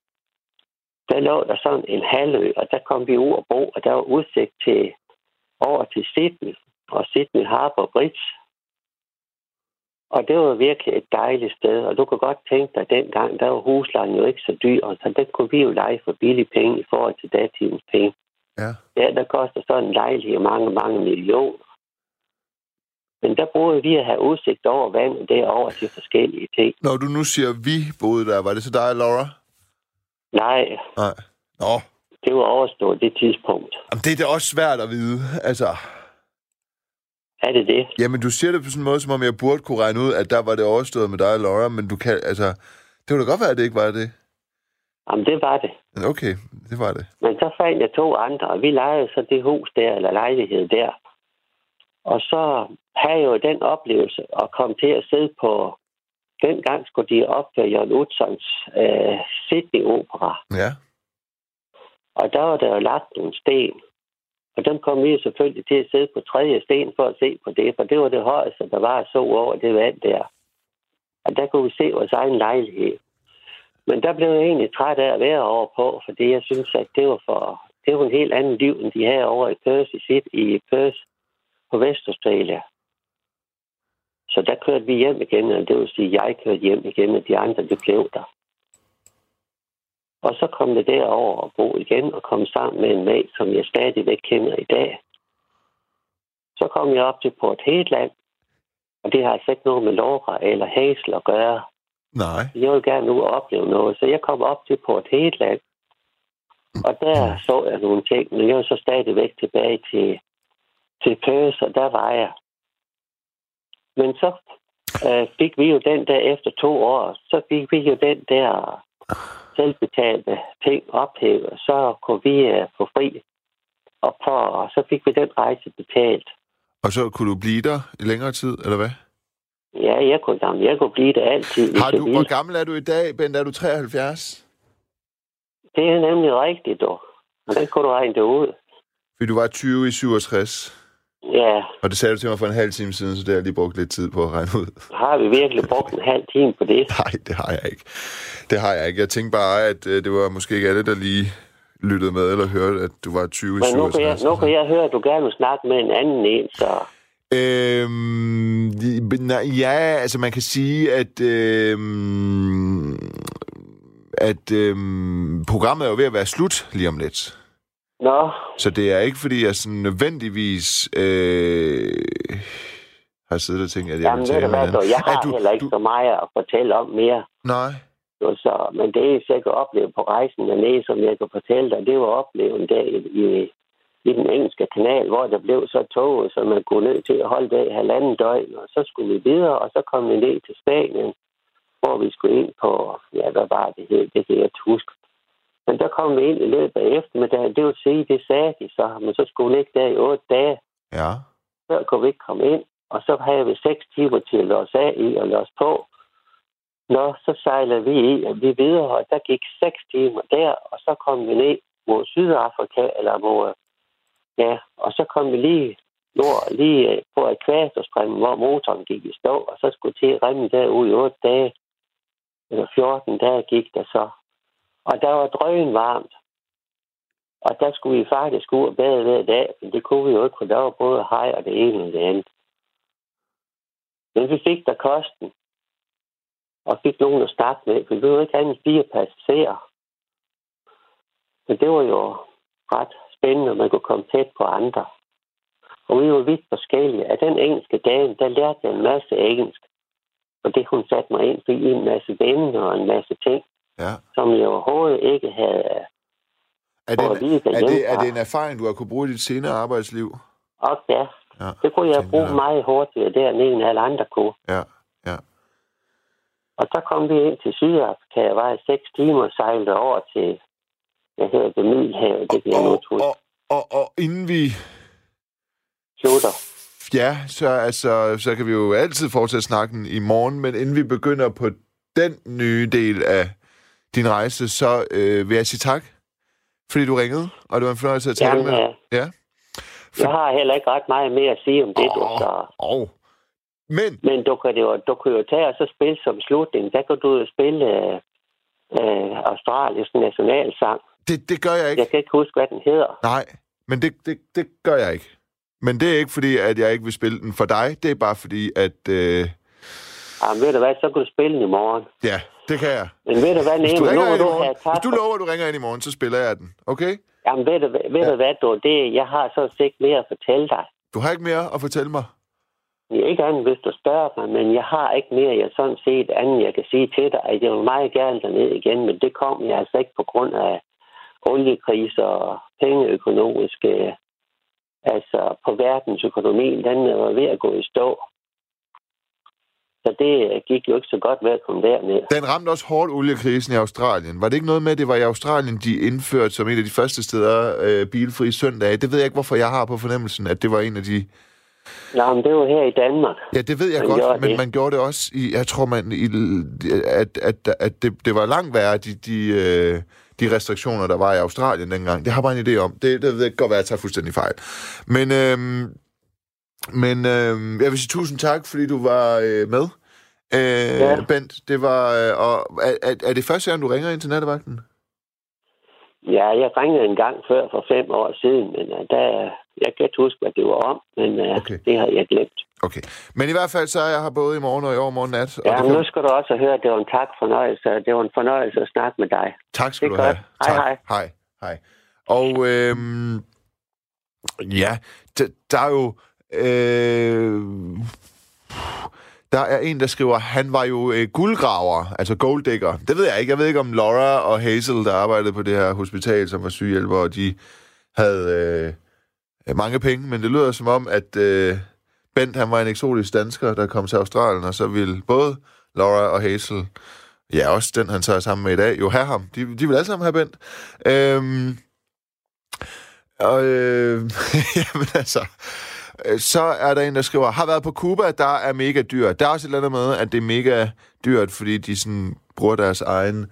S8: Der lå der sådan en halvø, og der kom vi ud og bo, og der var udsigt til over til Sydney og Sydney Harbour Bridge. Og det var virkelig et dejligt sted, og du kan godt tænke dig, at dengang, der var huslejen jo ikke så dyr, så den kunne vi jo lege for billige penge i forhold til datidens penge.
S2: Ja.
S8: Ja, der koster sådan en lejlighed mange, mange millioner. Men der boede vi at have udsigt over vandet derover til forskellige ting.
S2: Når du nu siger, vi boede der, var det så dig og Laura?
S8: Nej,
S2: Nej. Nå,
S8: det var overstået det tidspunkt.
S2: Jamen, det er da også svært at vide. Altså,
S8: Er det det?
S2: Jamen, du siger det på sådan en måde, som om jeg burde kunne regne ud, at der var det overstået med dig og Laura, men du kan, altså, det kunne da godt være, at det ikke var det.
S8: Jamen, det var det.
S2: Okay, det var det.
S8: Men så fandt jeg to andre, og vi lejede så det hus der, eller lejlighed der. Og så havde jo den oplevelse at komme til at sidde på... Dengang skulle de opføre Jørgen Utzons øh, Sydney-opera.
S2: Ja.
S8: Og der var der jo lagt nogle sten. Og dem kom vi selvfølgelig til at sidde på tredje sten for at se på det, for det var det højeste, der var så over det vand der. Og der kunne vi se vores egen lejlighed. Men der blev jeg egentlig træt af at være over på, fordi jeg synes, at det var for det var en helt anden liv, end de her over i Perth i sit i Perth på Vestaustralia. Så der kørte vi hjem igen, og det vil sige, at jeg kørte hjem igen, og de andre, det blev der. Og så kom det derover og bo igen, og kom sammen med en mand, som jeg stadigvæk kender i dag. Så kom jeg op til Port Hedland, og det har altså ikke noget med Laura eller Hazel at gøre.
S2: Nej.
S8: Jeg vil gerne ud og opleve noget, så jeg kom op til Port Hedland. Og der så jeg nogle ting, men jeg var så stadigvæk tilbage til, til Perth, og der var jeg. Men så øh, fik vi jo den der efter to år, så fik vi jo den der selvbetalte ting ophævet, så kunne vi øh, få fri. Og, på, og så fik vi den rejse betalt.
S2: Og så kunne du blive der i længere tid, eller hvad?
S8: Ja, jeg kunne, jamen, jeg kunne blive der altid.
S2: Har du, hvor gammel er du i dag, Bent? Er du 73?
S8: Det er nemlig rigtigt, dog. Og den kunne du regne det ud.
S2: Fordi du var 20 i 67.
S8: Ja,
S2: Og det sagde du til mig for en halv time siden, så det har jeg lige brugt lidt tid på at regne ud.
S8: har vi virkelig brugt en halv time på det?
S2: Nej, det har jeg ikke. Det har jeg ikke. Jeg tænkte bare, at øh, det var måske ikke alle, der lige lyttede med eller hørte, at du var 20 i
S8: Men nu kan, jeg,
S2: 67.
S8: nu kan jeg høre, at du gerne vil snakke med en anden en, så...
S2: Øhm, ja, altså man kan sige, at, øhm, at øhm, programmet er jo ved at være slut lige om lidt.
S8: Nå,
S2: Så det er ikke, fordi jeg sådan nødvendigvis øh, har siddet og tænkt, at jeg
S8: jamen
S2: vil tale med
S8: hvad,
S2: den.
S8: dog, jeg har
S2: Er du,
S8: heller ikke
S2: du,
S8: så meget at fortælle om mere.
S2: Nej.
S8: Så, men det er sikkert oplevet på rejsen dernede, som jeg kan fortælle dig, det var oplevet der i, i, i den engelske kanal, hvor der blev så toget, så man kunne ned til at holde i halvanden døgn, og så skulle vi videre, og så kom vi ned til Spanien, hvor vi skulle ind på, ja, hvad var det hed, det kan jeg huske. Men der kom vi ind i løbet af eftermiddagen, det vil sige, det sagde de så, men så skulle vi ligge der i otte dage,
S2: Ja.
S8: før kunne vi ikke komme ind, og så havde vi seks timer til at låse af i og låse på. Nå, så sejlede vi i, og vi videre, og der gik seks timer der, og så kom vi ned mod Sydafrika, eller mod, ja, og så kom vi lige nord, lige øh, på ekvatorstrømmen, hvor motoren gik i stå, og så skulle til remme derude i otte dage, eller 14 dage gik der så. Og der var drøgen varmt. Og der skulle vi faktisk ud og bade hver dag, men det kunne vi jo ikke, for der var både hej og det ene og det andet. Men vi fik der kosten, og fik nogen at starte med, for vi var ikke andet fire passagerer. Men det var jo ret spændende, at man kunne komme tæt på andre. Og vi var vidt forskellige. Af den engelske dame, der lærte jeg en masse engelsk. Og det hun satte mig ind i en masse venner og en masse ting,
S2: ja.
S8: som jeg overhovedet ikke havde
S2: Er det,
S8: Og vi er
S2: en, det, er det en erfaring, du har kunne bruge i dit senere arbejdsliv?
S8: Og ja,
S2: Ja.
S8: det kunne jeg bruge meget hurtigere dernede, end alle andre kunne.
S2: Ja, ja.
S8: Og så kom vi ind til Sydafrika. Jeg var i seks timer og sejlede over til, jeg hedder det Middelhavet, det jeg nu
S2: Og, og, og, og inden vi...
S8: Slutter.
S2: Ja, så, altså, så kan vi jo altid fortsætte snakken i morgen, men inden vi begynder på den nye del af din rejse, så øh, vil jeg sige tak, fordi du ringede, og det var en fornøjelse at tale
S8: Jamen,
S2: med.
S8: øh,
S2: Ja.
S8: Jeg har heller ikke ret meget mere at sige om det, du så.
S2: Åh. Men,
S8: Men du kan, jo, du kan jo tage og så spille som slutning. Der kan du jo spille øh, øh, Australiens nationalsang.
S2: det, det gør jeg ikke.
S8: Jeg kan ikke huske, hvad den hedder.
S2: Nej, men det, det, det gør jeg ikke. Men det er ikke fordi, at jeg ikke vil spille den for dig. Det er bare fordi, at... Øh,
S8: Jamen, ved du hvad, så kan du spille den i morgen.
S2: ja, det kan jeg.
S8: Men ved du hvad,
S2: Hvis du,
S8: Nemo, nu
S2: ringer
S8: du
S2: morgen, hvis du lover, at du ringer ind i morgen, så spiller jeg den. Okay?
S8: Jamen, ved du, ved
S2: Ja.
S8: du hvad, du, det, jeg har så ikke mere at fortælle dig.
S2: Du har ikke mere at fortælle mig?
S8: Det er ikke andet, hvis du spørger mig, men jeg har ikke mere, jeg sådan set andet, jeg kan sige til dig, at jeg vil meget gerne derned igen, men det kom jeg altså ikke på grund af oliekriser og pengeøkonomiske Altså, på verdensøkonomien, den var ved at gå i stå. Så det øh, gik jo ikke så godt med at komme derned.
S2: Den ramte også hårdt oliekrisen i Australien. Var det ikke noget med, at det var i Australien, de indførte som en af de første steder øh, bilfri søndage? Det ved jeg ikke, hvorfor jeg har på fornemmelsen, at det var en af de...
S8: Nej, men det var her i Danmark.
S2: Ja, det ved jeg
S8: Man
S2: godt, men
S8: det.
S2: man gjorde det også i... Jeg tror, man, i, at, at, at det, det var langt værre, de, de, øh, de restriktioner, der var i Australien dengang. Det har bare en idé om. Det, det ved jeg godt være, at jeg tager fuldstændig fejl. Men, øhm, men øhm, jeg vil sige tusind tak, fordi du var øh, med. Øh,
S8: Ja.
S2: Bent, det var... Øh, og er, er, det første gang, du ringer ind til nattevagten?
S8: Ja, jeg ringede en gang før for fem år siden, men uh, der, jeg kan ikke huske, hvad det var om, men uh,
S2: Okay.
S8: det har jeg glemt.
S2: Okay. Men i hvert fald, så er jeg her både i morgen og i overmorgen nat. Og
S8: Ja, men
S2: kan-
S8: nu skal du også høre, at det var en tak fornøjelse, og det var en fornøjelse at snakke med dig.
S2: Tak skal
S8: Det
S2: du
S8: er
S2: have.
S8: godt. Hej,
S2: tak.
S8: hej.
S2: Hej, hej. Og øhm, ja, d- der er jo... Øh, der er en, der skriver, han var jo øh, guldgraver, altså golddigger. Det ved jeg ikke. Jeg ved ikke, om Laura og Hazel, der arbejdede på det her hospital, som var og de havde øh, mange penge, men det lyder som om, at øh, Bent, han var en eksotisk dansker, der kom til Australien, og så ville både Laura og Hazel, ja, også den, han tager sammen med i dag, jo have ham. De, de vil alle sammen have Bent. Øhm, og øh, jamen altså, Øh, så er der en, der skriver, har været på Cuba, der er mega dyrt. Der er også et eller andet med, at det er mega dyrt, fordi de sådan bruger deres egen...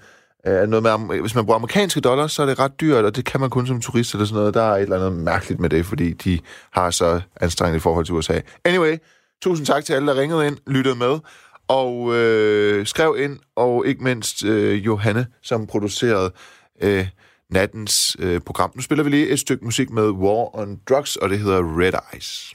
S2: Øh, noget med, hvis man bruger amerikanske dollars, så er det ret dyrt, og det kan man kun som turist eller sådan noget. Der er et eller andet mærkeligt med det, fordi de har så anstrengt i forhold til USA. Anyway, tusind tak til alle, der ringede ind, lyttede med, og øh, skrev ind, og ikke mindst øh, Johanne, som producerede øh, nattens øh, program. Nu spiller vi lige et stykke musik med War on Drugs, og det hedder Red Eyes.